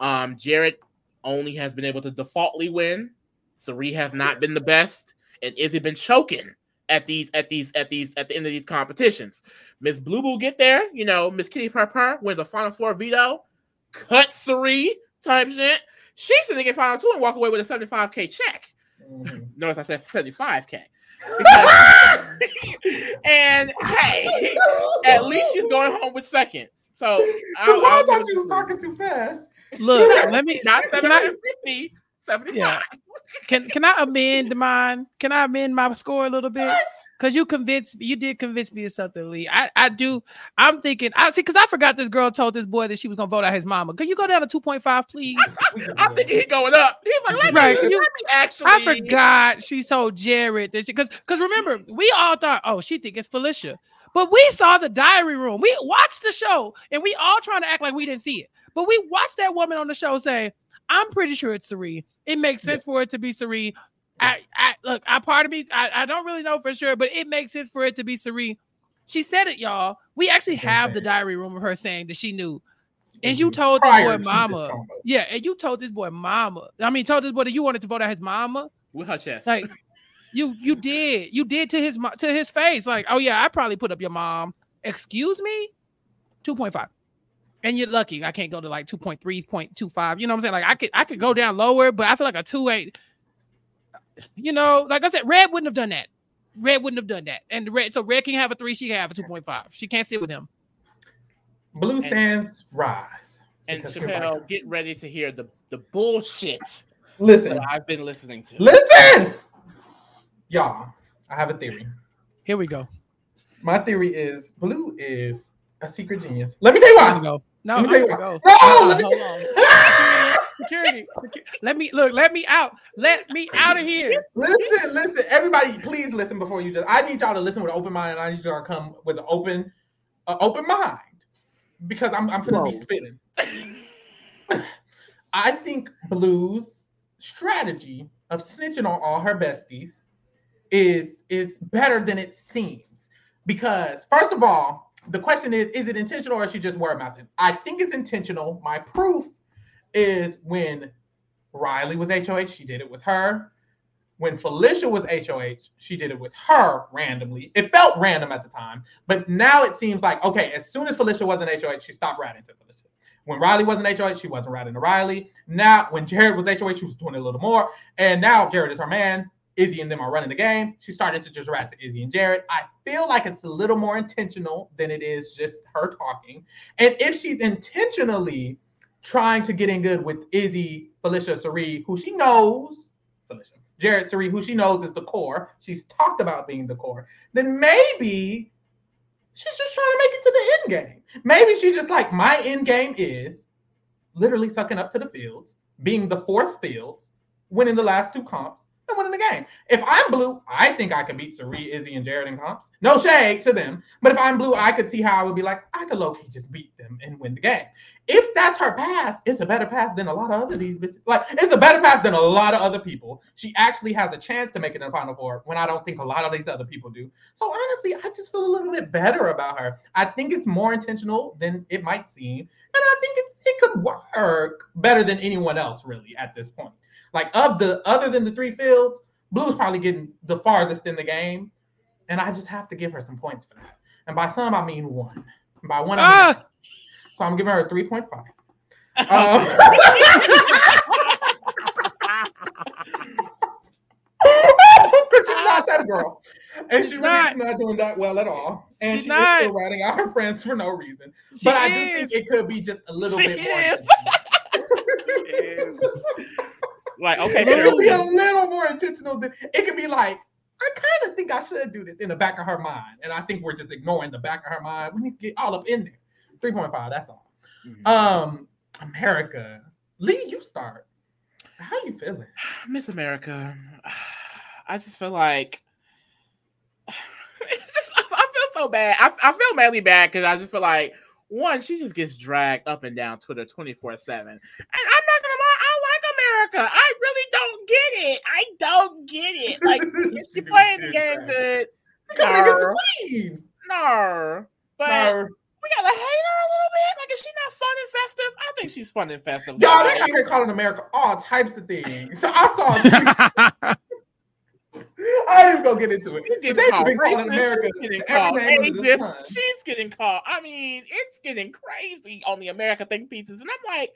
Um, Jared only has been able to defaultly win. Cirie has not been the best, and Izzy been choking at these at these at these at the end of these competitions. Miss Blue will get there. You know, Miss Kitty Purr wins the final four veto, cut Cirie type shit. She's gonna get final two and walk away with a 75k check. Mhm. Notice I said 75k. Because, and hey, at least she's going home with second. So I'll, I I'll thought it you was talking too fast. Look, let me not can I 750, 75. Yeah. can can I amend mine? Can I amend my score a little bit? Because you convinced me, you did convince me of something, Lee. I, I do. I'm thinking. I see because I forgot this girl told this boy that she was gonna vote out his mama. Can you go down to two point five, please? I'm thinking he's going up. He's like, let me, Right, let me actually. I forgot she told Jared that she because because remember we all thought oh she think it's Felicia, but we saw the diary room. We watched the show and we all trying to act like we didn't see it, but we watched that woman on the show say I'm pretty sure it's Cirie. It makes sense for it to be Cirie. I, I look, I part of me, I, I don't really know for sure, but it makes sense for it to be Cirie. She said it, y'all. We actually have the diary room of her saying that she knew. And you mm-hmm. told this boy to this mama. Yeah, and you told this boy mama. I mean, told this boy that you wanted to vote out his mama. with her chest. Like you you did. You did to his mo- to his face. Like, oh yeah, I probably put up your mom. Excuse me? 2.5. And you're lucky. I can't go to like 2.3, 0.25. You know what I'm saying? Like I could I could go down lower, but I feel like a 2 8. You know, like I said, Red wouldn't have done that. Red wouldn't have done that. And the red, so red can have a three, she can have a two point five. She can't sit with him. Blue stands rise. And because Chapell, get ready to hear the the bullshit Listen, that I've been listening to. listen, y'all. I have a theory. Here we go. My theory is Blue is a secret genius. Let me tell you Here we why. No, Let me here we go. why. No, Hold on, Security, secu- let me look. Let me out. Let me out of here. listen, listen. Everybody, please listen before you just. I need y'all to listen with an open mind, and I need y'all to come with an open, uh, open mind, because I'm I'm gonna be spitting. I think Blue's strategy of snitching on all her besties is is better than it seems. Because first of all, the question is: Is it intentional or is she just word mouthing? I think it's intentional. My proof is when Reilly was HOH, she did it with her. When Felicia was HOH, she did it with her randomly. It felt random at the time, but now it seems like okay. As soon as Felicia wasn't HOH, she stopped ratting to Felicia. When Reilly wasn't HOH, she wasn't ratting to Reilly. Now, when Jared was HOH, she was doing it a little more. And now Jared is her man. Izzy and them are running the game. She started to just rat to Izzy and Jared. I feel like it's a little more intentional than it is just her talking. And if she's intentionally trying to get in good with Izzy, Felicia, Cirie, who she knows, Felicia, Jared, Cirie, who she knows is the core. She's talked about being the core. Then maybe she's just trying to make it to the end game. Maybe she's just like, my end game is literally sucking up to the fields, being the fourth fields, winning the last two comps, winning the game. If I'm blue, I think I could beat Cirie, Izzy, and Jared in comps. No shade to them. But if I'm blue, I could see how I would be like, I could low-key just beat them and win the game. If that's her path, it's a better path than a lot of other these bitches. Like, it's a better path than a lot of other people. She actually has a chance to make it in the final four when I don't think a lot of these other people do. So honestly, I just feel a little bit better about her. I think it's more intentional than it might seem. And I think it's it could work better than anyone else, really, at this point. Like of the other than the three fields, Blue's probably getting the farthest in the game. And I just have to give her some points for that. And by some, I mean one. And by one, I mean Ah! so I'm giving her a 3.5. Um, she's not that girl. And She's she really not. is not doing that well at all. And She's she not. is still writing out her friends for no reason. She but I do think it could be just a little She bit more. like, okay, it could be a little more intentional than it could be like, I kind of think I should do this in the back of her mind. And I think we're just ignoring the back of her mind. We need to get all up in there. 3.5, that's all. Mhm. Um, America. Lee, you start. How you feeling? Miss America. I just feel like it's just I feel so bad. I, I feel mainly bad because I just feel like one, she just gets dragged up and down Twitter twenty four seven, and I'm not gonna lie, I like America. I really don't get it. I don't get it. Like is she playing the game good? Because No. But No. we gotta hate her a little bit. Like, is she not fun and festive? I think she's fun and festive. Y'all, they out here calling America all types of things. So I saw. I ain't gonna get into it. But getting called calling America she's getting called name under the ageist, she's getting called. I mean, it's getting crazy on the America think pieces, and I'm like,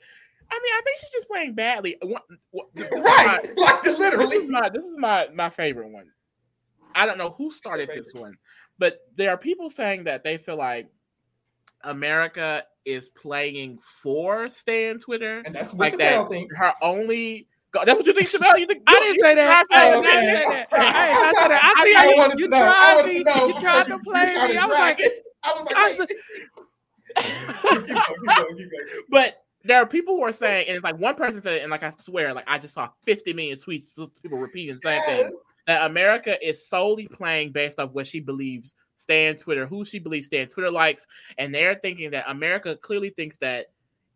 I mean, I think she's just playing badly. One- one- this is Right, like the My, this literally. is my this is my my favorite one. I don't know who started this one, but there are people saying that they feel like America is playing for Stan Twitter. And that's what Like Chapell that, thinks. her only. That's what you think, Chanel? You think I didn't say that. I did not say that. I did not say that. I see I how you, wanted you to know. I tried me. know You tried to play me. I was like. I was like. But there are people who are saying, and it's like one person said it, and like I swear, like I just saw 50 million tweets, people repeating the same thing. That America is solely playing based off what she believes Stan Twitter, who she believes Stan Twitter likes, and they're thinking that America clearly thinks that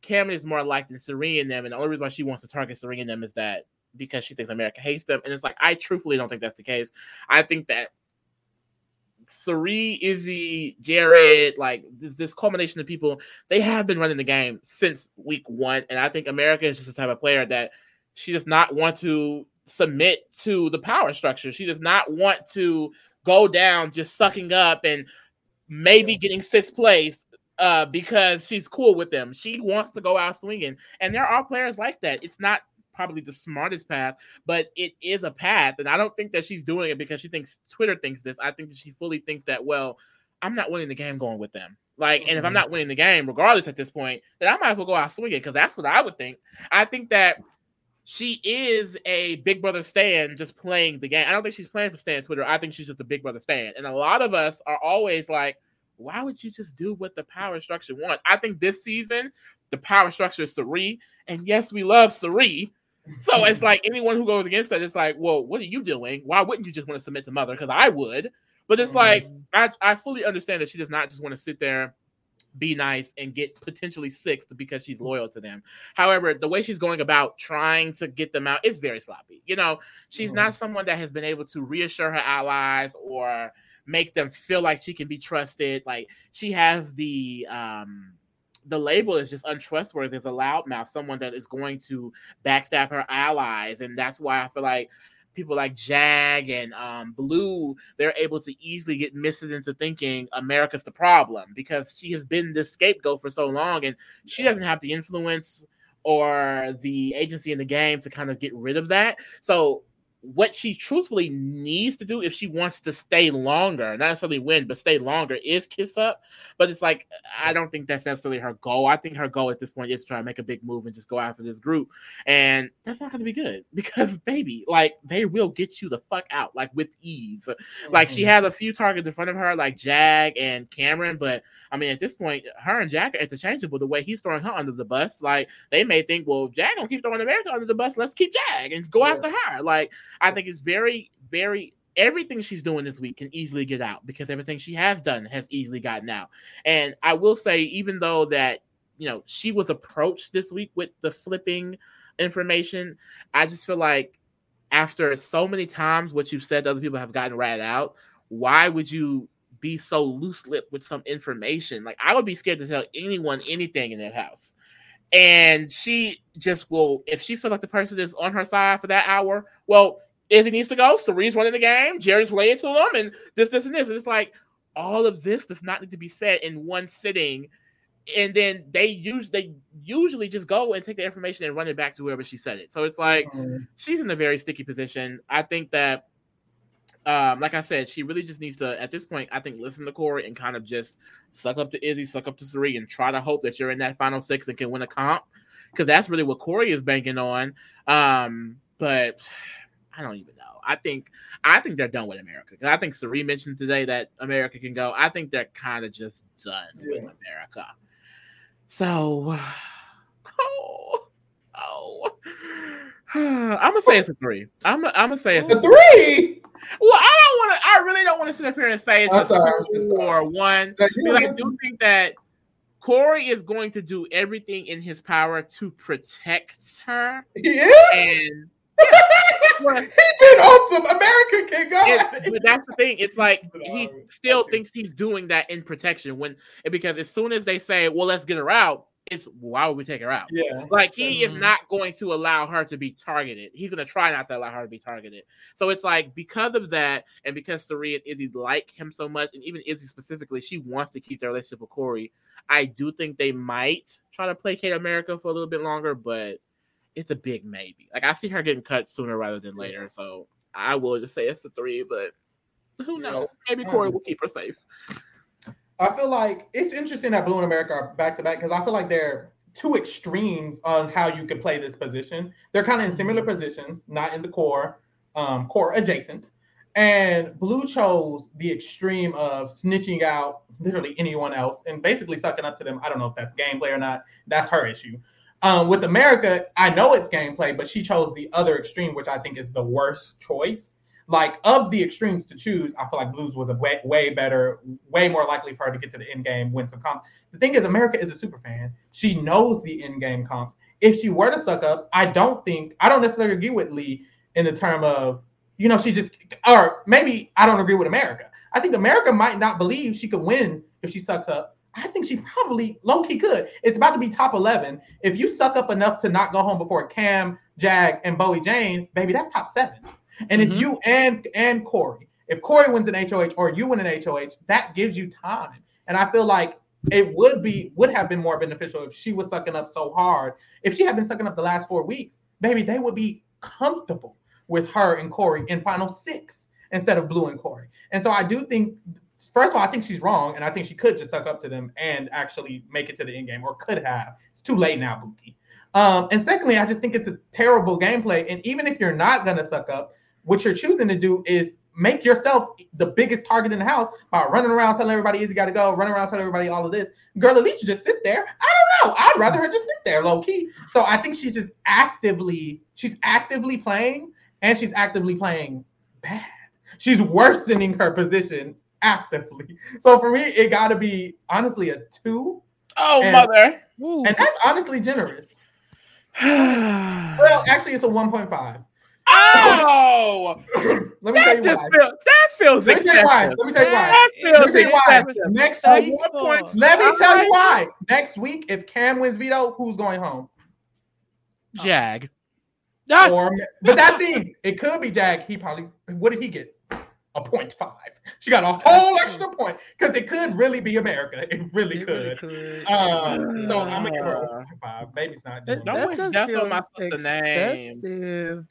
Cameron is more liked than Serene and them, and the only reason why she wants to target Serene and them is that because she thinks America hates them. And it's like I truthfully don't think that's the case. I think that Cirie, Izzy, Jared, like this, this culmination of people, they have been running the game since week one. And I think America is just the type of player that she does not want to submit to the power structure. She does not want to go down just sucking up and maybe getting sixth place uh, because she's cool with them. She wants to go out swinging. And there are players like that. It's not probably the smartest path, but it is a path. And I don't think that she's doing it because she thinks Twitter thinks this. I think that she fully thinks that, well, I'm not winning the game going with them. Like, and if I'm Mm-hmm. not winning the game, regardless at this point, then I might as well go out swinging because that's what I would think. I think that she is a Big Brother Stan just playing the game. I don't think she's playing for Stan Twitter. I think she's just a Big Brother Stan. And a lot of us are always like, why would you just do what the power structure wants? I think this season, the power structure is Cirie. And yes, we love Cirie. So it's like anyone who goes against that, it's like, well, what are you doing? Why wouldn't you just want to submit to mother? Because I would. But it's like, I, I fully understand that she does not just want to sit there, be nice, and get potentially sixth because she's loyal to them. However, the way she's going about trying to get them out is very sloppy. You know, she's not someone that has been able to reassure her allies or make them feel like she can be trusted. Like she has the um the label is just untrustworthy as a loudmouth, someone that is going to backstab her allies, and that's why I feel like people like Jag and um, Blue, they're able to easily get misled into thinking America's the problem because she has been this scapegoat for so long, and she doesn't have the influence or the agency in the game to kind of get rid of that. So what she truthfully needs to do if she wants to stay longer, not necessarily win, but stay longer, is kiss up. But it's like I don't think that's necessarily her goal. I think her goal at this point is to try to make a big move and just go after this group, and that's not going to be good because baby, like they will get you the fuck out like with ease. Like she mm-hmm. has a few targets in front of her, like Jag and Cameron, but I mean at this point, her and Jag are interchangeable. The way he's throwing her under the bus, like they may think, well, Jag don't keep throwing America under the bus. Let's keep Jag and go Yeah. after her. Like I think it's very, very everything she's doing this week can easily get out because everything she has done has easily gotten out. And I will say, even though that you know she was approached this week with the flipping information, I just feel like after so many times what you've said, other people have gotten ratted out. Why would you be so loose lipped with some information? Like I would be scared to tell anyone anything in that house. And she just will, if she feels like the person is on her side for that hour, well, if he needs to go, Cirie's running the game, Jerry's laying to him, and this, this, and this. And it's like all of this does not need to be said in one sitting. And then they use they usually just go and take the information and run it back to whoever she said it. So it's like Mhm. she's in a very sticky position. I think that, um, like I said, she really just needs to, at this point, I think, listen to Cory and kind of just suck up to Izzy, suck up to Cirie, and try to hope that you're in that final six and can win a comp. Because that's really what Cory is banking on. Um, but I don't even know. I think I think they're done with America. I think Cirie mentioned today that America can go. I think they're kind of just done with America. So, oh, oh, I'm gonna say it's a three. I'm I'm gonna say it's a The three. well, I don't want to. I really don't want to sit up here and say it's I'm a sorry, two or one because I do think that Cory is going to do everything in his power to protect her. Yeah. And he's been on some American it, but that's the thing. It's like he still thinks he's doing that in protection when because as soon as they say, "Well, let's get her out," it's why would we take her out? Yeah. Like he is Mhm. not going to allow her to be targeted. He's going to try not to allow her to be targeted. So it's like because of that, and because Cirie and Izzy like him so much, and even Izzy specifically, she wants to keep their relationship with Cory. I do think they might try to placate America for a little bit longer, but it's a big maybe. Like I see her getting cut sooner rather than later. So I will just say it's a three, but who Yeah. knows? Maybe Cory will keep her safe. I feel like it's interesting that Blue and America are back to back because I feel like they're two extremes on how you could play this position. They're kind of in similar positions, not in the core, um, core adjacent. And Blue chose the extreme of snitching out literally anyone else and basically sucking up to them. I don't know if that's gameplay or not. That's her issue. Um, with America, I know it's gameplay, but she chose the other extreme, which I think is the worst choice. Like of the extremes to choose, I feel like Blues was a way, way better, way more likely for her to get to the end game, win some comps. The thing is, America is a super fan. She knows the end game comps. If she were to suck up, I don't think I don't necessarily agree with Lee in the term of, you know, she just or maybe I don't agree with America. I think America might not believe she could win if she sucks up. I think she probably low key could. It's about to be top 11. If you suck up enough to not go home before Cam, Jag, and Bowie Jane, baby, that's top seven. And it's Mhm. you and and Cory. If Cory wins an HOH or you win an HOH, that gives you time. And I feel like it would be would have been more beneficial if she was sucking up so hard. If she had been sucking up the last four weeks, baby, they would be comfortable with her and Cory in final six instead of Blue and Cory. And so I do think, first of all, I think she's wrong, and I think she could just suck up to them and actually make it to the end game, or could have. It's too late now, Bookie. Um, and secondly, I just think it's a terrible gameplay. And even if you're not gonna suck up, what you're choosing to do is make yourself the biggest target in the house by running around telling everybody Izzy got to go, running around telling everybody all of this. Girl, at least you just sit there. I don't know. I'd rather her just sit there low key. So I think she's just actively, she's actively playing and she's actively playing bad. She's worsening her position actively. So for me, it got to be honestly a two. Oh, And- mother. Ooh. And that's honestly generous. Well, actually, it's a 1.5. oh, Let me tell that you just why. feel, that feels Let me why. excessive. Let me tell you why. That Let feels me tell you why. excessive. Next week, point, let me tell you why. Next week, if Cam wins veto, who's going home? Jag. Or, but that thing, it could be Jag. He probably. What did he get? A point five. She got a whole true. extra point because it could really be America. It really it could. really could. Um, so I'm gonna give her a Uh, 1.5. Baby's not doing That- Don't it. that wish just death on my feels sister name.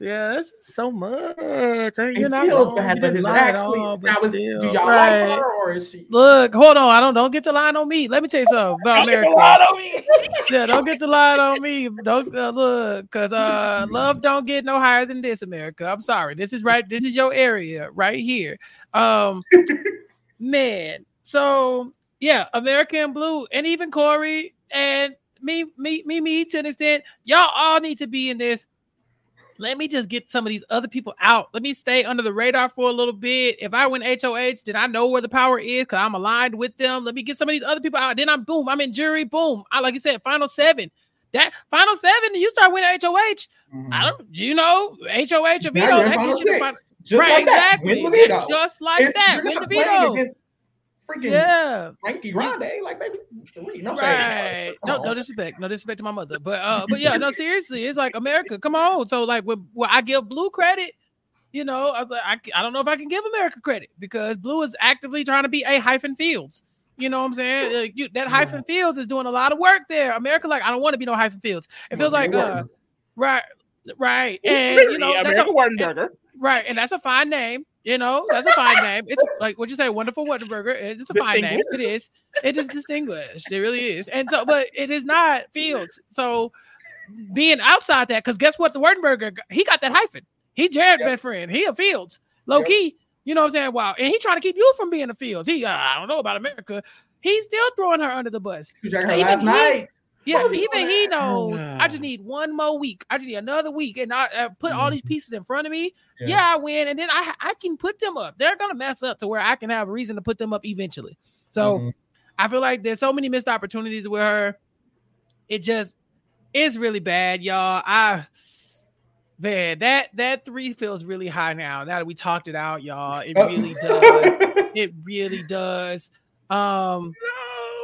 Yeah, that's just so much. You're It not feels wrong. bad, but didn't it actually? all, but now, is, still. do y'all Right. like her or is she? Look, hold on. I don't don't get the line on me. Let me tell you something about America. Yeah, don't get the line on me. Don't uh, look, because uh, love don't get no higher than this, America. I'm sorry. This is right. This is your area right here. Um, man. So yeah, American Blue, and even Cory and me, me, me, me to an extent. Y'all all need to be in this. Let me just get some of these other people out. Let me stay under the radar for a little bit. If I win HOH, then I know where the power is because I'm aligned with them. Let me get some of these other people out. Then I'm boom. I'm in jury. Boom. I like you said, final seven. That final seven, you start winning HOH. I don't, you know, HOH or in That gets you the six. final. Just Right, like that. exactly. Win veto. Just like It's- that. Win not the playing veto. against freaking Yeah. Frankie Grande, like maybe three. No. Right. No, no disrespect. No disrespect to my mother. But uh, but yeah, no, seriously, it's like America. Come on. So like when, when I give Blue credit, you know, I was like, I, I don't know if I can give America credit because Blue is actively trying to be a hyphen fields. You know what I'm saying? Like, you, that hyphen fields is doing a lot of work there. America, like, I don't want to be no hyphen fields. It feels like uh, right, right, and you know, that's a, American Wurtenberger. right, and that's a fine name. You know, that's a fine name. It's like what you say, wonderful Whataburger. It's a fine name. It is. It is distinguished. It really is. And so, but it is not Fields. So being outside that, because guess what? The Wurtenberger, he got that hyphen. He Jared Yep. best friend. He a Fields. Low Yep. key. You know what I'm saying? Wow. And he trying to keep you from being a Fields. He, uh, I don't know about America. He's still throwing her under the bus. Even last he- night. Yeah, What was he even doing he knows. I just need one more week. I just need another week, and I uh, put all these pieces in front of me. Yeah. Yeah. I win, and then I I can put them up. They're gonna mess up to where I can have a reason to put them up eventually. So Mhm. I feel like there's so many missed opportunities with her. It just it's really bad, y'all. I man, that that three feels really high now. Now that we talked it out, y'all, it Oh. really does. It really does. Um,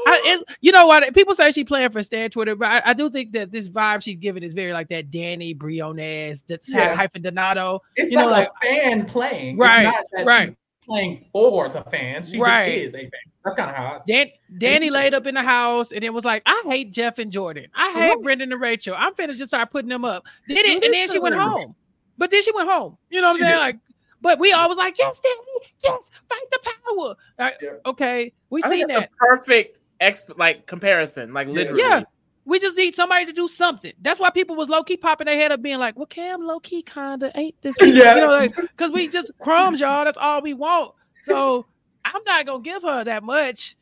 I, it, you know what? People say she playing for Stan Twitter, but I, I do think that this vibe she's giving is very like that Danny Briones, Yeah. hyphen Donato. It's You know, like, a fan playing. Right, It's not that right. she's playing for the fans. She Right. just is a fan. That's kind of how I see Dan, Danny laid up in the house and it was like, I hate Jeff and Jordan. I hate Right. Brendan and Rachel. I'm finna just start putting them up. Did it, and then she went home. But then she went home. You know what She I'm saying? did. Like, but we all was like, yes, Danny, yes, fight the power. Like, Yeah. Okay, we I seen that. perfect exp- like comparison, like Yeah. literally. Yeah. We just need somebody to do something. That's why people was low key popping their head up, being like, "Well, Cam low key kinda ain't this." Yeah. You know, like because we just crumbs, y'all. That's all we want. So I'm not gonna give her that much.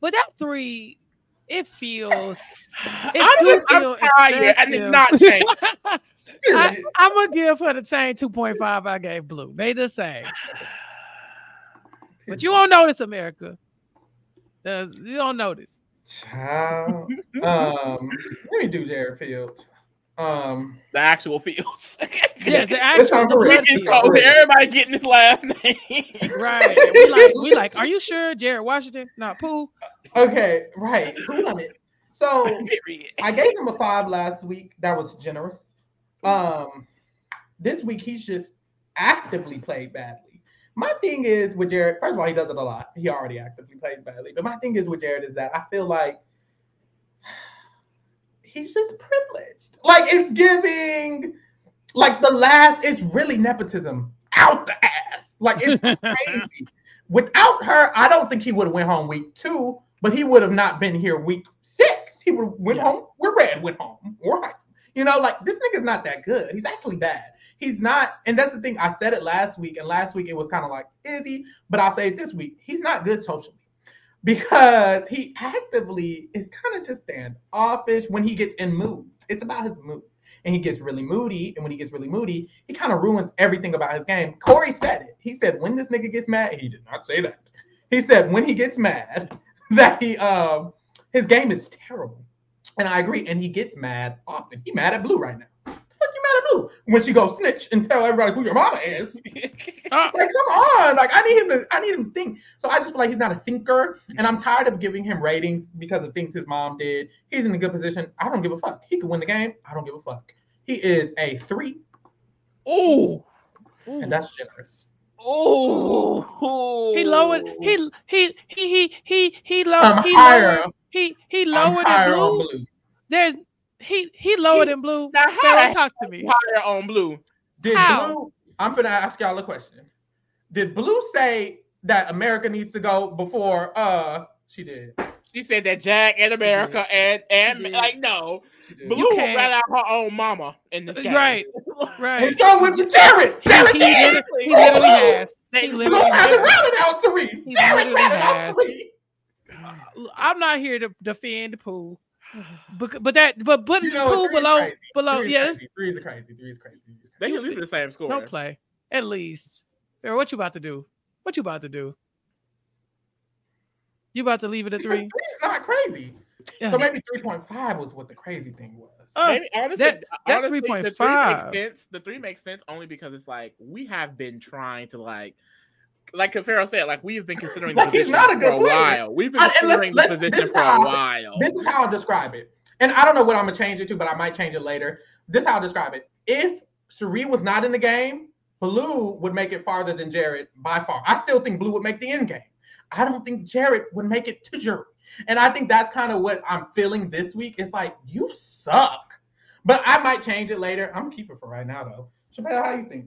But that three, it feels. It I'm, do just, I'm tired and it's not changed. I, I'm gonna give her the same 2.5 I gave Blue. They the same. But you won't notice, America. There's- You don't notice. Child. um, let me do Jared Fields. Um, the actual fields. Yes, the actual not the for real. blood field. not real. Everybody getting his last name. Right. We like, we like, are you sure Jared Washington? Not Pooh. okay, right. Who won it? So Period. I gave him a five last week. That was generous. Um, this week he's just actively played badly. My thing is with Jared. First of all, he does it a lot. He already actively plays badly. But my thing is with Jared is that I feel like he's just privileged. Like it's giving, like the last. It's really nepotism out the ass. Like it's crazy. Without her, I don't think he would have went home week two, but he would have not been here week six. He would have went Yeah. home where Red went home or Hisam. You know, like this nigga's not that good. He's actually bad. He's not, and that's the thing. I said it last week, and last week it was kind of like, is he? But I'll say it this week. He's not good socially because he actively is kind of just standoffish when he gets in moods. It's about his mood. And he gets really moody. And when he gets really moody, he kind of ruins everything about his game. Corey said it. He said, when this nigga gets mad, he did not say that. He said, when he gets mad, that he um his game is terrible. And I agree. And he gets mad often. He mad at Blue right now. The fuck you mad at Blue? When she goes snitch and tell everybody who your mama is. Uh, Like, come on. Like, I need him to I need him to think. So I just feel like he's not a thinker. And I'm tired of giving him ratings because of things his mom did. He's in a good position. I don't give a fuck. He could win the game. I don't give a fuck. He is a three, Ooh. and that's generous. Oh, he lowered. He he he he he he low. I'm he higher. lowered. He he I'm lowered higher in on blue. blue. There's he he lowered in blue. Now, Pharaoh, how- talk to me. higher on blue. Did How? Blue? I'm gonna ask y'all a question. Did Blue say that America needs to go before? Uh, she did. She said that Jag and America and and like no, Blue You would can't- rather have her own mama in this game. Right. And Right. so went to Jared. He, Jared he, did. literally, he literally has. They He Blue literally has it has. routed out three. He Jared literally routed out has. three. I'm not here to defend Pooh, but but that but putting You know, Pooh three is below crazy. below Three is yeah, this, crazy. Three is crazy. Three is crazy. They can leave it the same score. don't play at least. Pharaoh, what you about to do? What you about to do? You about to leave it at three? three is not crazy. Yeah. So maybe three point five was what the crazy thing was. Oh, Maybe honestly, that- that honestly, the 3.5. three makes sense. The three makes sense only because it's like we have been trying to like, like Pharaoh said, like we have been considering the Like, he's position a for a player. while. We've been I- and let's- considering the position for a how- while. This is how I'll describe it. And I don't know what I'm gonna change it to, but I might change it later. This is how I'll describe it. If Cirie was not in the game, Blue would make it farther than Jared by far. I still think Blue would make the end game. I don't think Jared would make it to jury. And I think that's kind of what I'm feeling this week. It's like, you suck. But I might change it later. I'm gonna keep it for right now though. Chapell, how do you think?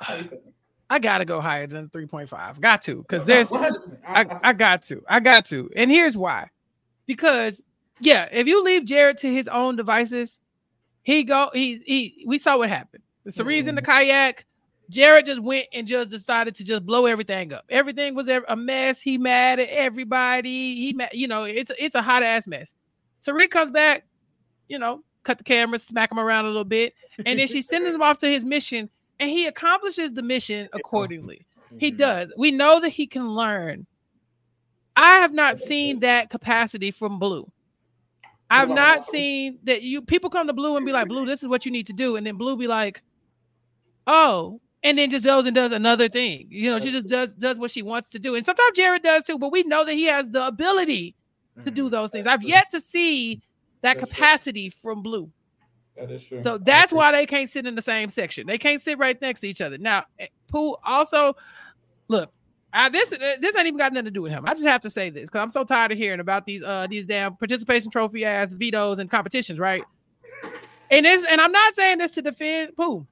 How you feeling? I gotta go higher than three point five. Got to because there's 100%. I, I got to. I got to. And here's why. Because yeah, if you leave Jared to his own devices, he go he he we saw what happened. The Cirie's in the kayak. Jared just went and just decided to just blow everything up. Everything was a mess. He mad at everybody. He mad, you know, it's it's a hot ass mess. Cerie comes back, you know, cut the camera, smack him around a little bit, and then she's sending him off to his mission, and he accomplishes the mission accordingly. He Mhm. does. We know that he can learn. I have not seen that capacity from Blue. I've not seen that you people come to Blue and be like, Blue, this is what you need to do. And then Blue be like, Oh, and then just goes and does another thing. You know, she just does does what she wants to do. And sometimes Jared does too, but we know that he has the ability to do those things. I've yet to see that capacity from Blue. That is true. So that's why they can't sit in the same section. They can't sit right next to each other. Now, eh, Pooh also look. I, this this ain't even got nothing to do with him. I just have to say this because I'm so tired of hearing about these uh these damn participation trophy ass vetoes and competitions, right? And this and I'm not saying this to defend Pooh.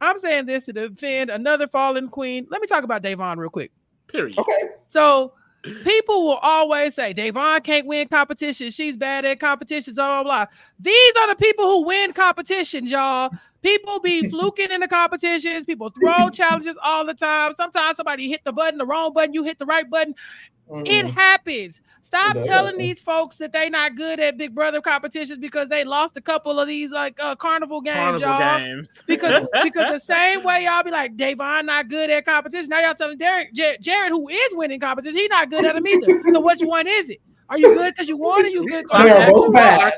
I'm saying this to defend another fallen queen. Let me talk about Da'Vonne real quick. Period. Okay. So people will always say Da'Vonne can't win competitions. She's bad at competitions, blah, blah, blah. These are the people who win competitions, y'all. People be fluking in the competitions. People throw challenges all the time. Sometimes somebody hit the button, the wrong button, you hit the right button. It happens. Stop It telling happen. these folks that they not good at Big Brother competitions because they lost a couple of these like uh, carnival games, Carnival y'all games. because because the same way y'all be like Da'Vonne not good at competition. Now y'all telling Derek Jared, Jared who is winning competition, he not good at them either. So which one is it? Are you good because you won, or you good? 'cause They you are actually both bad. won?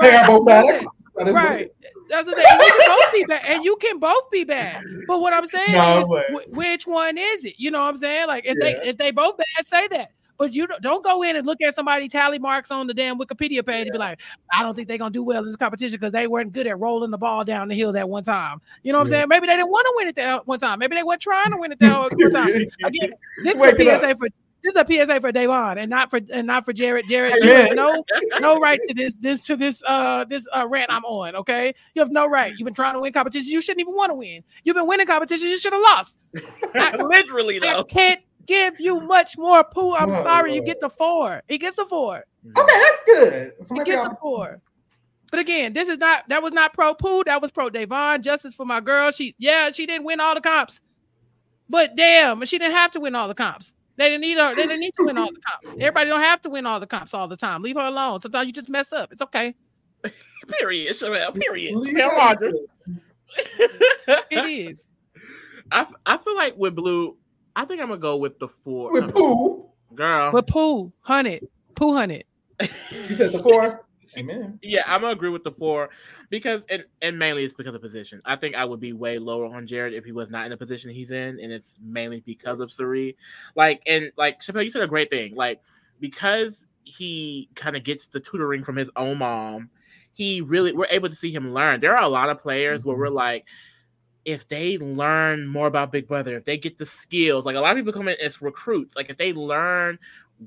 They are both bad. That's it. That is what it Right. That's what I'm saying. And you can both be bad, and you can both be bad. But what I'm saying No, is, which one is it? You know what I'm saying? Like if Yeah. they if they both bad, say that. But you don't, don't go in and look at somebody tally marks on the damn Wikipedia page and be like, I don't think they're gonna do well in this competition because they weren't good at rolling the ball down the hill that one time. You know what I'm Yeah. saying? Maybe they didn't want to win it that one time. Maybe they weren't trying to win it that one time. Again, this is a up. PSA for this is a PSA for Da'Vonne and not for and not for Jared. Jared, you have no no right to this this to this uh this uh rant I'm on. Okay, you have no right. You've been trying to win competitions. You shouldn't even want to win. You've been winning competitions. You should have lost. Literally I though. can't give you much more. poo. I'm sorry. You get the four. He gets a four. Okay, that's good. So He gets I'll- a four. But again, this is not that was not pro poo. That was pro Da'Vonne. Justice for my girl. She yeah, she didn't win all the comps. But damn, she didn't have to win all the comps. They didn't need her. They didn't need to win all the comps. Everybody don't have to win all the comps all the time. Leave her alone. Sometimes you just mess up. It's okay. Period. Sherelle, Period. Leave Sherelle Rogers. It is. I, f- I feel like with blue, I think I'm gonna go with the four. With Pooh, Girl. But Pooh, hunted. Pooh hunted. you said the four. Amen. Yeah, I'm gonna agree with the four because and, and mainly it's because of position. I think I would be way lower on Jared if he was not in the position he's in, and it's mainly because of Cirie. Like and like Chapell, you said a great thing. Like because he kind of gets the tutoring from his own mom, he really we're able to see him learn. There are a lot of players where we're mm-hmm. like, if they learn more about Big Brother, if they get the skills, like a lot of people come in as recruits, like if they learn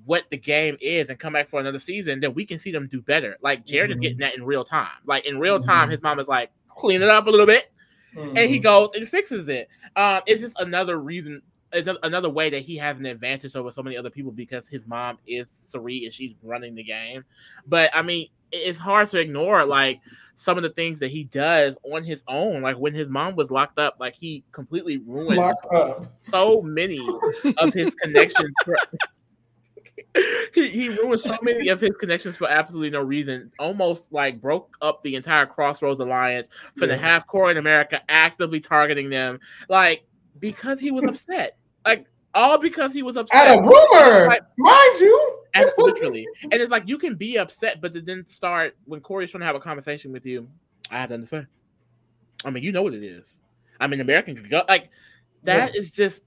what the game is and come back for another season, then we can see them do better. Like Jared is Mhm. getting that in real time. Like in real time, Mhm. his mom is like, clean it up a little bit, and he Mhm. goes and fixes it. Um, it's just another reason. It's another way that he has an advantage over so many other people because his mom is Cirie and she's running the game. But I mean, it's hard to ignore like some of the things that he does on his own. Like when his mom was locked up, like he completely ruined so many of his connections. He, he ruined so many of his connections for absolutely no reason. Almost like broke up the entire Crossroads Alliance for the half core in America, actively targeting them, like because he was upset. Like all because he was upset. At a rumor, Like- mind you. And literally. And it's like you can be upset, but then start when Cory's trying to have a conversation with you, I have to understand. I mean, you know what it is. I mean, American could go like that is just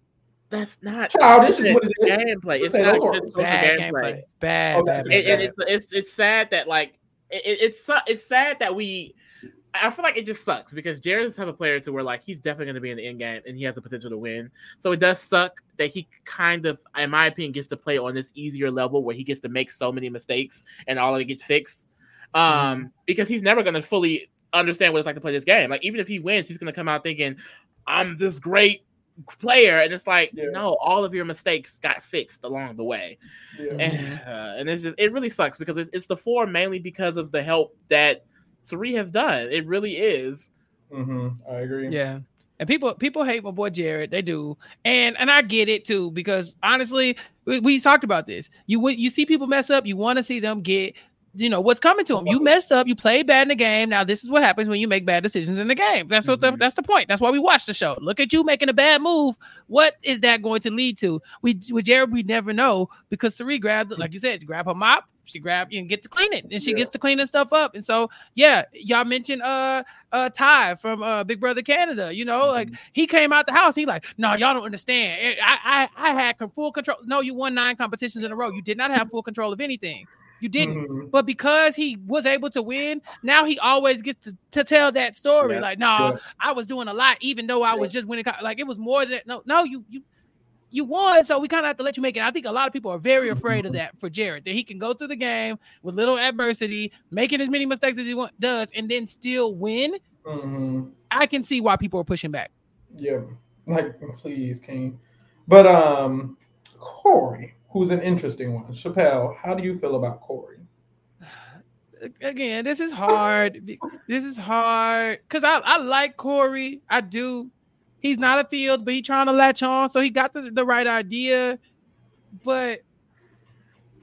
that's not Childish is good what it is. gameplay. It's Say not those good words. Bad gameplay. gameplay. Bad, Oh, bad, bad, And, and bad. it's, it's it's sad that like it, it- it's it's sad that we. I feel like it just sucks because Jared's the type of player to where like he's definitely going to be in the end game and he has the potential to win. So it does suck that he kind of, in my opinion, gets to play on this easier level where he gets to make so many mistakes and all of it gets fixed. Um, Mm-hmm. because he's never going to fully understand what it's like to play this game. Like even if he wins, he's going to come out thinking, "I'm this great player," and it's like, Yeah. no, all of your mistakes got fixed along the way Yeah. and, uh, and it's just it really sucks because it's, it's the four mainly because of the help that Cirie has done. It really is. hmm I agree. Yeah. And people people hate my boy Jared. They do. And and I get it too because honestly, we, we talked about this. You w- you see people mess up, you want to see them get you know what's coming to them. You messed up, you played bad in the game. Now this is what happens when you make bad decisions in the game. That's what the, Mhm. that's the point. That's why we watch the show. Look at you making a bad move. What is that going to lead to? We with Jared, we never know because Cirie grabbed, like you said, grab her mop. She grabbed and get to clean it, and she Yeah. gets to cleaning stuff up. And so, yeah, y'all mentioned uh uh Ty from uh Big Brother Canada. You know, like he came out the house. He like, no, y'all don't understand. Eh, I I I had full control. No, you won nine competitions in a row. You did not have full control of anything. You didn't. Mhm. But because he was able to win, now he always gets to, to tell that story. Yeah. Like, no, Yeah. I was doing a lot, even though I was just winning. Like it was more than no, no, you you you won. So we kind of have to let you make it. I think a lot of people are very afraid of that for Jared, that he can go through the game with little adversity, making as many mistakes as he want, does, and then still win. Mhm. I can see why people are pushing back. Yeah. Like, please, King. But um, Cory, who's an interesting one. Chapell, how do you feel about Cory? again, this is hard. This is hard because I, I like Cory. I do. He's not a Fields, but he's trying to latch on, so he got the, the right idea. But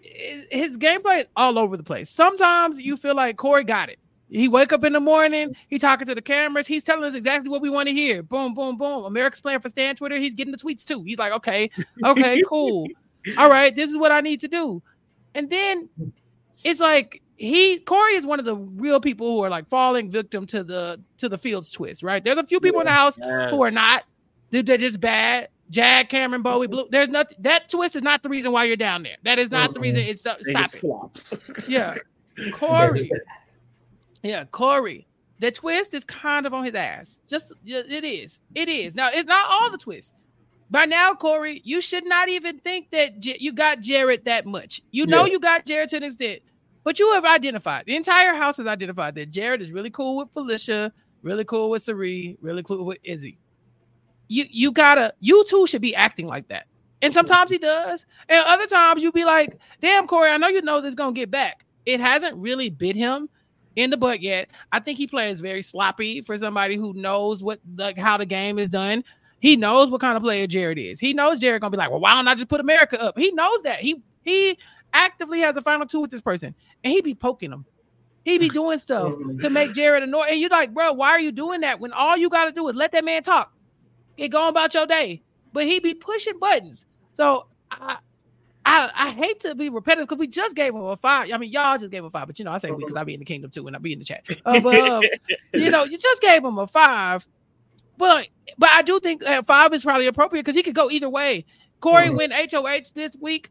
his gameplay is all over the place. Sometimes you feel like Cory got it. He wake up in the morning, he talking to the cameras, he's telling us exactly what we want to hear. Boom, boom, boom. America's playing for Stan Twitter. He's getting the tweets too. He's like, okay, okay, cool. All right, this is what I need to do. And then it's like he Cory is one of the real people who are like falling victim to the to the Fields twist, right? There's a few people in the house who are not. They're, they're just bad. Jag, Cameron, Bowie, Blue. There's nothing. That twist is not the reason why you're down there. That is not the reason. It's stop stop it. flops. Yeah, Cory. Yeah, Cory. The twist is kind of on his ass. Just it is. It is. Now it's not all the twists, by now, Cory, you should not even think that J- you got Jared that much. You know Yeah. you got Jared to an extent, but you have identified the entire house has identified that Jared is really cool with Felicia, really cool with Cirie, really cool with Izzy. You you gotta you two should be acting like that. And sometimes he does, and other times you be like, "Damn, Cory, I know you know this gonna get back." It hasn't really bit him in the butt yet. I think he plays very sloppy for somebody who knows what like how the game is done. He knows what kind of player Jared is. He knows Jared gonna be like, well, why don't I just put America up? He knows that. He he actively has a final two with this person, and he be poking him. He be doing stuff to make Jared annoyed. And you're like, bro, why are you doing that when all you got to do is let that man talk? Get going about your day. But he be pushing buttons. So I I, I hate to be repetitive because we just gave him a five. I mean, y'all just gave him a five, but you know, I say because I be in the kingdom too, and I be in the chat. Uh, but um, you know, you just gave him a five, but but I do think that five is probably appropriate because he could go either way. Cory Mhm. win HOH this week.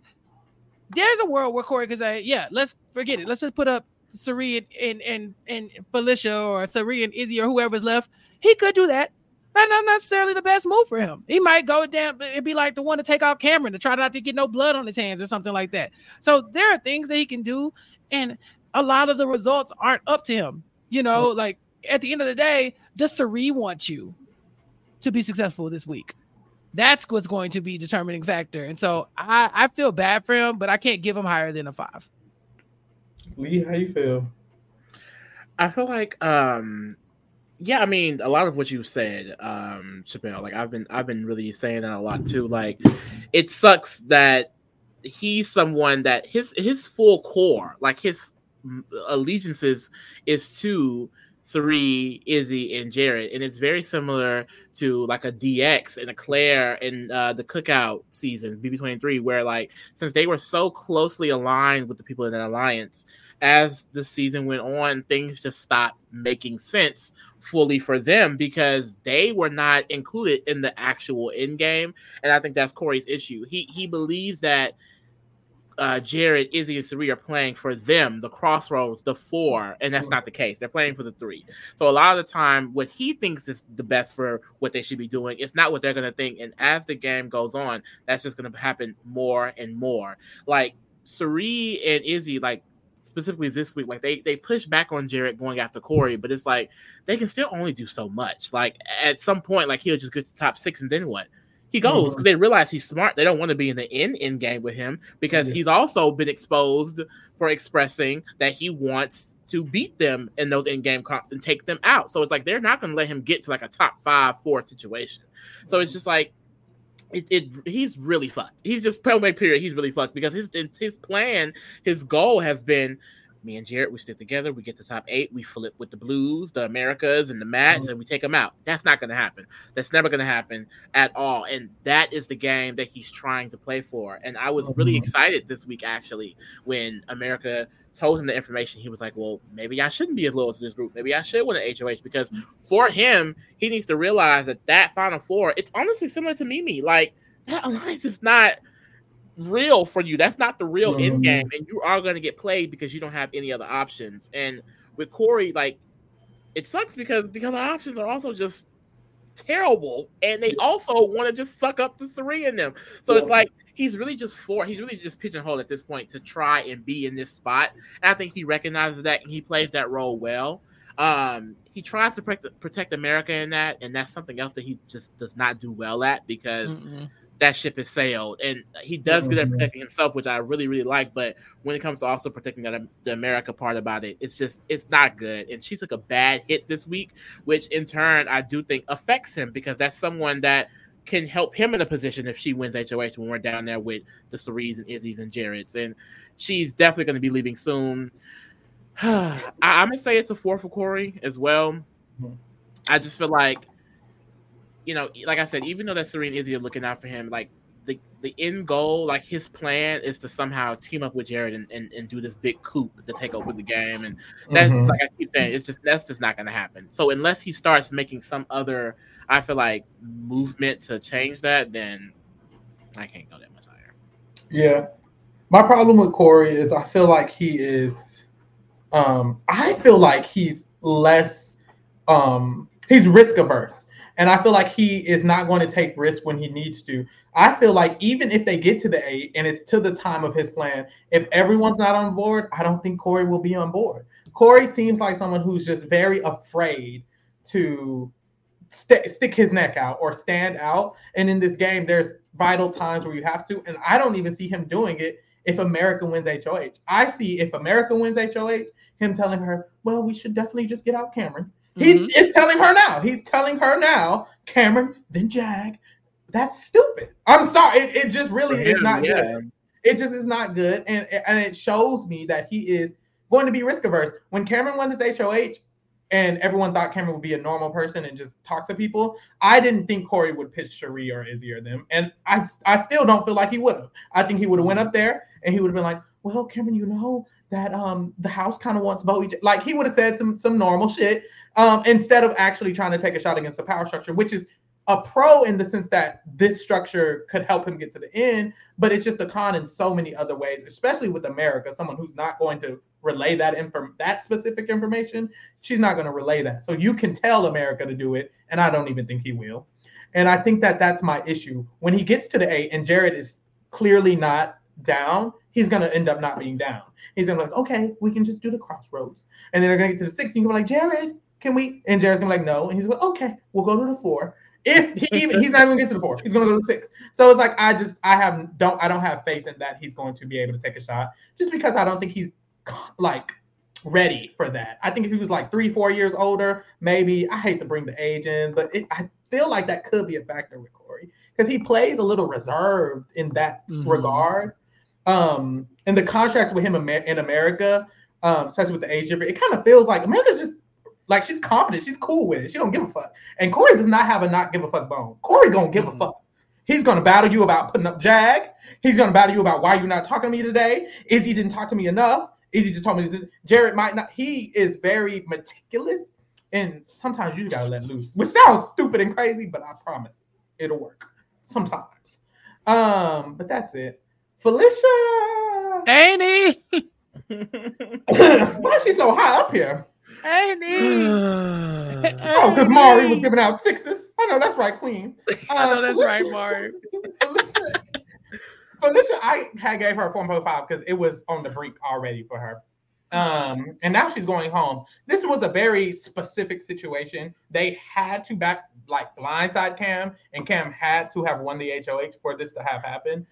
There's a world where Cory could say, "Yeah, let's forget it. Let's just put up Cirie and and and, and Felicia or Cirie and Izzy or whoever's left." He could do that. That's not necessarily the best move for him. He might go down and be like the one to take out Cameron to try not to get no blood on his hands or something like that. So there are things that he can do, and a lot of the results aren't up to him. You know, like at the end of the day, does Cirie want you to be successful this week? That's what's going to be determining factor. And so I, I feel bad for him, but I can't give him higher than a five. Lee, how you feel? I feel like um yeah, I mean a lot of what you said, um, Chapell, like I've been I've been really saying that a lot too. Like it sucks that he's someone that his his full core, like his allegiances is to Cirie, Izzy, and Jared, and it's very similar to like a DX and a Claire in uh, the Cookout season, BB twenty three, where like since they were so closely aligned with the people in that alliance, as the season went on, things just stopped making sense fully for them because they were not included in the actual end game, and I think that's Cory's issue. He he believes that uh, Jared, Izzy, and Cirie are playing for them, the crossroads, the four, and that's not the case. They're playing for the three. So a lot of the time, what he thinks is the best for what they should be doing, it's not what they're going to think. And as the game goes on, that's just going to happen more and more. Like Cirie and Izzy, like specifically this week, like they they push back on Jared going after Cory, but it's like they can still only do so much. Like at some point, like he'll just get to top six, and then what? He goes mm-hmm. because they realize he's smart. They don't want to be in the end end game with him because Yeah. he's also been exposed for expressing that he wants to beat them in those end game comps and take them out. So it's like they're not going to let him get to like a top five four situation. So it's mm-hmm. just like it, it he's really fucked. He's just point period. He's really fucked because his his plan, his goal has been me and Jared, we stick together, we get to top eight, we flip with the Blues, the Americas, and the Mats, and we take them out. That's not going to happen. That's never going to happen at all. And that is the game that he's trying to play for. And I was really Mhm. excited this week, actually, when America told him the information. He was like, well, maybe I shouldn't be as low as this group. Maybe I should win an HOH because for him, he needs to realize that that Final Four, it's honestly similar to Mimi. Like, that alliance is not real for you. That's not the real Mhm. end game, and you are going to get played because you don't have any other options. And with Cory, like it sucks because the other options are also just terrible, and they also want to just suck up the three in them. So it's like he's really just for he's really just pigeonholed at this point to try and be in this spot. And I think he recognizes that and he plays that role well. Um, he tries to protect, protect America in that, and that's something else that he just does not do well at because Mm-mm. That ship has sailed, and he does good at Mhm. protecting himself, which I really really like. But when it comes to also protecting that the America part about it, it's just it's not good. And she took a bad hit this week, which in turn I do think affects him because that's someone that can help him in a position if she wins HOH when we're down there with the Cirie's and Izzy's and Jared's, and she's definitely going to be leaving soon. I, I'm gonna say it's a four for Cory as well. Mhm. I just feel like you know, like I said, even though that Serene Izzy are looking out for him, like the the end goal, like his plan is to somehow team up with Jared and, and, and do this big coup to take over the game. And that's Mhm. like I keep saying, it's just that's just not gonna happen. So unless he starts making some other, I feel like movement to change that, then I can't go that much higher. Yeah. My problem with Cory is I feel like he is um I feel like he's less um he's risk averse. And I feel like he is not going to take risk when he needs to. I feel like even if they get to the eight and it's to the time of his plan, if everyone's not on board, I don't think Cory will be on board. Cory seems like someone who's just very afraid to st- stick his neck out or stand out. And in this game, there's vital times where you have to. And I don't even see him doing it if America wins HOH. I see if America wins HOH, him telling her, well, we should definitely just get out Cameron. Mm-hmm. He is telling her now. He's telling her now, Cameron, then Jag. That's stupid. I'm sorry. It, it just really him, is not yeah. good. It just is not good. And, and it shows me that he is going to be risk averse. When Cameron won this HOH, and everyone thought Cameron would be a normal person and just talk to people. I didn't think Cory would pitch Cirie or Izzy or them, and I I still don't feel like he would have. I think he would have went up there and he would have been like, "Well, Cameron, you know that um the house kind of wants Bowie." Like he would have said some some normal shit um instead of actually trying to take a shot against the power structure, which is a pro in the sense that this structure could help him get to the end, but it's just a con in so many other ways, especially with America, someone who's not going to relay that inform that specific information. She's not going to relay that. So you can tell America to do it, and I don't even think he will. And I think that that's my issue. When he gets to the eight, and Jared is clearly not down, he's going to end up not being down. He's going to be like, okay, we can just do the crossroads. And then they're going to get to the six, and you can be like, Jared, can we? And Jared's going to be like, no. And he's like, okay, we'll go to the four. If he even he's not even get to the four, he's gonna go to the six. So it's like I just I have don't I don't have faith in that he's going to be able to take a shot just because I don't think he's like ready for that. I think if he was like three, four years older, maybe I hate to bring the age in, but it, I feel like that could be a factor with Cory because he plays a little reserved in that mm-hmm. regard. Um, and the contract with him in America, um, especially with the age difference, it kind of feels like America's just like she's confident, she's cool with it, she don't give a fuck. And Cory does not have a not give a fuck bone. Cory gonna give mm-hmm. a fuck. He's gonna battle you about putting up Jag. He's gonna battle you about why you're not talking to me today. Izzy didn't talk to me enough. Izzy just told me this. Jared might not. He is very meticulous, and sometimes you gotta let loose, which sounds stupid and crazy, but I promise it'll work sometimes. Um, but that's it. Felicia, Annie. Why is she so high up here? Annie. oh, because Mari was giving out sixes. I know that's right, Queen. Uh, I know that's Felicia, right, Mari. Felicia, Felicia, I had gave her a 4.5 because it was on the brink already for her. Um, and now she's going home. This was a very specific situation. They had to back like blindside Cam, and Cam had to have won the HOH for this to have happened.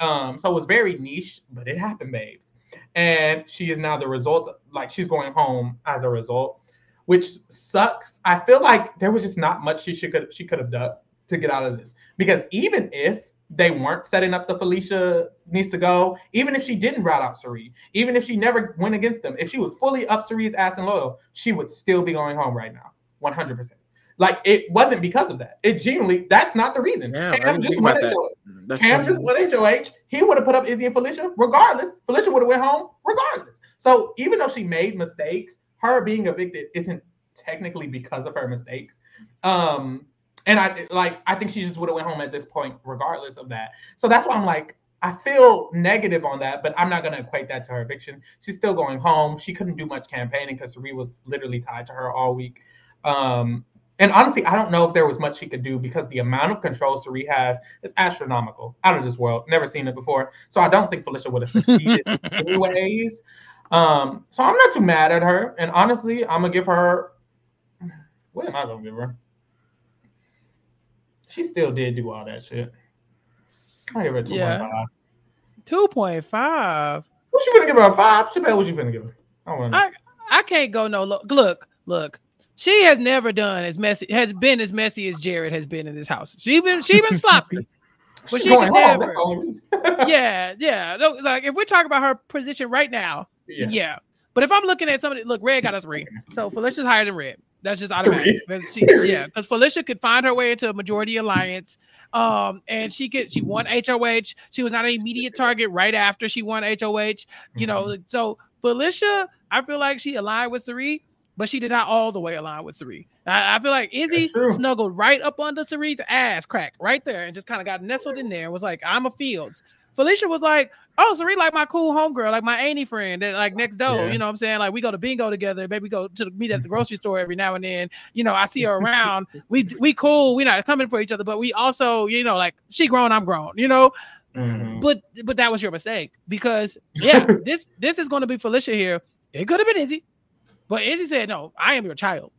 Um, so it was very niche, but it happened, babes. And she is now the result, like she's going home as a result, which sucks. I feel like there was just not much she should could she could have done to get out of this. Because even if they weren't setting up the Felicia needs to go, even if she didn't route out Cirie, even if she never went against them, if she was fully up Cirie's ass and loyal, she would still be going home right now, 100%. Like it wasn't because of that. It genuinely, that's not the reason. Yeah, Cam just went HOH. Cam just went HOH. He would have put up Izzy and Felicia regardless. Felicia would have went home regardless. So even though she made mistakes, her being evicted isn't technically because of her mistakes. Um, and I like I think she just would have went home at this point, regardless of that. So that's why I'm like, I feel negative on that, but I'm not gonna equate that to her eviction. She's still going home. She couldn't do much campaigning because Cirie was literally tied to her all week. Um, and honestly, I don't know if there was much she could do because the amount of control Cirie has is astronomical, out of this world. Never seen it before. So I don't think Felicia would have succeeded anyways. Um, so I'm not too mad at her. And honestly, I'm gonna give her what am I gonna give her? she still did do all that shit. I give her 2.5. Yeah. 2.5. What you gonna give her a five? Chapell, what you gonna give her? I, I, I can't go no look. Look, look. She has never done as messy, has been as messy as Jared has been in this house. She been she been sloppy. but she can never. yeah, yeah. Like if we're talking about her position right now, yeah. yeah. But if I'm looking at somebody, look, Red got a three, so Felicia's higher than Red. That's just automatic. She, yeah, because Felicia could find her way into a majority alliance. Um, and she could she won HOH. She was not an immediate target right after she won HOH. You know, mm-hmm. so Felicia, I feel like she aligned with Cirie, but she did not all the way align with Cirie. I, I feel like Izzy snuggled right up under Cirie's ass crack right there and just kind of got nestled in there and was like, I'm a Fields. Felicia was like, oh, Cirie like my cool homegirl, like my auntie friend that like next door. Yeah. You know what I'm saying? Like we go to bingo together, maybe go to meet at the grocery store every now and then. You know, I see her around. we we cool. We not coming for each other, but we also, you know, like she grown, I'm grown. You know, Mhm. but but that was your mistake because yeah, this this is going to be Felicia here. It could have been Izzy, but Izzy said, "No, I am your child.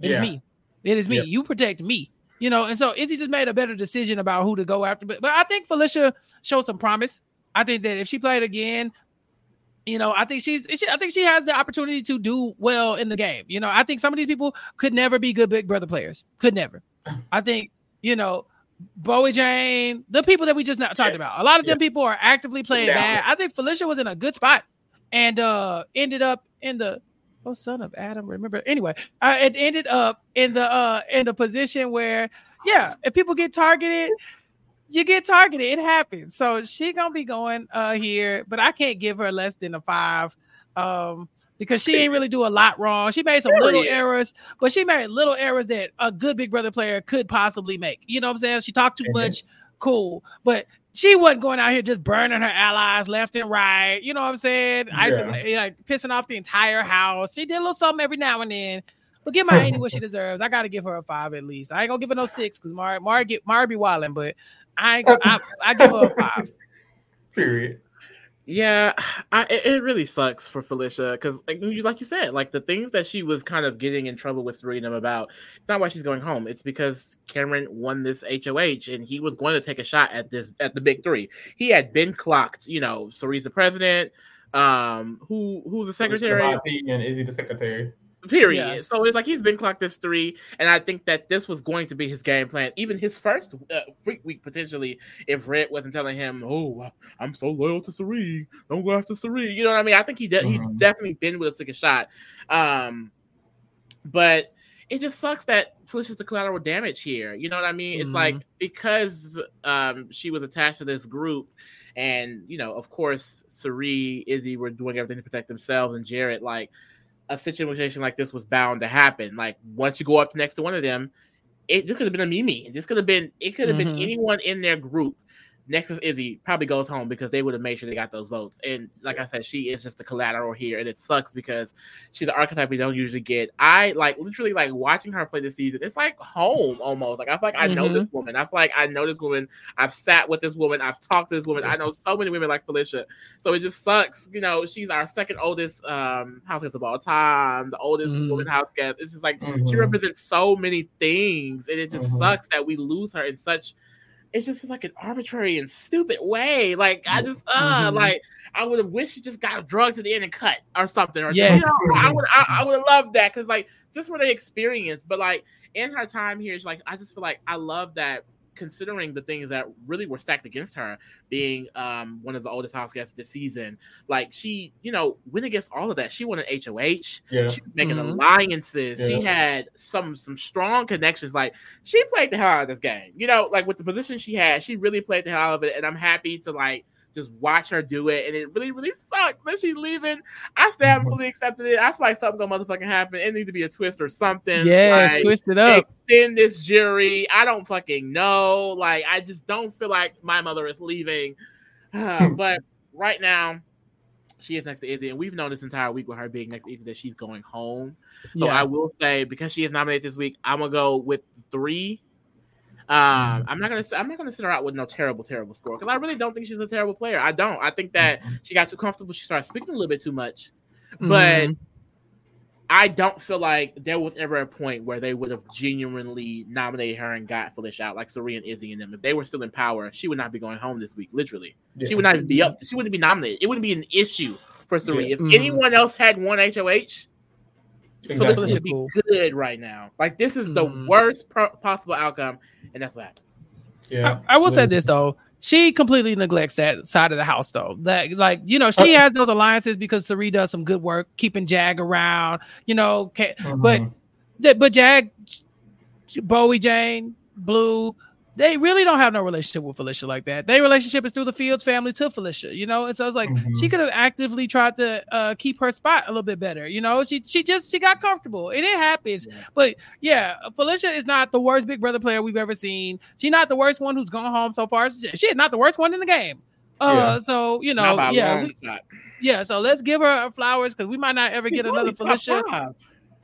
It is Yeah. me. It is me. Yeah. You protect me." You know, and so Izzy just made a better decision about who to go after. But but I think Felicia showed some promise. I think that if she played again, you know, I think she's she, I think she has the opportunity to do well in the game. You know, I think some of these people could never be good Big Brother players. Could never. I think you know. Bowie Jane, the people that we just talked Yeah. about, a lot of them people are actively playing Yeah. bad. I think Felicia was in a good spot and uh ended up in the oh son of Adam. Remember anyway, uh, it ended up in the uh in the position where yeah, if people get targeted, you get targeted. It happens. So she gonna be going uh here, but I can't give her less than a five. Um because she ain't really do a lot wrong. She made some little errors, but she made little errors that a good Big Brother player could possibly make. You know what I'm saying? She talked too Mhm. much, cool, but she wasn't going out here just burning her allies left and right. You know what I'm saying? Yeah. Isolate, eh, like pissing off the entire house. She did a little something every now and then. But give my Amy what she deserves. I gotta give her a five at least. I ain't gonna give her no six because Mari Mari get Mari be wilding, but I ain't gonna, I, I give her a five. Period. Yeah, I, it, it really sucks for Felicia because, like you, like you said, like the things that she was kind of getting in trouble with three of them about. It's not why she's going home. It's because Cameron won this HOH and he was going to take a shot at this at the big three. He had been clocked. You know, Cirie's the president. Um, who who's the secretary? Mr. IP and Izzy the secretary. Period. Yes. So it's like he's been clocked this three, and I think that this was going to be his game plan. Even his first uh, freak week potentially, if Red wasn't telling him, "Oh, I'm so loyal to Cirie, don't go after Cirie." You know what I mean? I think he de- he Mhm. definitely been with took a shot. Um, but it just sucks that Felicia's the collateral damage here. You know what I mean? It's like because um she was attached to this group, and you know, of course, Cirie, Izzy were doing everything to protect themselves, and Jared, like a situation like this was bound to happen. Like once you go up next to one of them, it this could have been a Mimi. This could have been it could have been Mhm. anyone in their group. Next is Izzy probably goes home because they would have made sure they got those votes. And like I said, she is just the collateral here, and it sucks because she's the archetype we don't usually get. I like literally like watching her play this season. It's like home almost. Like I feel like I know this woman. I feel like I know this woman. I've sat with this woman. I've talked to this woman. I know so many women like Felicia. So it just sucks. You know, she's our second oldest um house guest of all time, the oldest Mhm. woman house guest. It's just like she Mhm. represents so many things, and it just Mhm. sucks that we lose her in such. It's just like an arbitrary and stupid way. Like I just, uh, Mhm. like I would have wished she just got a drug to the end and cut or something. Or Yes. you know, I would, I, I would have loved that because like just for the experience. But like in her time here, it's like I just feel like I love that considering the things that really were stacked against her, being um one of the oldest house guests this season. Like she, you know, went against all of that. She won an HOH. Yeah. She was making Mhm. alliances. She had some some strong connections. Like she played the hell out of this game. You know, like with the position she had, she really played the hell out of it. And I'm happy to like just watch her do it. And it really, really sucks that she's leaving. I still haven't fully accepted it. I feel like something gonna motherfucking happen. It needs to be a twist or something. Yeah, Like, twist it up. extend this jury. I don't fucking know. Like, I just don't feel like my mother is leaving. Uh, but right now, she is next to Izzy, and we've known this entire week with her being next to Izzy that she's going home. So Yeah. I will say because she is nominated this week, I'm gonna go with three. Um, I'm not gonna I'm not gonna sit her out with no terrible terrible score because I really don't think she's a terrible player. I don't. I think that she got too comfortable. She started speaking a little bit too much, but Mhm. I don't feel like there was ever a point where they would have genuinely nominated her and got Felicia out, like Serena and Izzy and them. If they were still in power, she would not be going home this week, literally. Yeah. She would not even be up. She wouldn't be nominated. It wouldn't be an issue for Serena. Yeah. If Mhm. anyone else had one HOH, Felicia would be Cool. good right now. Like, this is the Mhm. worst pro- possible outcome, and that's what happened. Yeah. I, I will say this though. She completely neglects that side of the house though. That like, you know, she Uh, has those alliances because Cirie does some good work keeping Jag around, you know, ca- but Mhm. that but Jag Bowie Jane, Blue, they really don't have no relationship with Felicia like that. Their relationship is through the Fields family to Felicia, you know. And so it's like Mhm. she could have actively tried to uh, keep her spot a little bit better, you know. She she just she got comfortable, and it happens. Yeah. But yeah, Felicia is not the worst Big Brother player we've ever seen. She's not the worst one who's gone home so far. She is not the worst one in the game. Uh, Yeah. so you know, yeah, we- yeah. So let's give her flowers because we might not ever get another Felicia.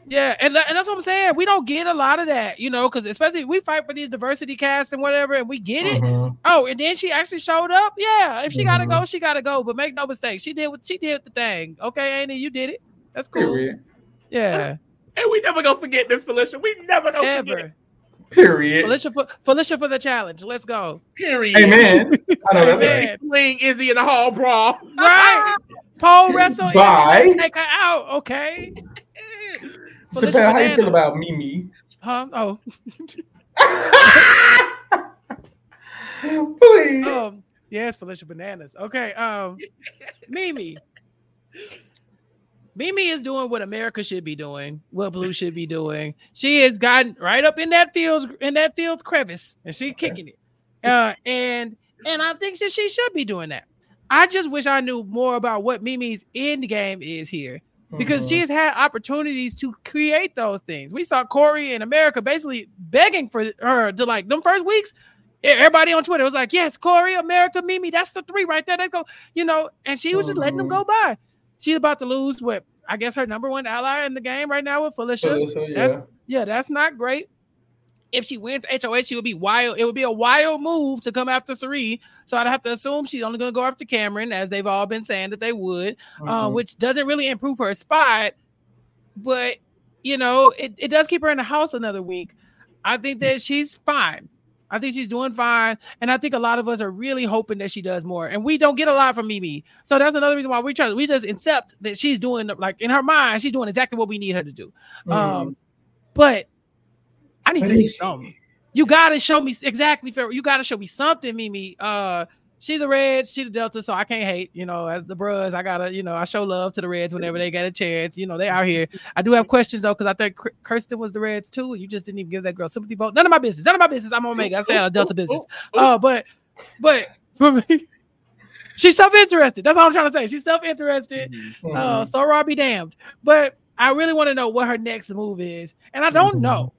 Five. Yeah, and, and that's what I'm saying. We don't get a lot of that, you know, because especially we fight for these diversity casts and whatever, and we get it. Mhm. Oh, and then she actually showed up. Yeah, if she gotta Mhm. go, she gotta go. But make no mistake, she did what she did the thing. Okay, Annie, you did it. That's cool. Period. Yeah, And we never gonna forget this, Felicia. We never gonna forget it. ever. Period. Felicia for Felicia for the challenge. Let's go. Period. Amen. I know that's Amen. right. Fling Izzy in the hall brawl. Right. Pole wrestle. Bye. Let's Take her out. Okay. Chapell, how you feel about Mimi? Huh? Oh. Please. Um. Yes, Felicia Bananas. Okay. Um. Mimi. Mimi is doing what America should be doing, what Blue should be doing. She has gotten right up in that field, in that field crevice, and she kicking it. Uh, and and I think that she should be doing that. I just wish I knew more about what Mimi's end game is here because Mhm. she's had opportunities to create those things. We saw Cory in America basically begging for her to like them first weeks. Everybody on Twitter was like, "Yes, Cory, America, Mimi, that's the three right there." They go, you know, and she was just letting them go by. She's about to lose what I guess her number one ally in the game right now with Felicia. Felicia, yeah. That's yeah, that's not great. If she wins HOH, she would be wild. It would be a wild move to come after Cirie. So I'd have to assume she's only going to go after Cameron, as they've all been saying that they would uh, Mhm. which doesn't really improve her spot, but you know, it, it does keep her in the house another week. I think that she's fine. I think she's doing fine. And I think a lot of us are really hoping that she does more. And we don't get a lot from Mimi. So that's another reason why we try we just accept that she's doing like in her mind, she's doing exactly what we need her to do. Mhm. Um, but I need to see she- something. You gotta show me exactly fair. You gotta show me something, Mimi. Uh she's the Reds, she the Delta, so I can't hate. You know, as the Bros, I gotta, you know, I show love to the Reds whenever they get a chance. You know, they out here. I do have questions though, because I think Kirsten was the Reds too, and you just didn't even give that girl sympathy vote. None of my business. None of my business. I'm Omega. I say a Delta business. Uh, but but for me, she's self-interested. That's all I'm trying to say. She's self-interested. Mhm. Uh, so I'll be damned. But I really want to know what her next move is, and I don't Mhm. know.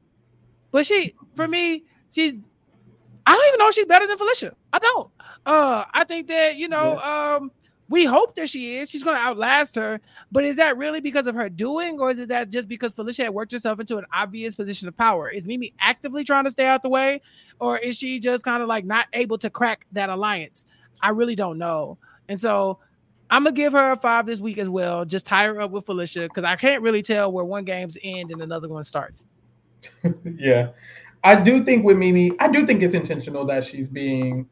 But she, for me, she's. I don't even know if she's better than Felicia. I don't. Uh, I think that you know, um, we hope that she is. She's going to outlast her. But is that really because of her doing, or is it that just because Felicia had worked herself into an obvious position of power? Is Mimi actively trying to stay out the way, or is she just kind of like not able to crack that alliance? I really don't know. And so I'm gonna give her a five this week as well. Just tie her up with Felicia because I can't really tell where one game's end and another one starts. yeah. I do think with Mimi, I do think it's intentional that she's being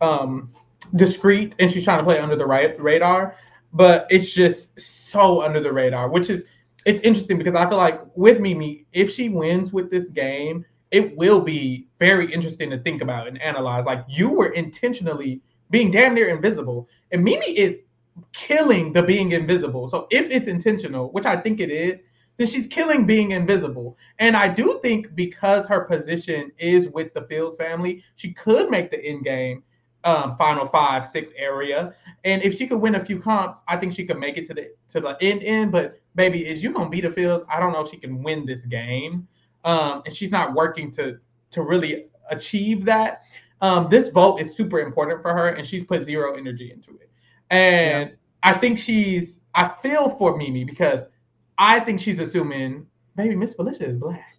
um discreet and she's trying to play under the right radar, but it's just so under the radar, which is it's interesting because I feel like with Mimi, if she wins with this game, it will be very interesting to think about and analyze. Like you were intentionally being damn near invisible, and Mimi is killing the being invisible. So if it's intentional, which I think it is, then she's killing being invisible. And I do think because her position is with the Fields family, she could make the end game um, final five, six area. And if she could win a few comps, I think she could make it to the to the end end. But baby, is you gonna beat the Fields? I don't know if she can win this game. Um, and she's not working to to really achieve that. Um, this vote is super important for her, and she's put zero energy into it. And I think she's I feel for Mimi because I think she's assuming, baby, Miss Felicia is black.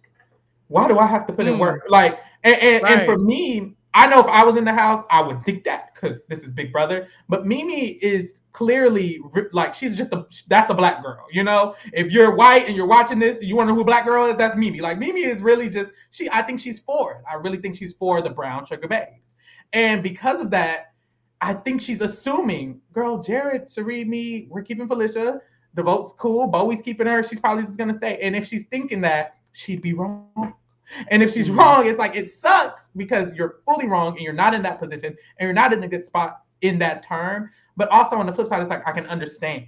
Why do I have to put in Mm. work? Like, and, and, and for me, I know if I was in the house, I would think that because this is Big Brother. But Mimi is clearly like she's just a that's a black girl. You know, if you're white and you're watching this, you want to know who a black girl is? That's Mimi. Like Mimi is really just she. I think she's for it. I really think she's for the brown sugar babes. And because of that, I think she's assuming, girl, Jared, Cirie, me, we're keeping Felicia. The vote's cool. Bowie's keeping her. She's probably just gonna stay. And if she's thinking that, she'd be wrong. And if she's wrong, it's like it sucks because you're fully wrong and you're not in that position and you're not in a good spot in that term. But also on the flip side, it's like I can understand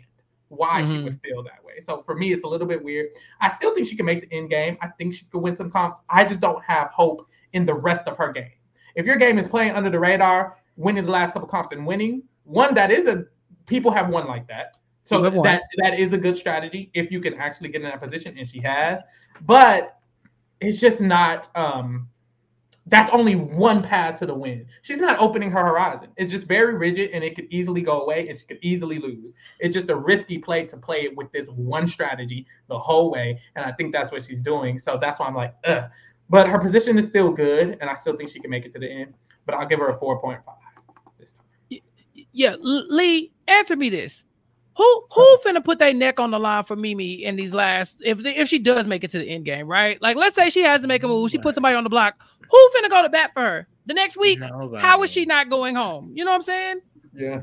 why she Mhm. would feel that way. So for me, it's a little bit weird. I still think she can make the end game. I think she could win some comps. I just don't have hope in the rest of her game. If your game is playing under the radar, winning the last couple comps and winning, one that is a people have won like that. So People have that that is a good strategy if you can actually get in that position, and she has. But it's just not. um that's only one path to the win. She's not opening her horizon. It's just very rigid and it could easily go away and she could easily lose. It's just a risky play to play it with this one strategy the whole way. And I think that's what she's doing. So that's why I'm like, ugh. But her position is still good and I still think she can make it to the end. But I'll give her a 4.5 this time. Yeah, Lee, answer me this. Who who finna put their neck on the line for Mimi in these last if if she does make it to the end game, right? Like let's say she has to make a move, she puts somebody on the block. Who finna go to bat for her the next week? Nobody. How is she not going home? You know what I'm saying? Yeah,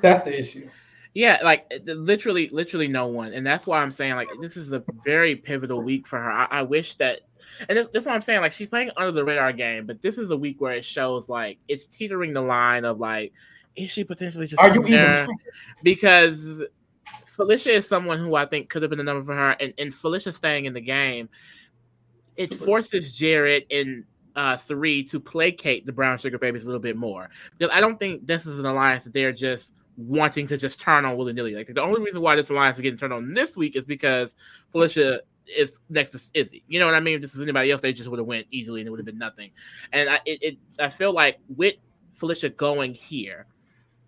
that's the issue. Yeah, like literally, literally no one, and that's why I'm saying like this is a very pivotal week for her. I, I wish that, and that's what I'm saying. Like she's playing under the radar game, but this is a week where it shows like it's teetering the line of like is she potentially just are you there? Even- because Felicia is someone who I think could have been a number for her, and, and Felicia staying in the game, it forces Jared and uh Cirie to placate the Brown Sugar Babies a little bit more. Because I don't think this is an alliance that they're just wanting to just turn on willy nilly. Like the only reason why this alliance is getting turned on this week is because Felicia is next to Izzy. You know what I mean? If this was anybody else, they just would have went easily and it would have been nothing. And I it, it I feel like with Felicia going here,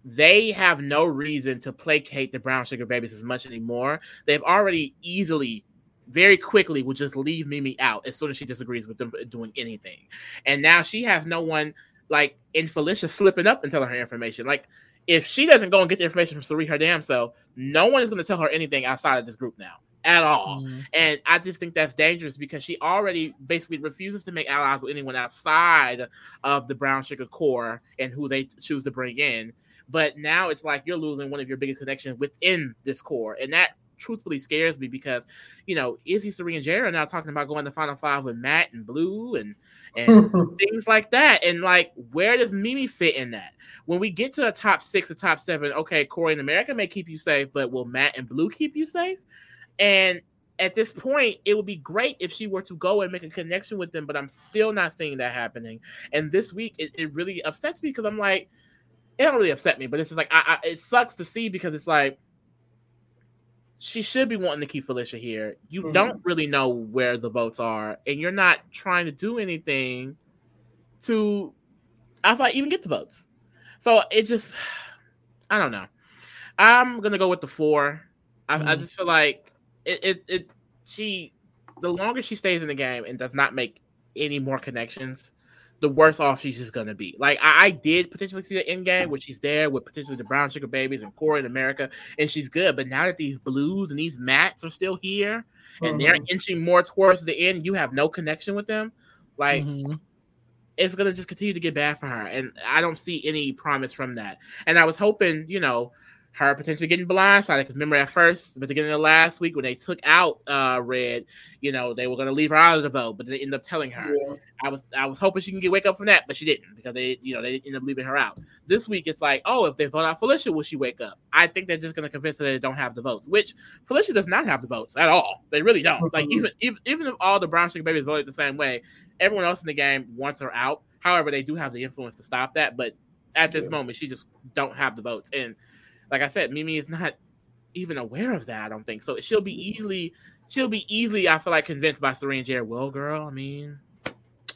they have no reason to placate the brown sugar babies as much anymore. They've already easily, very quickly, will just leave Mimi out as soon as she disagrees with them doing anything. And now she has no one like in Felicia slipping up and telling her information. Like if she doesn't go and get the information from Cirie her damn self, no one is going to tell her anything outside of this group now at all. Mm. And I just think that's dangerous because she already basically refuses to make allies with anyone outside of the brown sugar core and who they choose to bring in. But now it's like you're losing one of your biggest connections within this core. And that truthfully scares me because, you know, Izzy, Cirie, and Jared are now talking about going to Final Five with Matt and Blue and and things like that. And like, where does Mimi fit in that? When we get to the top six or top seven, okay, Cory and America may keep you safe, but will Matt and Blue keep you safe? And at this point, it would be great if she were to go and make a connection with them, but I'm still not seeing that happening. And this week, it, it really upsets me because I'm like, it don't really upset me, but it's just like I, I, it sucks to see because it's like she should be wanting to keep Felicia here. You mm-hmm. don't really know where the votes are, and you're not trying to do anything to, I thought, even get the votes. So it just, I don't know. I'm gonna go with the four. I, mm-hmm. I just feel like it, it, it, she, the longer she stays in the game and does not make any more connections, the worse off she's just gonna be. Like I, I, did potentially see the end game where she's there with potentially the brown sugar babies and Cory in America, and she's good. But now that these blues and these mats are still here and mm-hmm. they're inching more towards the end, you have no connection with them. Like mm-hmm. it's gonna just continue to get bad for her, and I don't see any promise from that. And I was hoping, you know, her potentially getting blindsided. Because remember, at first, at the beginning of last week, when they took out uh, Red, you know, they were going to leave her out of the vote, but they ended up telling her. Yeah. I was I was hoping she can get wake up from that, but she didn't because they, you know, they ended up leaving her out. This week, it's like, oh, if they vote out Felicia, will she wake up? I think they're just going to convince her that they don't have the votes, which Felicia does not have the votes at all. They really don't. Like even even even if all the brown sugar babies voted the same way, everyone else in the game wants her out. However, they do have the influence to stop that, but at this yeah. moment, she just don't have the votes and like I said, Mimi is not even aware of that. I don't think so. She'll be easily, she'll be easily. I feel like convinced by Serena Jared. Well, girl, I mean,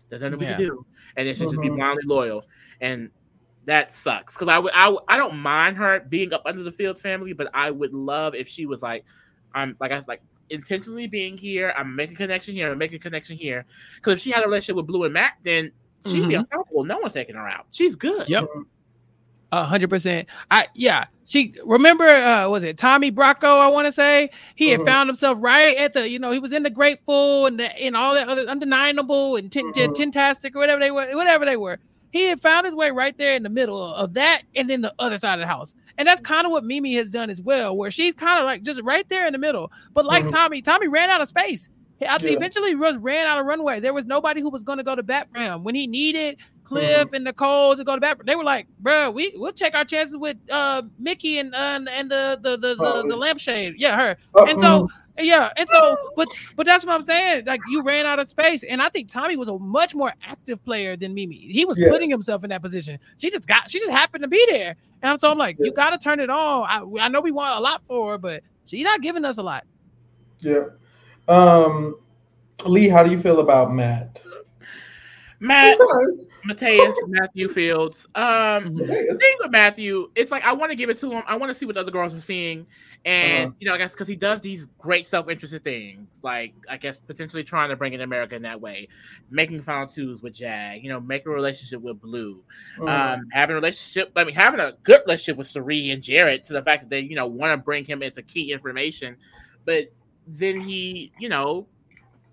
there's nothing we can do, and then she'll just be mm-hmm. blindly loyal, and that sucks. Because I would, I, I don't mind her being up under the Fields family, but I would love if she was like, I'm like I like intentionally being here. I'm making connection here. I'm making connection here. Because if she had a relationship with Blue and Mac, then she'd mm-hmm. be unstoppable. No one's taking her out. She's good. Yep hundred percent. I yeah. She remember uh was it Tommy Bracco? I want to say he had uh-huh. found himself right at the you know he was in the Grateful and the, and all that other undeniable and tin, uh-huh. Tintastic or whatever they were whatever they were. He had found his way right there in the middle of that and then the other side of the house. And that's kind of what Mimi has done as well, where she's kind of like just right there in the middle. But like uh-huh. Tommy, Tommy ran out of space. I yeah. eventually was ran out of runway. There was nobody who was going to go to bat for him when he needed Cliff mm-hmm. and Nicole to go to bat. They were like, "Bro, we we'll check our chances with uh Mickey and uh, and the the the, the, the lampshade. Yeah, her. Uh, and so yeah, and so but but that's what I'm saying. Like you ran out of space, and I think Tommy was a much more active player than Mimi. He was yeah. putting himself in that position. She just got she just happened to be there, and I'm so I'm like, yeah. you got to turn it on. I I know we want a lot for her, but she's not giving us a lot. Yeah. Um, Lee, how do you feel about Matt? Matt, Mateus, Matthew Fields. Um, the thing with Matthew, it's like I want to give it to him. I want to see what other girls are seeing, and uh-huh. you know, I guess because he does these great self-interested things, like I guess potentially trying to bring in America in that way, making final twos with Jag, you know, making a relationship with Blue, uh-huh. um, having a relationship. I mean, having a good relationship with Cirie and Jared to the fact that they, you know, want to bring him into key information, but then he, you know,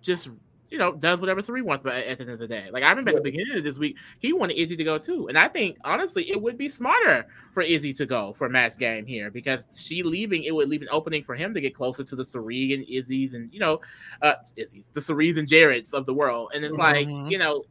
just you know, does whatever Cirie wants, but at the end of the day, like I remember yeah. at the beginning of this week, he wanted Izzy to go too, and I think honestly, it would be smarter for Izzy to go for match game here because she leaving, it would leave an opening for him to get closer to the Cirie and Izzy's and you know, uh, Izzy's, the Cirie's and Jared's of the world, and it's mm-hmm. like you know,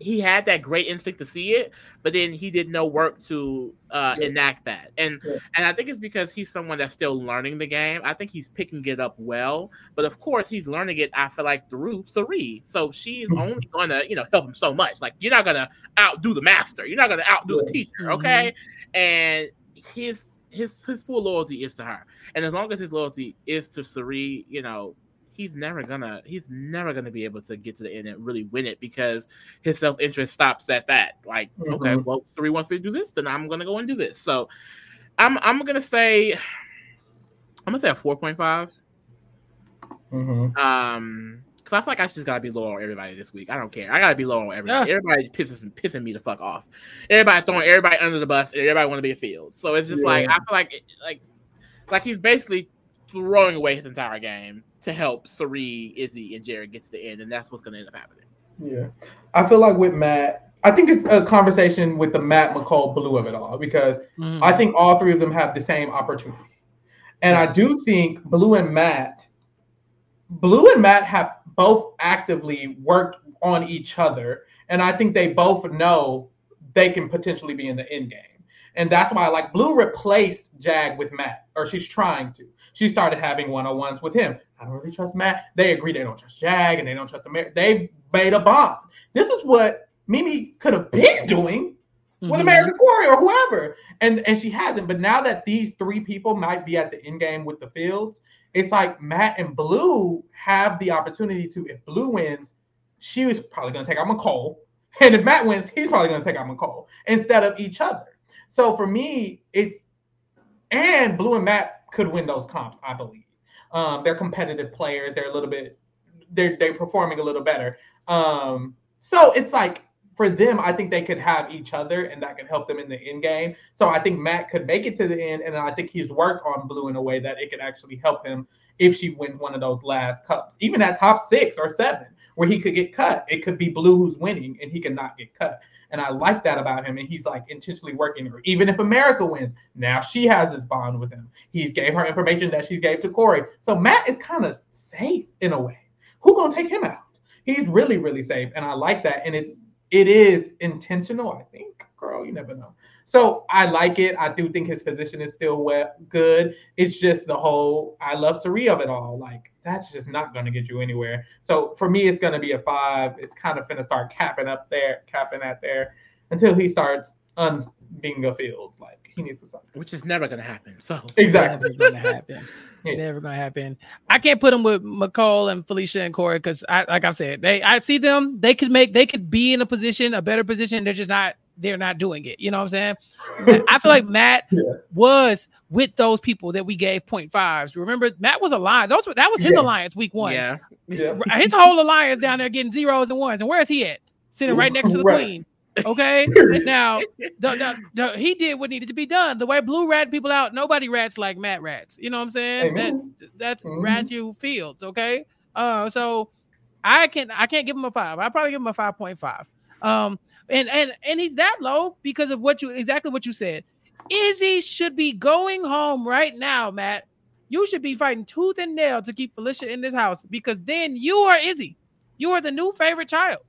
he had that great instinct to see it, but then he did no work to uh, yeah. enact that. And yeah. and I think it's because he's someone that's still learning the game. I think he's picking it up well, but of course he's learning it. I feel like through Cirie, so she's mm-hmm. only gonna you know help him so much. Like you're not gonna outdo the master. You're not gonna outdo yeah. the teacher. Okay, mm-hmm. and his his his full loyalty is to her, and as long as his loyalty is to Cirie, you know he's never gonna he's never gonna be able to get to the end and really win it because his self interest stops at that. Like, mm-hmm. okay, well, Cirie wants me to do this, then I'm gonna go and do this. So I'm I'm gonna say I'm gonna say a four point five. Mm-hmm. Um, because I feel like I just gotta be low on everybody this week. I don't care. I gotta be low on everybody. Yeah. Everybody pisses pissing me the fuck off. Everybody throwing everybody under the bus, and everybody want to be a field. So it's just yeah. like I feel like like like he's basically throwing away his entire game to help Cirie, Izzy, and Jared get to the end, and that's what's going to end up happening. Yeah, I feel like with Matt, I think it's a conversation with the Matt Meecole Blue of it all because mm-hmm. I think all three of them have the same opportunity, and I do think Blue and Matt, Blue and Matt have both actively worked on each other, and I think they both know they can potentially be in the end game. And that's why, like, Blue replaced Jag with Matt, or she's trying to. She started having one on ones with him. I don't really trust Matt. They agree they don't trust Jag and they don't trust America. They made a bond. This is what Mimi could have been doing mm-hmm. with American Cory or whoever. And and she hasn't. But now that these three people might be at the end game with the fields, it's like Matt and Blue have the opportunity to, if Blue wins, she was probably gonna take out Meecole. And if Matt wins, he's probably gonna take out Meecole instead of each other. So for me, it's and Blue and Matt could win those comps, I believe. Um, they're competitive players. They're a little bit, they're they're performing a little better. Um, so it's like for them, I think they could have each other, and that could help them in the end game. So I think Matt could make it to the end, and I think he's worked on Blue in a way that it could actually help him if she wins one of those last cups, even at top six or seven, where he could get cut. It could be Blue who's winning, and he could not get cut. And I like that about him. And he's like intentionally working her. Even if America wins, now she has this bond with him. He's gave her information that she gave to Cory. So Matt is kind of safe in a way. Who gonna take him out? He's really, really safe. And I like that. And it's it is intentional, I think. Girl, you never know. So I like it. I do think his position is still well, good. It's just the whole I love Cirie of it all. Like that's just not going to get you anywhere. So for me, it's going to be a five. It's kind of going to start capping up there, capping at there until he starts un being a fields. Like he needs to stop. Which is never going to happen. So exactly. Never going to happen. Yeah. Never gonna happen. I can't put them with Meecole and Felicia and Cory because I like I said, they I see them, they could make they could be in a position, a better position. They're just not they're not doing it. You know what I'm saying? I feel like Matt yeah. was with those people that we gave point fives. Remember, Matt was aligned. Those that was his yeah. alliance week one. Yeah. yeah. His whole alliance down there getting zeros and ones. And where's he at? Sitting right next to the right. queen. Okay. now the, the, the, he did what needed to be done. The way blue rat people out, nobody rats like Matt rats. You know what I'm saying? That, that's mm-hmm. Matthew Fields. Okay. Uh so I can't. I can't give him a five. I probably give him a five point five. Um, and and and he's that low because of what you exactly what you said. Izzy should be going home right now, Matt. You should be fighting tooth and nail to keep Felicia in this house because then you are Izzy. You are the new favorite child.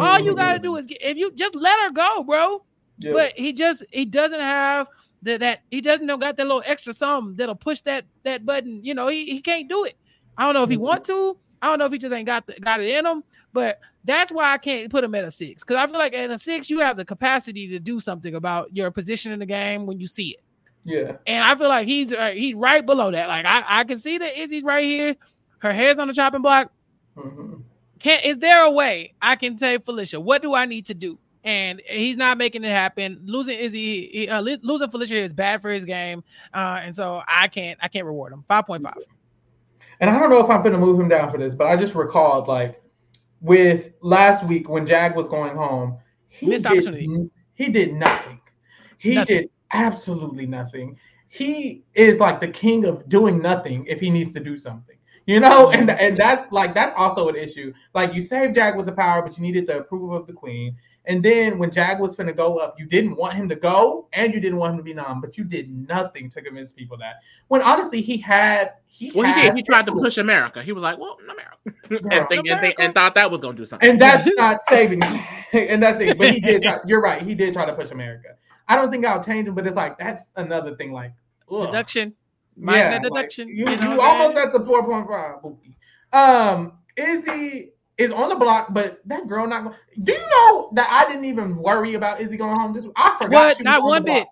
All you gotta do is get, if you just let her go, bro. Yeah. But he just he doesn't have the, that he doesn't know got that little extra sum that'll push that that button. You know he, he can't do it. I don't know if he want to. I don't know if he just ain't got the, got it in him. But that's why I can't put him at a six because I feel like at a six you have the capacity to do something about your position in the game when you see it. Yeah, and I feel like he's uh, he's right below that. Like I, I can see that Izzy's right here, her head's on the chopping block. Mm-hmm. Can is there a way I can say Felicia, what do I need to do? And he's not making it happen. Losing Izzy, he, uh, losing Felicia is bad for his game, uh, and so I can't, I can't reward him. Five point five. And I don't know if I'm going to move him down for this, but I just recalled like with last week when Jag was going home, he Missed did, opportunity. he did nothing. He Nothing. did absolutely nothing. He is like the king of doing nothing if he needs to do something. You know, and and that's like that's also an issue. Like you saved Jag with the power, but you needed the approval of the queen. And then when Jag was finna go up, you didn't want him to go, and you didn't want him to be nom, but you did nothing to convince people that. When honestly, he had he Well, he did. He tried to push America. He was like, "Well, America," Girl, and, think, and, think, and thought that was going to do something. and that's not saving and that's it but he did try, you're right he did try to push america i don't think i'll change him but it's like that's another thing like ugh. Deduction. Minor yeah like, deduction. you, you you, know what I'm almost at the 4.5 Bookie. um izzy is on the block but that girl not going do you know that i didn't even worry about izzy going home this week? i forgot What? she was Not on one the block.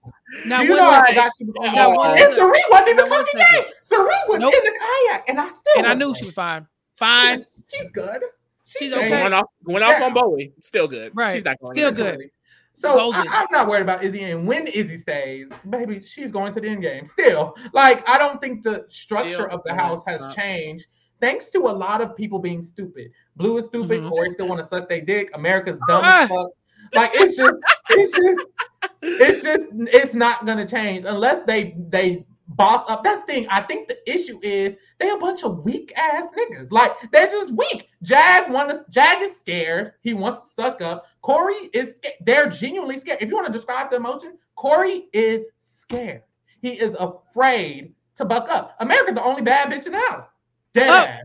Now, do you one know i second. forgot she was on the Not block and Cirie wasn't even Not one talking game Cirie was Nope. in the kayak and i still and I knew she was fine. Fine. she's good She's ain't- okay. Going off, going off Yeah. on Bowie, still good. Right. She's not going Still anywhere. good. So. I, am not worried about Izzy, and when Izzy stays, baby, she's going to the end game. Still, like I don't think the structure Still of the house has changed, thanks to a lot of people being stupid. Blue is stupid. Mhm. Cory still want to suck their dick. America's dumb Ah. as fuck. Like it's just, it's just, it's just, it's not gonna change unless they they boss up. That's the thing. I think the issue is they a bunch of weak ass niggas. Like they're just weak. Jag wants Jag is scared. He wants to suck up. Cory is scared. They're genuinely scared. If you want to describe the emotion, Cory is scared. He is afraid to buck up. America, the only bad bitch in the house. Dead Oh. ass.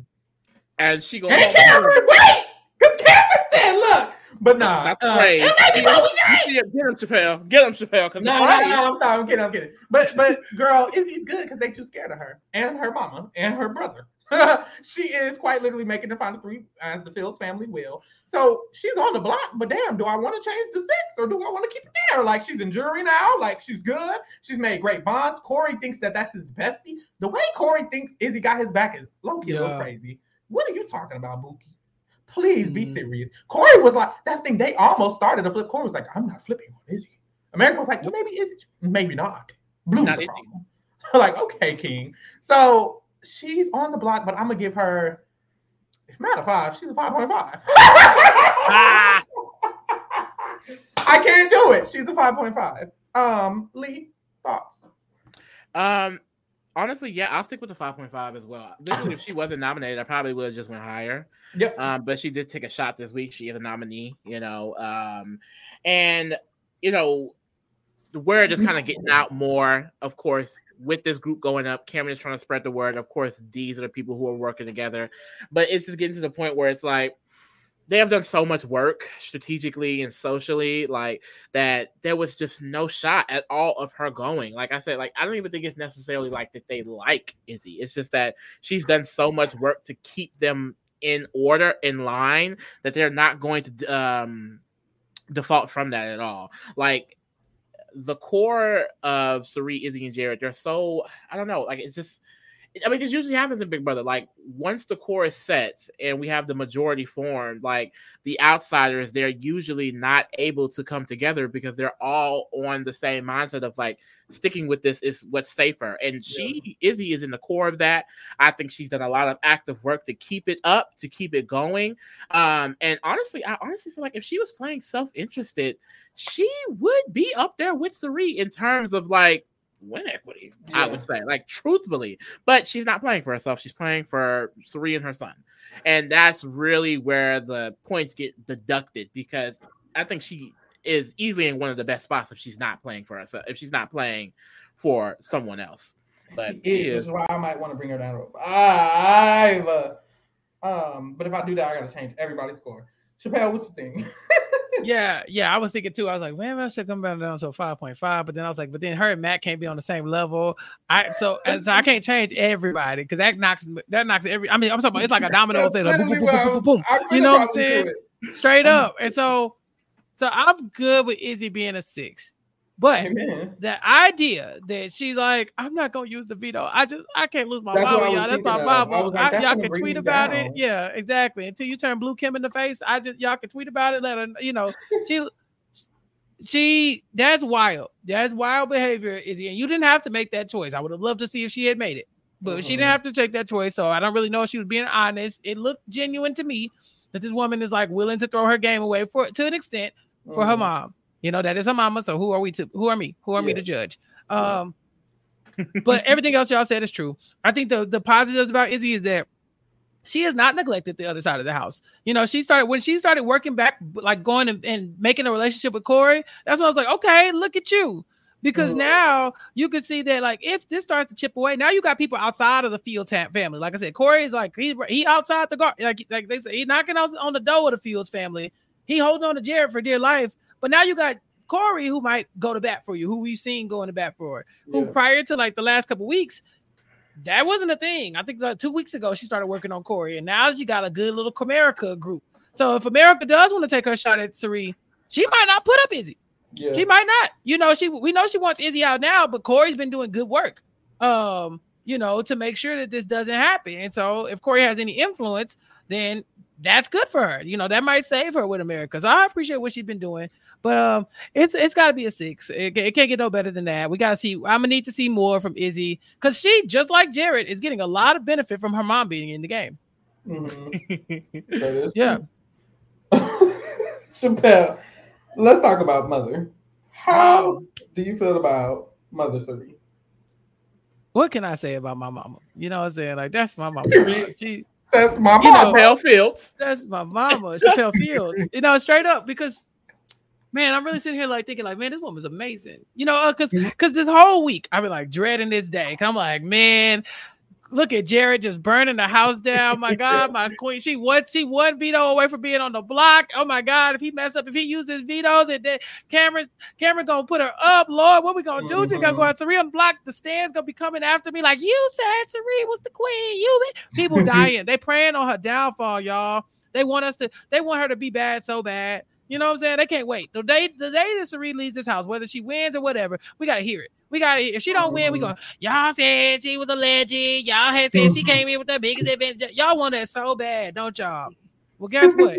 And she going And home. Cameron, wait, because Cameron said, look, but nah. Not uh, afraid. and maybe Get Kobe him, get him, Chapell. Get him, Chapell. Because No, no, no, I'm sorry, I'm kidding, I'm kidding. But but girl, Izzy's good because they too scared of her and her mama and her brother. she is quite literally making the final three as the Fields family will. So she's on the block, but damn, do I want to change the six or do I want to keep it there? Like she's in jury now, like she's good. She's made great bonds. Cory thinks that that's his bestie. The way Cory thinks Izzy got his back is low key a little crazy. What are you talking about, Buki? Please be Mm. serious. Cory was like, that's the thing. They almost started a flip. Cory was like, I'm not flipping on Izzy. America was like, well, maybe Izzy, maybe not. Blue's Not the like, okay, King. So she's on the block, but I'm gonna give her, if not a five, she's a five point five. Ah, I can't do it. She's a five point five. Um, Lee, thoughts? um, honestly, yeah, I'll stick with the 5.5 as well. Literally, if she wasn't nominated, I probably would have just went higher. Yep. Um, but she did take a shot this week. She is a nominee, you know. Um, and you know, the word is kind of getting out more, of course, with this group going up. Cameron is trying to spread the word. Of course, these are the people who are working together. But it's just getting to the point where it's like they have done so much work strategically and socially, like that there was just no shot at all of her going. Like I said, like I don't even think it's necessarily like that they like Izzy. It's just that she's done so much work to keep them in order, in line, that they're not going to um default from that at all. Like the core of Cirie, Izzy, and Jared, they're so I don't know, like it's just I mean, this usually happens in Big Brother. Like once the core is set and we have the majority formed, like the outsiders, they're usually not able to come together because they're all on the same mindset of like sticking with this is what's safer. And she, Izzy, is in the core of that. I think she's done a lot of active work to keep it up, to keep it going. Um, and honestly, I honestly feel like if she was playing self-interested, she would be up there with Cirie in terms of like win equity, I would say, like truthfully. But she's not playing for herself. She's playing for Cirie and her son. And that's really where the points get deducted because I think she is easily in one of the best spots if she's not playing for herself, if she's not playing for someone else. But she is, is. is why I might want to bring her down. to Five. Uh, um, but if I do that, I gotta change everybody's score. Chapell, what's you think? Yeah, yeah, I was thinking too. I was like, man, I should come back down to five point five. But then I was like, but then her and Matt can't be on the same level. I so and so I can't change everybody because that knocks that knocks every. I mean, I'm talking about it's like a domino effect. Like, boom, boom, boom, boom, boom, boom, You know what I'm saying? straight up. And so, so I'm good with Izzy being a six, But Amen. the idea that she's like, I'm not gonna use the veto. I just I can't lose my That's mama, y'all. That's my thinking of. I mama. like, I- y'all can tweet about it. Yeah, exactly. Until you turn blue Kim in the face, I just y'all can tweet about it. Let her, you know, she she that's wild. That's wild behavior, Izzy. And you didn't have to make that choice. I would have loved to see if she had made it, but she Mhm. didn't have to take that choice. So I don't really know if she was being honest. It looked genuine to me that this woman is like willing to throw her game away for to an extent for her Mhm. mom. You know, that is a mama. So who are we to who are me? Who are me to judge? Yeah. Um but everything else y'all said is true. I think the the positives about Izzy is that she has not neglected the other side of the house. You know, she started when she started working back, like going and, and making a relationship with Cory. That's when I was like, okay, look at you. Because Mhm. now you can see that, like, if this starts to chip away, now you got people outside of the Fields family. Like I said, Cory is like he he outside the guard, like like they say, he knocking on, on the door of the Fields family. He holding on to Jared for dear life. But now you got Cory who might go to bat for you, who we've seen going to bat for her who Yeah. prior to like the last couple weeks, that wasn't a thing. I think like two weeks ago she started working on Cory, and now she got a good little Comerica group. So if America does want to take her shot at Cirie, she might not put up Izzy. Yeah. She might not. You know, she we know she wants Izzy out now, but Cory's been doing good work. Um, you know, to make sure that this doesn't happen. And so if Cory has any influence, then that's good for her. You know, that might save her with America. So I appreciate what she's been doing. But um, it's it's got to be a six. It, it can't get no better than that. We got to see. I'm gonna need to see more from Izzy because she, just like Jared, is getting a lot of benefit from her mom being in the game. Mhm. Yeah. Chapell, let's talk about mother. How do you feel about mother Cirie? What can I say about my mama? You know what I'm saying? Like that's my mama. She That's my mama. You know, mom. Bell Fields. that's my mama, Chapell Fields. You know, straight up because man, I'm really sitting here like thinking like, man, this woman's amazing. You know, because Mhm. because this whole week I've been like dreading this day. I'm like, man. Look at Jared just burning the house down. My God, my queen. She one she one veto away from being on the block. Oh my God. If he mess up, if he uses his veto, then then Cameron, Cameron gonna put her up. Lord, what we gonna do? She gonna go out Cirie on the block. The stands gonna be coming after me. Like you said, Cirie was the queen. You been-" people dying. they praying on her downfall, y'all. They want us to, they want her to be bad so bad. You know what I'm saying? They can't wait. The day the day that Cirie leaves this house, whether she wins or whatever, we gotta hear it. We gotta if she don't win, we go, y'all said she was a legend. Y'all had said she came in with the biggest event. Y'all want that so bad, don't y'all? Well, guess what?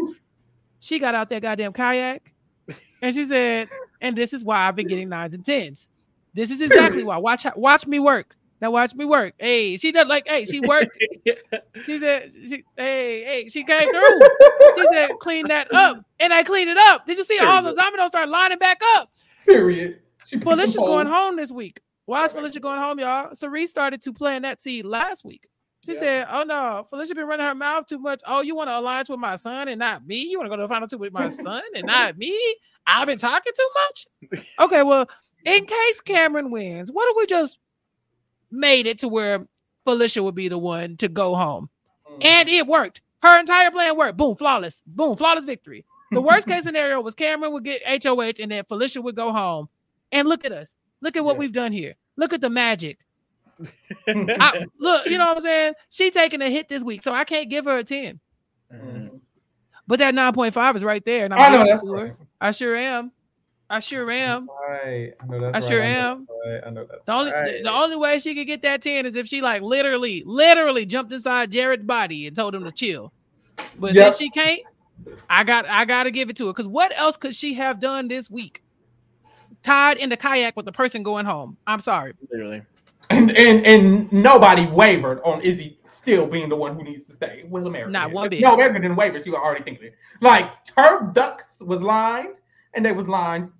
she got out that goddamn kayak and she said, and this is why I've been getting nines and tens. This is exactly why. Watch watch me work. Now watch me work. Hey, she does like, hey, she worked. She said, she, hey, hey, she came through. She said, clean that up. And I cleaned it up. Did you see all the dominoes start lining back up? Period. She Felicia's going home this week. Why is Felicia going home, y'all? Cirie started to plant that seed last week. She Yeah. said, "Oh no, Felicia been running her mouth too much. Oh, you want to alliance with my son and not me? You want to go to the final two with my son and not me? I've been talking too much. Okay, well, in case Cameron wins, what if we just made it to where Felicia would be the one to go home? Mhm. And it worked. Her entire plan worked. Boom, flawless. Boom, flawless victory. The worst case scenario was Cameron would get HOH and then Felicia would go home. And look at us. Look at what Yeah. we've done here. Look at the magic. I, look, you know what I'm saying? She taking a hit this week, so I can't give her a 10. Mhm. But that 9.5 is right there. And I'm I know that's right. I sure am. I sure am. Right. I know that's I sure know am. that's right. I know that's The only right. the only way she could get that 10 is if she like literally, literally jumped inside Jared's body and told him to chill. But Yep. since she can't, I got I gotta give it to her. Because what else could she have done this week? Tied in the kayak with the person going home. I'm sorry. Literally. and and and nobody wavered on Izzy still being the one who needs to stay. Will America? Not did. one bit. No, America didn't waver. She was already thinking it. Like her ducks was lined, and they was lying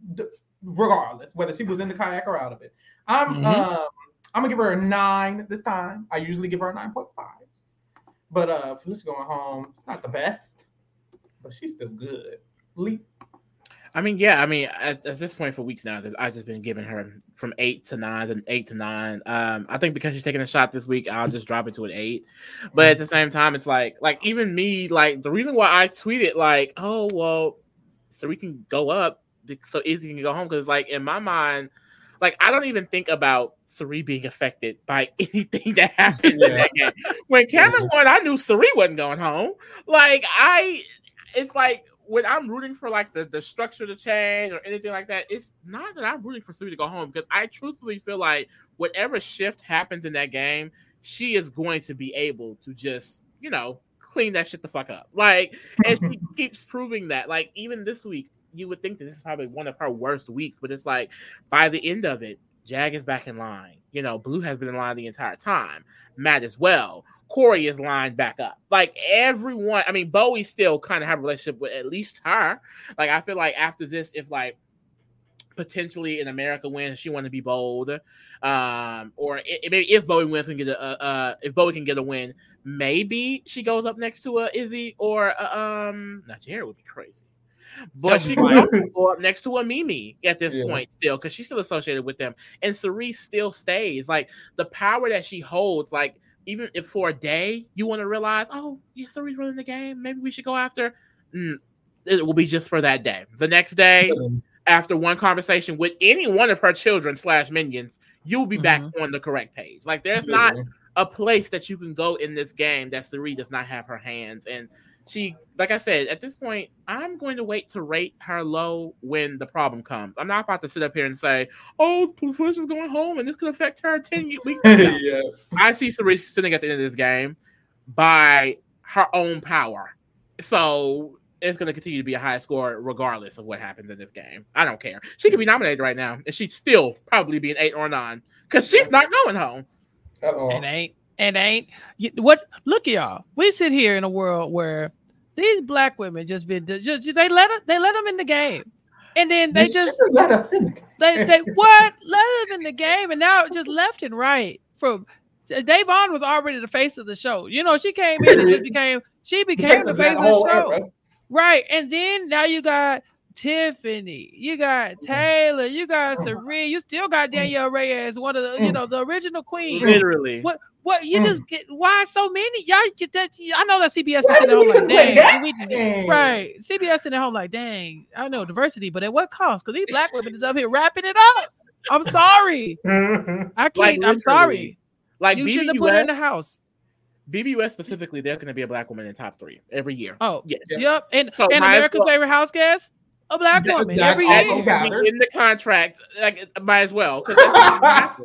regardless whether she was in the kayak or out of it. I'm Mhm. um I'm gonna give her a nine this time. I usually give her a nine point five, but uh Felicia going home it's not the best, but she's still good. Lee, I mean, yeah. I mean, at, at this point for weeks now, I've just been giving her from eight to nine and eight to nine. Um, I think because she's taking a shot this week, I'll just drop it to an eight. But at the same time, it's like, like even me, like the reason why I tweeted like, oh well, so we can go up, so Izzy can go home, because like in my mind. Like I don't even think about Cirie being affected by anything that happened in that game. When Cameron mm-hmm. won, I knew Cirie wasn't going home. Like I, it's like when I'm rooting for like the, the structure to change or anything like that, it's not that I'm rooting for Sue to go home because I truthfully feel like whatever shift happens in that game, she is going to be able to just, you know, clean that shit the fuck up. Like, and she keeps proving that. Like, even this week, you would think that this is probably one of her worst weeks, but it's like by the end of it, Jag is back in line. You know, Blue has been in line the entire time. Matt as well. Cory is lined back up. Like everyone, I mean, Bowie still kind of have a relationship with at least her. Like I feel like after this, if like potentially in America wins, she want to be bold, um, or it, maybe if Bowie wins and get a, uh, if Bowie can get a win, maybe she goes up next to a Izzy or a, um, not Jared would be crazy. But she can go up next to a Mimi at this yeah. point still because she's still associated with them. And Cirie still stays. Like the power that she holds, like even if for a day you want to realize, oh, yeah, Cirie running the game, maybe we should go after. Mm, it will be just for that day. The next day, after one conversation with any one of her children slash minions, you'll be mm-hmm. back on the correct page. Like there's not a place that you can go in this game that Cirie does not have her hands. And she like I said, at this point, I'm going to wait to rate her low when the problem comes. I'm not about to sit up here and say, "Oh, Felicia's going home, and this could affect her ten weeks." yeah. I see Cirie sitting at the end of this game by her own power, so it's going to continue to be a high score regardless of what happens in this game. I don't care. She could be nominated right now, and she'd still probably be an eight or nine because she's not going home. Uh-oh. It ain't It ain't what look at y'all. We sit here in a world where these black women just been just, just they let it, they let them in the game, and then they, they just let us in. they they what let them in the game, and now just left and right from. Da'Vonne was already the face of the show. You know, she came in and just became she became the face of the show. Right. And then now you got Tiffany, you got Taylor, you got Cirie, you still got Danielle Reyes, one of the, you know, the original queen. Literally. What what you mm. just get? Why so many? Y'all get that? I know that CBS was sitting at home like, dang, we, right? CBS sitting at home like, dang. I know diversity, but at what cost? Because these black women is up here wrapping it up. I'm sorry. I can't. Like, I'm sorry. Like you shouldn't have put her in the house. BBUS specifically, there's going to be a black woman in top three every year. Oh, yes. yep. And, so and America's well, favorite house guest, a black woman every year. In the contract, like might as well.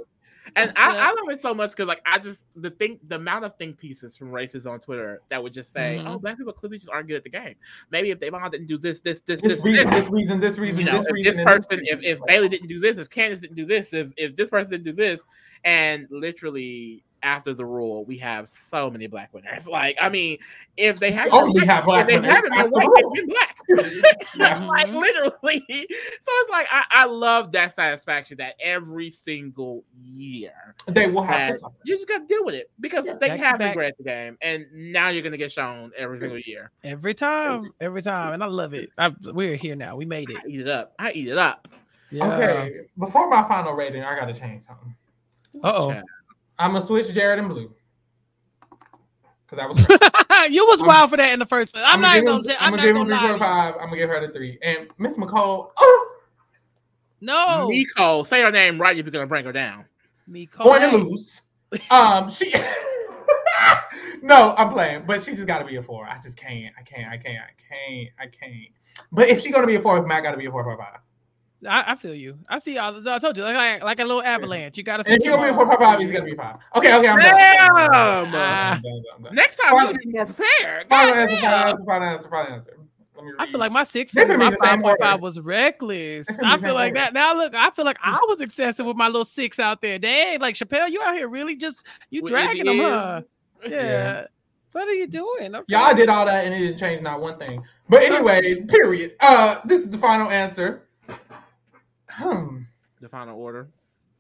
And I, I, love it so much because like I just the thing the amount of think pieces from races on Twitter that would just say, mm-hmm. "Oh, black people clearly just aren't good at the game. Maybe if Da'Vonne didn't do this, this, this, this, this, reason, this, this reason, this reason, you know, this reason, this person, if, if Bayleigh didn't do this, if Candice didn't do this, if if this person didn't do this, and literally after the rule, we have so many black winners. Like, I mean, if they have only have black if they haven't been white, they've been black. like mm-hmm. literally. So it's like I, I, love that satisfaction that every single year they will have. You just got to deal with it because yeah, they have been great at the game, and now you're gonna get shown every single year. Every time, every time, and I love it. I, we're here now. We made it. I eat it up. I eat it up. Yeah. Okay, before my final rating, I got to change something. Uh oh. I'm gonna switch Jared and Blue. Cause I was you was I'm, wild for that in the first place. I'm, I'm not gonna. Gonna, I'm, I'm gonna, give him three point five. I'm gonna give her the three. And Miss McCall. Oh no, Meecole. Say her name right if you're gonna bring her down. Meecole. Going to lose. Um, she. no, I'm playing, but she just got to be a four. I just can't. I can't. I can't. I can't. I can't. But if she's gonna be a four, Matt got to be a four, four, five. I, I, feel you. I see y'all. I told you, like, like a little avalanche. You gotta. If you're gonna be four five, he's gonna be five. Okay, okay, I'm Damn. done. I'm done. Next time, we'll be more prepared. Final answer, final answer, final answer, final answer. I feel like my six, my five point five was reckless. I feel like that. Now look, I feel like I was excessive with my little six out there. Dang, like Chapell, you out here really just you dragging them, huh? Yeah. yeah. What are you doing? Okay. Yeah, I did all that and it didn't change not one thing. But anyways, period. Uh, this is the final answer. Hmm. The final order.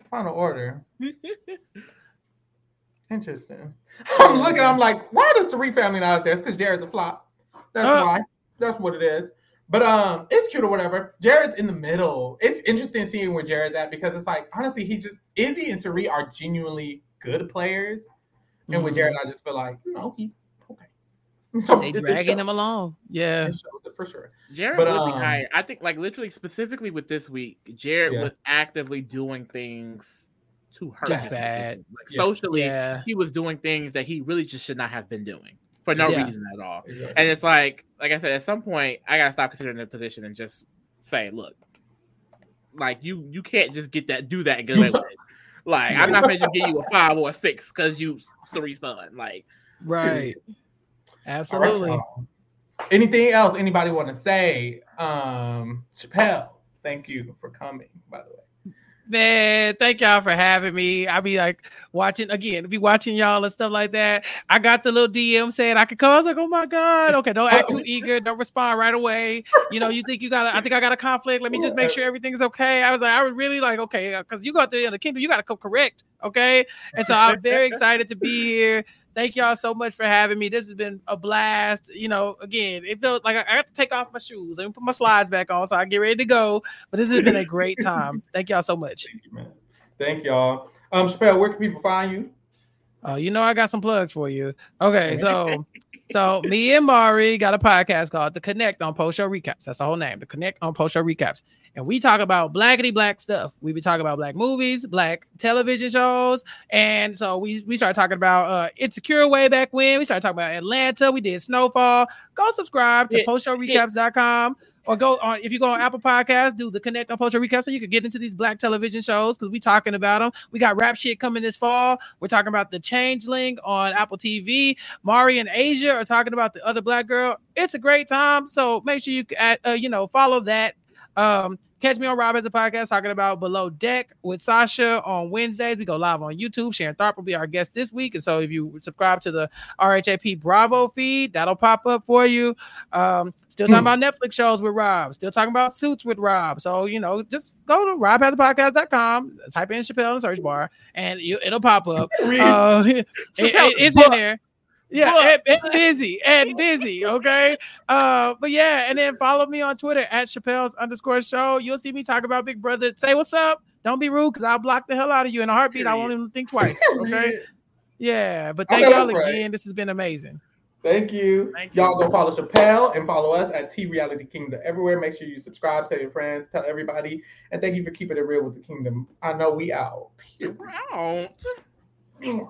Final order. Interesting. I'm looking. I'm like, why does the Reed family not out there? It's because Jared's a flop. That's uh, why. That's what it is. But um, it's cute or whatever. Jared's in the middle. It's interesting seeing where Jared's at because it's like honestly, he just Izzy and Cirie are genuinely good players, and mm-hmm. with Jared, I just feel like you know he's okay. So they dragging him along. Yeah, for sure. Jared but, would um, be higher. I think, like literally, specifically with this week, Jared yeah. was actively doing things to hurt. Just bad. Like yeah. socially, yeah. he was doing things that he really just should not have been doing. for no Yeah. reason at all. Exactly. And it's like, like I said, at some point, I gotta stop considering the position and just say, look, like you, you can't just get that, do that, and get away with it. Like I'm not gonna just give you a five or a six because you Cirie's son. Like Right. All right, Absolutely. y'all. Anything else anybody want to say? Um, Chapell, thank you for coming. By the way, Man, thank y'all for having me. I be like watching again, be watching y'all and stuff like that. I got the little DM saying I could come. I was like, oh my God. Okay, don't act too eager. Don't respond right away. You know, you think you got I think I got a conflict. Let me just make sure everything's okay. I was like, I was really like, okay, because you got the other kingdom, you got to come correct. Okay. And so I'm very excited to be here. Thank y'all so much for having me. This has been a blast. You know, again, it felt like I, I have to take off my shoes. and put my slides back on so I get ready to go. But this has been a great time. Thank y'all so much. thank you, man. Thank y'all. Um, Chapell, where can people find you? Oh, you know I got some plugs for you. Okay, so so me and Mari got a podcast called The Connect on Post Show Recaps. That's the whole name, The Connect on Post Show Recaps. And we talk about blackity black stuff. We be talking about black movies, black television shows. And so we we started talking about uh Insecure way back when. We started talking about Atlanta. We did Snowfall. Go subscribe to postshowrecaps.com or go on if you go on Apple Podcasts, do the Connect on Post Show Recaps so you can get into these black television shows because we talking about them. We got rap shit coming this fall. We're talking about the Changeling on Apple TV. Mari and Asia are talking about the other black girl. It's a great time. So make sure you uh, uh, you know follow that. Um, catch me on Rob has a podcast talking about Below Deck with Sasha on Wednesdays. We go live on YouTube. Sharon Tharp will be our guest this week, and so if you subscribe to the RHAP Bravo feed, that'll pop up for you. Um, still talking about Netflix shows with Rob. Still talking about Suits with Rob. So you know, just go to robhaspodcast.com, type in Chapell in the search bar, and you, it'll pop up. Uh, it- it- it's in there. Yeah, and, and busy and busy. Okay. Uh, but yeah, and then follow me on Twitter at Chapell's underscore show. You'll see me talk about Big Brother. Say what's up. Don't be rude because I'll block the hell out of you in a heartbeat. I won't even think twice. Okay. Yeah. But thank y'all again. This has been amazing. Thank you. Thank you. Y'all go follow Chappelle and follow us at T Reality Kingdom everywhere. Make sure you subscribe, tell your friends, tell everybody, and thank you for keeping it real with the kingdom. I know we out. Around. Mwah.